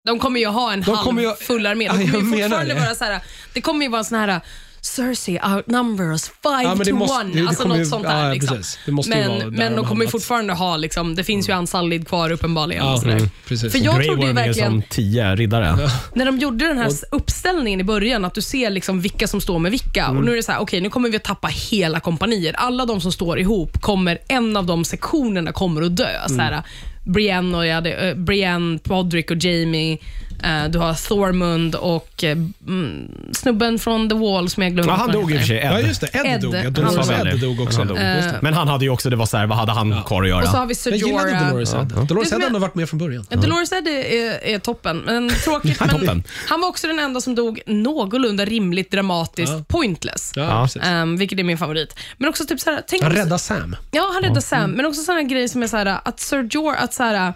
[SPEAKER 3] de kommer ju ha en
[SPEAKER 2] De
[SPEAKER 3] halv
[SPEAKER 2] ju-
[SPEAKER 3] full armé.
[SPEAKER 2] Ja,
[SPEAKER 3] De kommer
[SPEAKER 2] jag
[SPEAKER 3] ju
[SPEAKER 2] menar
[SPEAKER 3] fortfarande
[SPEAKER 2] det.
[SPEAKER 3] vara så här, det kommer ju vara en sån här Cersei outnumbers five
[SPEAKER 2] Ja, men det
[SPEAKER 3] to
[SPEAKER 2] måste-
[SPEAKER 3] one.
[SPEAKER 2] det- det
[SPEAKER 3] alltså något
[SPEAKER 2] ju-
[SPEAKER 3] sånt där.
[SPEAKER 2] ja,
[SPEAKER 3] liksom.
[SPEAKER 2] precis. Det måste ju vara där
[SPEAKER 3] men men
[SPEAKER 2] de
[SPEAKER 3] de kommer fortfarande ha, liksom, det finns ju Ansallid kvar uppenbarligen.
[SPEAKER 2] ja, mm, precis.
[SPEAKER 3] För jag
[SPEAKER 1] Grey
[SPEAKER 3] trodde ju verkligen,
[SPEAKER 1] som tio riddare.
[SPEAKER 3] när de gjorde den här uppställningen i början, att du ser liksom vilka som står med vilka.
[SPEAKER 2] Mm.
[SPEAKER 3] Och Nu är det så här, okej nu kommer vi att tappa hela kompanier. Alla de som står ihop, kommer en av de sektionerna kommer att dö. Så
[SPEAKER 2] Mm.
[SPEAKER 3] här, Brienne, och jag hade, uh, Brienne, Podrick och Jamie. Eh, du har Thormund och eh, mm, snubben från The Wall som jag glömde
[SPEAKER 1] Ja, han dog i och för sig, Ed.
[SPEAKER 2] Ja, just det. Ed,
[SPEAKER 3] Ed,
[SPEAKER 2] dog. Ja,
[SPEAKER 3] han
[SPEAKER 2] Dolores. Ed dog också.
[SPEAKER 1] Han dog.
[SPEAKER 2] Det.
[SPEAKER 1] Men han hade ju också, det var så här, vad hade han kvar att göra?
[SPEAKER 3] Och så har vi Ser
[SPEAKER 2] Jag gillade. Dolores Ed.
[SPEAKER 3] Det
[SPEAKER 2] Dolores Ed har varit med från början.
[SPEAKER 3] Ja, Dolores Ed är, är, är toppen, men tråkigt.
[SPEAKER 1] Han är
[SPEAKER 3] men
[SPEAKER 1] toppen.
[SPEAKER 3] han var också den enda som dog någorlunda rimligt dramatiskt
[SPEAKER 2] Ja.
[SPEAKER 3] pointless.
[SPEAKER 2] Ja,
[SPEAKER 1] Ja.
[SPEAKER 3] Um, vilket är min favorit. Men också typ såhär, tänk
[SPEAKER 2] Han räddade Sam.
[SPEAKER 3] Ja, han räddar Sam, men också sådana grejer som är såhär, att Sir Jorah, att såhär,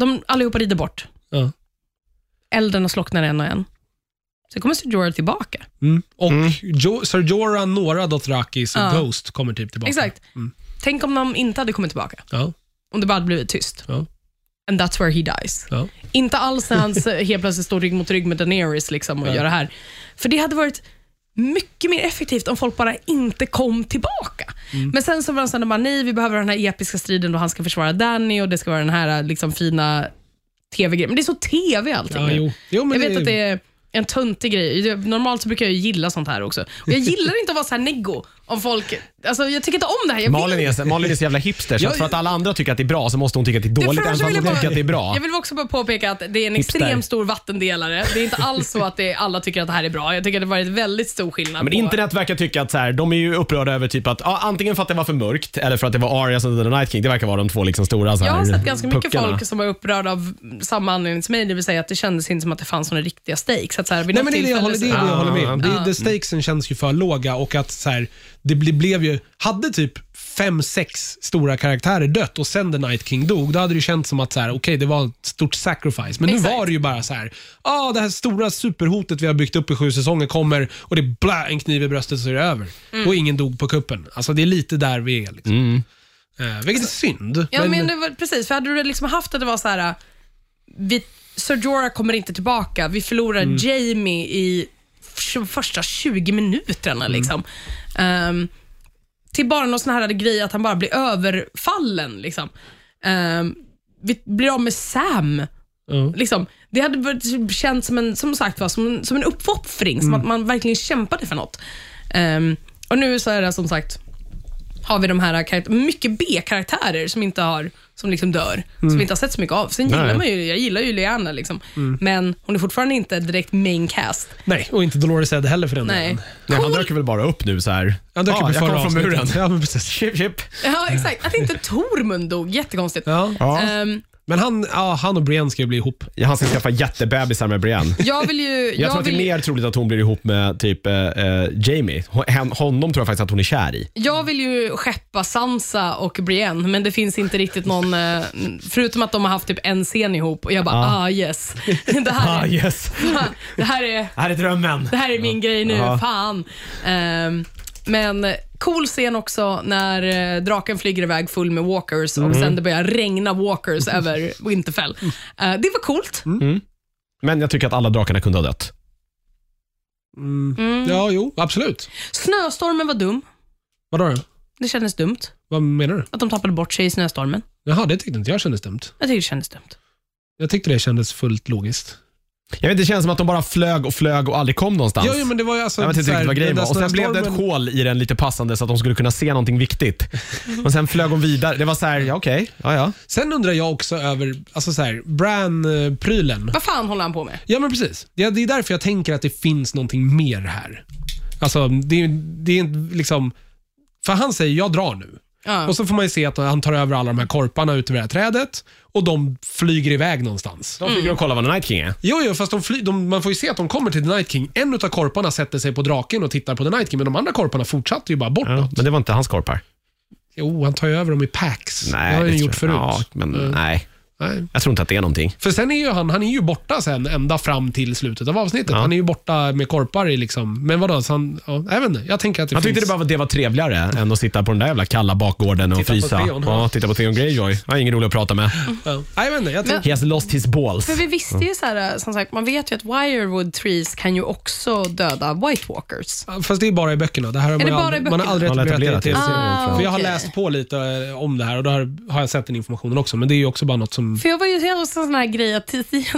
[SPEAKER 3] de allihopa rider bort.
[SPEAKER 2] Ja.
[SPEAKER 3] Elden slocknar en och en. Sen kommer Sir Jorah tillbaka.
[SPEAKER 2] Mm. Och jo, Sir Jorah, några Dothrakis och
[SPEAKER 3] Ja.
[SPEAKER 2] Ghost kommer typ tillbaka.
[SPEAKER 3] Exakt.
[SPEAKER 2] Mm.
[SPEAKER 3] Tänk om de inte hade kommit tillbaka.
[SPEAKER 2] Ja.
[SPEAKER 3] Om det bara hade blivit tyst.
[SPEAKER 2] Ja.
[SPEAKER 3] And that's where he dies.
[SPEAKER 2] Ja.
[SPEAKER 3] Inte alls när han s- helt plötsligt står rygg mot rygg med Daenerys liksom och
[SPEAKER 2] Ja.
[SPEAKER 3] gör det här. För det hade varit mycket mer effektivt om folk bara inte kom tillbaka.
[SPEAKER 2] Mm.
[SPEAKER 3] Men sen så var det så här, bara, nej vi behöver den här episka striden då han ska försvara Danny och det ska vara den här liksom fina tv-grej. Men det är så tv allting
[SPEAKER 2] Ja,
[SPEAKER 3] nu.
[SPEAKER 2] jo. Jo,
[SPEAKER 3] jag vet
[SPEAKER 2] det-
[SPEAKER 3] att det är en töntig grej. Normalt så brukar jag ju gilla sånt här också. Och jag gillar inte att vara så här neggo om folk... Alltså, jag tycker inte om det här. Jag
[SPEAKER 1] Malin
[SPEAKER 3] vill,
[SPEAKER 1] är, Malin är så jävla hipster så att för att alla andra tycker att det är bra så måste hon tycka att det är dåligt även fast hon
[SPEAKER 3] jag
[SPEAKER 1] tycker att det är bra.
[SPEAKER 3] Jag vill också bara påpeka att det är en
[SPEAKER 1] Hipster.
[SPEAKER 3] extremt stor vattendelare. Det är inte alls så att det, alla tycker att det här är bra. Jag tycker att det har varit väldigt stor skillnad
[SPEAKER 1] Men
[SPEAKER 3] på...
[SPEAKER 1] internet verkar tycka att så här, de är ju upprörda över typ att ja, antingen för att det var för mörkt eller för att det var Arya som dödade Night King. Det verkar vara de två liksom stora så här,
[SPEAKER 3] Jag har sett ganska mycket
[SPEAKER 1] puckarna.
[SPEAKER 3] folk som är upprörda av samma anledning som mig, det vill säga att det kändes inte som att det fanns några riktiga stakes. Att så här,
[SPEAKER 2] Nej, men det är det jag håller, det är
[SPEAKER 3] så-
[SPEAKER 2] det jag håller med om.
[SPEAKER 1] Ja.
[SPEAKER 2] Det, det stakesen känns ju för låga och att så här, det ble, blev ju, hade typ fem, sex stora karaktärer dött och sen The Night King dog, då hade det ju känts som att så här, okej, det var ett stort sacrifice. Men nu
[SPEAKER 3] Exakt.
[SPEAKER 2] var det ju bara så här, ah, det här stora superhotet vi har byggt upp i sju säsonger kommer och det är blä, en kniv i bröstet så är det över.
[SPEAKER 3] Mm.
[SPEAKER 2] Och ingen dog på kuppen. Alltså det är lite där vi är. Liksom. Eh, vilket är synd.
[SPEAKER 3] Ja, men, det var, precis. För hade du liksom haft att det var så här, vi, Sir Jorah kommer inte tillbaka, vi förlorar
[SPEAKER 2] Mm.
[SPEAKER 3] Jamie i första 20 minuterna.
[SPEAKER 2] Mm.
[SPEAKER 3] Liksom. Ehm, till bara någon sån här grej att han bara blir överfallen. Liksom. Ehm, vi blir av med Sam.
[SPEAKER 2] Ja.
[SPEAKER 3] Liksom, det hade varit- känts som en, som sagt, var, som en, som en uppoffring,
[SPEAKER 2] Mm.
[SPEAKER 3] som att man verkligen kämpade för något. Ehm, och nu så är det som sagt, har vi de här mycket B-karaktärer som inte har som liksom dör, som vi inte har sett så mycket av. Sen gillar
[SPEAKER 1] Nej.
[SPEAKER 3] man ju, jag gillar ju Lyanna, liksom. men hon är fortfarande inte direkt main cast.
[SPEAKER 2] Nej, och inte Dolores Ed heller för den
[SPEAKER 3] Nej.
[SPEAKER 2] delen.
[SPEAKER 1] Nej, han dök ju väl bara upp nu så här.
[SPEAKER 2] Han dök
[SPEAKER 1] ah,
[SPEAKER 2] upp
[SPEAKER 1] jag kom från muren.
[SPEAKER 2] Ja, men precis.
[SPEAKER 1] Chip, chip.
[SPEAKER 3] Ja, exakt. Att inte Tormund dog, jättekonstigt.
[SPEAKER 2] Ja.
[SPEAKER 1] Ja.
[SPEAKER 2] Men han, ja, han och Brienne ska ju bli ihop.
[SPEAKER 1] Ja, Han ska skaffa jättebebisar med Brienne.
[SPEAKER 3] jag vill ju...
[SPEAKER 1] Jag, tror att det är
[SPEAKER 3] vill,
[SPEAKER 1] mer troligt att hon blir ihop med typ eh, eh, Jamie. Hon, honom tror jag faktiskt att hon är kär i.
[SPEAKER 3] Jag vill ju skeppa Sansa och Brienne, men det finns inte riktigt någon... eh, Förutom att de har haft typ en scen ihop och jag bara, ah yes. Det här,
[SPEAKER 1] Ah
[SPEAKER 3] är,
[SPEAKER 1] yes,
[SPEAKER 3] det här, är,
[SPEAKER 1] här är drömmen.
[SPEAKER 3] det här är min grej nu,
[SPEAKER 1] Ja.
[SPEAKER 3] fan. Ehm, men cool scen också när eh, draken flyger iväg full med walkers och sen det börjar regna walkers över Winterfell. Eh, det var coolt.
[SPEAKER 1] Men jag tycker att alla drakarna kunde ha dött.
[SPEAKER 3] Mm.
[SPEAKER 2] Ja, jo, absolut.
[SPEAKER 3] Snöstormen var dum.
[SPEAKER 2] Vadå då?
[SPEAKER 3] Det kändes dumt
[SPEAKER 2] Vad menar du?
[SPEAKER 3] att de tappade bort sig i snöstormen.
[SPEAKER 2] Jaha, det tyckte inte jag kändes dumt.
[SPEAKER 3] Jag tycker det kändes dumt.
[SPEAKER 2] Jag tyckte det kändes fullt logiskt.
[SPEAKER 1] Jag vet, det känns som att de bara flög och flög och aldrig kom någonstans.
[SPEAKER 2] Ja, ja, men det var ju alltså...
[SPEAKER 1] jag vet inte riktigt vad grejen var. Och sen blev det ett hål i den lite passande så att de skulle kunna se någonting viktigt. Och sen flög de vidare. Det var så här, ja okej, ja ja.
[SPEAKER 2] Sen undrar jag också över, alltså så här, Bran-prylen.
[SPEAKER 3] Vad fan håller han på med?
[SPEAKER 2] Ja, men precis. Det, det är därför jag tänker att det finns någonting mer här. Alltså, det, är- det är inte liksom... För han säger, jag drar nu.
[SPEAKER 3] Ja.
[SPEAKER 2] Och så får man ju se att han tar över alla de här korparna ut över det här trädet och de flyger iväg någonstans.
[SPEAKER 1] De fick mm. kolla vad Night King är.
[SPEAKER 2] Jo, jo, fast de fly, de, man får ju se att de kommer till The Night King. En av korparna sätter sig på draken och tittar på The Night King, men de andra korparna fortsatte ju bara bortåt.
[SPEAKER 1] Ja, men det var inte hans korpar.
[SPEAKER 2] Jo, han tar ju över dem i packs.
[SPEAKER 1] Nej,
[SPEAKER 2] det har han gjort förut.
[SPEAKER 1] Ja, men
[SPEAKER 2] Mm.
[SPEAKER 1] nej.
[SPEAKER 2] Nej.
[SPEAKER 1] Jag tror inte att det är någonting.
[SPEAKER 2] För sen är ju han, han är ju borta sen ända fram till slutet av avsnittet.
[SPEAKER 1] Ja.
[SPEAKER 2] Han är ju borta med korpar i liksom, men vadå, så han, ja, jag vet inte. Jag tänker att det
[SPEAKER 1] Han tyckte
[SPEAKER 2] finns...
[SPEAKER 1] det, bara, det var trevligare än att sitta på den där jävla kalla bakgården och
[SPEAKER 2] Titta på
[SPEAKER 1] frysa.
[SPEAKER 2] Theon, ja.
[SPEAKER 1] ja, titta på Theon Greyjoy. Han är ingen rolig att prata med.
[SPEAKER 2] Ja. Jag vet inte. Jag tänker,
[SPEAKER 1] He has lost his balls.
[SPEAKER 3] För vi visste ju så här, som sagt, man vet ju att Wirewood Trees kan ju också döda White Walkers.
[SPEAKER 2] fast det är bara i böckerna. Det här har man,
[SPEAKER 3] det
[SPEAKER 2] aldrig,
[SPEAKER 3] i
[SPEAKER 2] man har aldrig etablerat det i
[SPEAKER 1] Man har
[SPEAKER 2] tv-serien.
[SPEAKER 1] etablerat det i
[SPEAKER 2] För jag har läst på lite eh, om det här och då har, har jag sett den informationen också. Men det är ju också bara något som...
[SPEAKER 3] För jag var ju helt en sån här grej att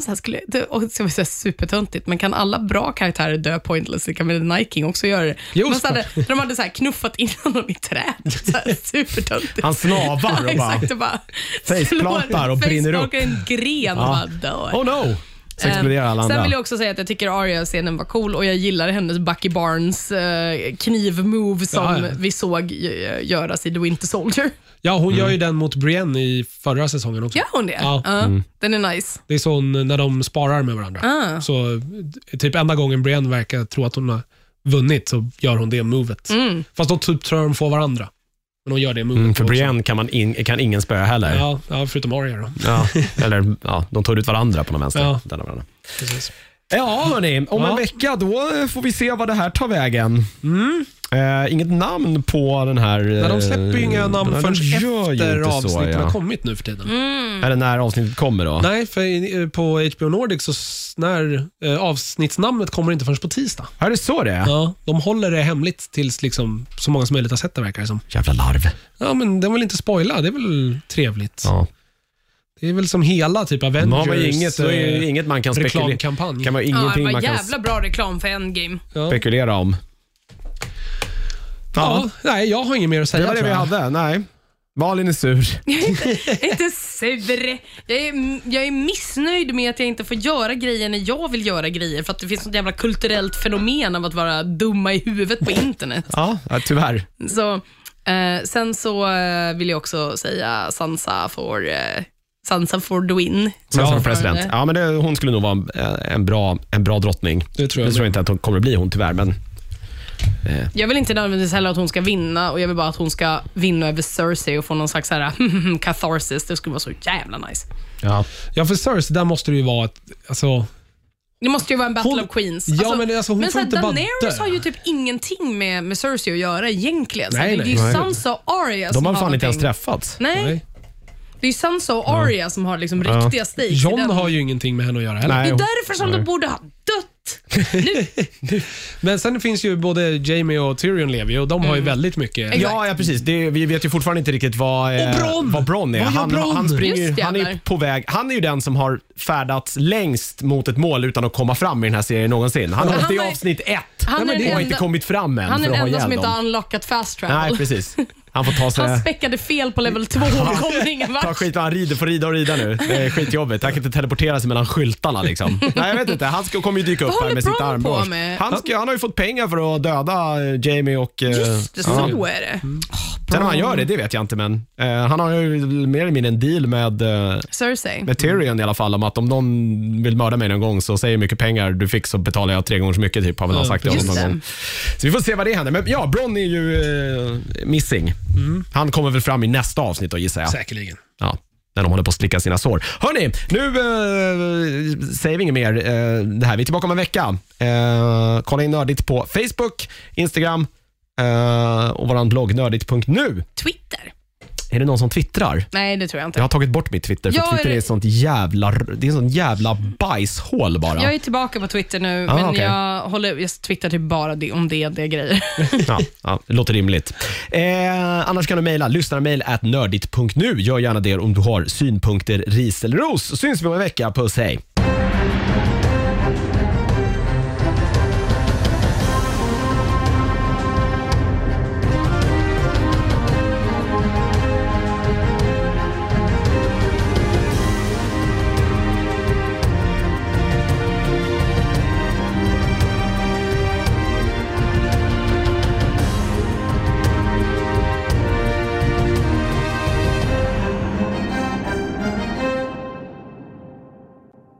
[SPEAKER 3] så här skulle, det, och det var så här supertöntigt, men kan alla bra karaktärer dö pointlessly kan väl King också göra det?
[SPEAKER 2] Jo,
[SPEAKER 3] men så hade, de hade så här knuffat in honom i träd. Så här, supertöntigt.
[SPEAKER 1] Han snavar och bara...
[SPEAKER 3] Exakt, och bara
[SPEAKER 1] Faceplantar och brinner upp.
[SPEAKER 3] en gren och
[SPEAKER 1] Ja.
[SPEAKER 3] bara dör.
[SPEAKER 1] Oh no! Så exploderar alla
[SPEAKER 3] Sen
[SPEAKER 1] andra.
[SPEAKER 3] vill jag också säga att jag tycker Arya-scenen var cool och jag gillar hennes Bucky Barnes eh, knivmove som
[SPEAKER 2] Ja, ja.
[SPEAKER 3] vi såg göras i The Winter Soldier.
[SPEAKER 2] Ja, hon
[SPEAKER 1] Mm.
[SPEAKER 2] gör ju den mot Brienne i förra säsongen också.
[SPEAKER 3] Gör hon det?
[SPEAKER 2] Ja.
[SPEAKER 3] Ja, Den är nice.
[SPEAKER 2] Det är så hon, när de sparar med varandra.
[SPEAKER 3] Ah.
[SPEAKER 2] Så typ enda gången Brienne verkar tro att hon har vunnit så gör hon det movet.
[SPEAKER 3] Mm.
[SPEAKER 2] Fast då typ tror de får varandra. Men hon gör det movet
[SPEAKER 1] Mm, för
[SPEAKER 2] också.
[SPEAKER 1] Brienne kan, man in, kan ingen spöa heller. Ja.
[SPEAKER 2] Ja, ja, förutom Arya då.
[SPEAKER 1] Eller ja, de tar ut varandra på någon vänster.
[SPEAKER 2] Ja.
[SPEAKER 1] Varandra.
[SPEAKER 2] Precis.
[SPEAKER 1] Ja, hörni. Om en vecka då får vi se vad det här tar vägen. Eh, inget namn på den här...
[SPEAKER 2] Nej, de släpper ju inga
[SPEAKER 1] eh,
[SPEAKER 2] namn förrän efter
[SPEAKER 1] inte så,
[SPEAKER 2] avsnitten
[SPEAKER 1] ja.
[SPEAKER 2] har kommit nu för tiden.
[SPEAKER 1] Eller när avsnittet kommer då.
[SPEAKER 2] Nej, för i- eh, på HBO Nordic så s- när eh, avsnittsnamnet kommer inte förrän på tisdag.
[SPEAKER 1] Är det så det är?
[SPEAKER 2] Ja, de håller det hemligt tills liksom, så många som möjligt har sett det verkar det som.
[SPEAKER 1] Jävla larv.
[SPEAKER 2] Ja, men de vill inte spoila. Det är väl trevligt.
[SPEAKER 1] Ja.
[SPEAKER 2] Det är väl som hela typ Avengers
[SPEAKER 1] har man ju inget, då är det
[SPEAKER 2] eh,
[SPEAKER 1] inget man kan spekulera,
[SPEAKER 2] reklamkampanj.
[SPEAKER 1] kan man,
[SPEAKER 3] Ja,
[SPEAKER 1] ingenting
[SPEAKER 3] det var
[SPEAKER 1] man kan
[SPEAKER 3] jävla bra reklam för Endgame.
[SPEAKER 2] ja.
[SPEAKER 1] spekulera om.
[SPEAKER 2] Ja, nej, jag har inget mer att säga
[SPEAKER 1] Det var det
[SPEAKER 2] tror
[SPEAKER 1] vi
[SPEAKER 2] jag.
[SPEAKER 1] hade. Nej. Malin är sur.
[SPEAKER 3] Jag är inte sur. Jag är, jag är missnöjd med att jag inte får göra grejer när jag vill göra grejer för att det finns något jävla kulturellt fenomen av att vara dumma i huvudet på internet.
[SPEAKER 1] Ja, ja, tyvärr.
[SPEAKER 3] Så, eh, sen så eh, vill jag också säga Sansa for, eh, Sansa for the win.
[SPEAKER 1] Sen
[SPEAKER 2] Ja.
[SPEAKER 1] president. Ja, men det, hon skulle nog vara en, en, bra, en bra drottning.
[SPEAKER 2] Det tror jag
[SPEAKER 1] jag tror inte att hon kommer att bli hon tyvärr, men
[SPEAKER 3] Jag vill inte nödvändigtvis heller att hon ska vinna och jag vill bara att hon ska vinna över Cersei och få någon slags så här, catharsis. Det skulle vara så jävla nice.
[SPEAKER 1] ja.
[SPEAKER 2] Ja, för Cersei, där måste det ju vara ett... Alltså,
[SPEAKER 3] Det måste ju vara en battle
[SPEAKER 2] Hon-
[SPEAKER 3] of queens.
[SPEAKER 2] Ja, men alltså, hon
[SPEAKER 3] men
[SPEAKER 2] får inte bara
[SPEAKER 3] Daenerys har ju typ ingenting med, med Cersei att göra egentligen. Här,
[SPEAKER 2] Nej,
[SPEAKER 3] det, det är
[SPEAKER 2] nej.
[SPEAKER 3] ju
[SPEAKER 1] Nej.
[SPEAKER 3] Sansa och Arya
[SPEAKER 1] De har fan inte ens träffats.
[SPEAKER 3] Nej,
[SPEAKER 2] nej.
[SPEAKER 3] Det är ju Sansa och Arya som har liksom riktiga stakes. i
[SPEAKER 2] John
[SPEAKER 3] den.
[SPEAKER 2] har ju ingenting med henne att göra heller.
[SPEAKER 1] Nej.
[SPEAKER 3] Det är därför som de borde ha dött.
[SPEAKER 2] Men sen finns ju både Jamie och Tyrion lever ju och de har
[SPEAKER 3] Mm.
[SPEAKER 2] ju väldigt mycket...
[SPEAKER 1] Ja, ja precis. Det, vi vet ju fortfarande inte riktigt vad, eh,
[SPEAKER 2] Och Bronn!
[SPEAKER 1] vad Bronn är.
[SPEAKER 2] Vad gör
[SPEAKER 1] Han,
[SPEAKER 2] Bronn?
[SPEAKER 1] han, springer, ju- han är ju
[SPEAKER 3] jävlar.
[SPEAKER 1] på väg. Han är ju den som har färdats längst mot ett mål utan att komma fram i den här serien någonsin. Han är
[SPEAKER 3] Han
[SPEAKER 1] uppe i avsnitt ett
[SPEAKER 3] Han är
[SPEAKER 1] och
[SPEAKER 3] den
[SPEAKER 1] har
[SPEAKER 3] enda-
[SPEAKER 1] inte kommit fram än
[SPEAKER 3] Han är
[SPEAKER 1] för
[SPEAKER 3] den
[SPEAKER 1] ha
[SPEAKER 3] enda som
[SPEAKER 1] ihjäl
[SPEAKER 3] inte
[SPEAKER 1] dem.
[SPEAKER 3] har unlockat fast travel.
[SPEAKER 1] Nej, precis. Han får ta sig...
[SPEAKER 3] Han späckade fel på level 2 och kommer ingen
[SPEAKER 1] Ta skit, han rider, får rida och rida nu. Det är skitjobbigt. Han kan inte teleportera sig mellan skyltarna liksom. Nej, jag vet inte. Han ska, kommer ju dyka upp här med sitt armborst. Han, ska, han har ju fått pengar för att döda eh, Jamie och... eh,
[SPEAKER 3] Just det,
[SPEAKER 1] ja.
[SPEAKER 3] så är det.
[SPEAKER 1] Sen om han gör det, det vet jag inte, men eh, han har ju mer eller mindre en deal med, eh,
[SPEAKER 3] Cersei.
[SPEAKER 1] med Tyrion i alla fall om att om någon vill mörda mig någon gång så säg hur mycket pengar du fick så betalar jag tre gånger så mycket typ, har väl han
[SPEAKER 2] Ja,
[SPEAKER 1] sagt det honom någon gång. Så vi får se vad det händer. Men ja, Bronn är ju eh, missing. Han kommer väl fram i nästa avsnitt då gissar jag.
[SPEAKER 2] Säkerligen.
[SPEAKER 1] Ja, när de håller på att slicka sina sår. Hörni, nu eh, säger vi inget mer. Eh, det här. Vi är tillbaka om en vecka. Eh, kolla in Nördigt på Facebook, Instagram eh, och vår blogg nördigt.nu.
[SPEAKER 3] Twitter?
[SPEAKER 1] Är det någon som twittrar?
[SPEAKER 3] Nej, det tror jag inte.
[SPEAKER 1] Jag har tagit bort mitt Twitter för
[SPEAKER 3] Ja,
[SPEAKER 1] Twitter
[SPEAKER 3] är
[SPEAKER 1] är
[SPEAKER 3] det-
[SPEAKER 1] ett sånt jävla, det är en sån jävla bajshål bara.
[SPEAKER 3] Jag är tillbaka på Twitter nu,
[SPEAKER 1] Ah,
[SPEAKER 3] men
[SPEAKER 1] okej.
[SPEAKER 3] jag, håller, jag twittrar typ bara det, om det, det grejer.
[SPEAKER 1] Ja, ja, det låter rimligt. Eh, annars kan du mejla lyssnarmail at nördigt.nu. Gör gärna det om du har synpunkter, ris eller ros. Så syns vi om en vecka. Puss, hej!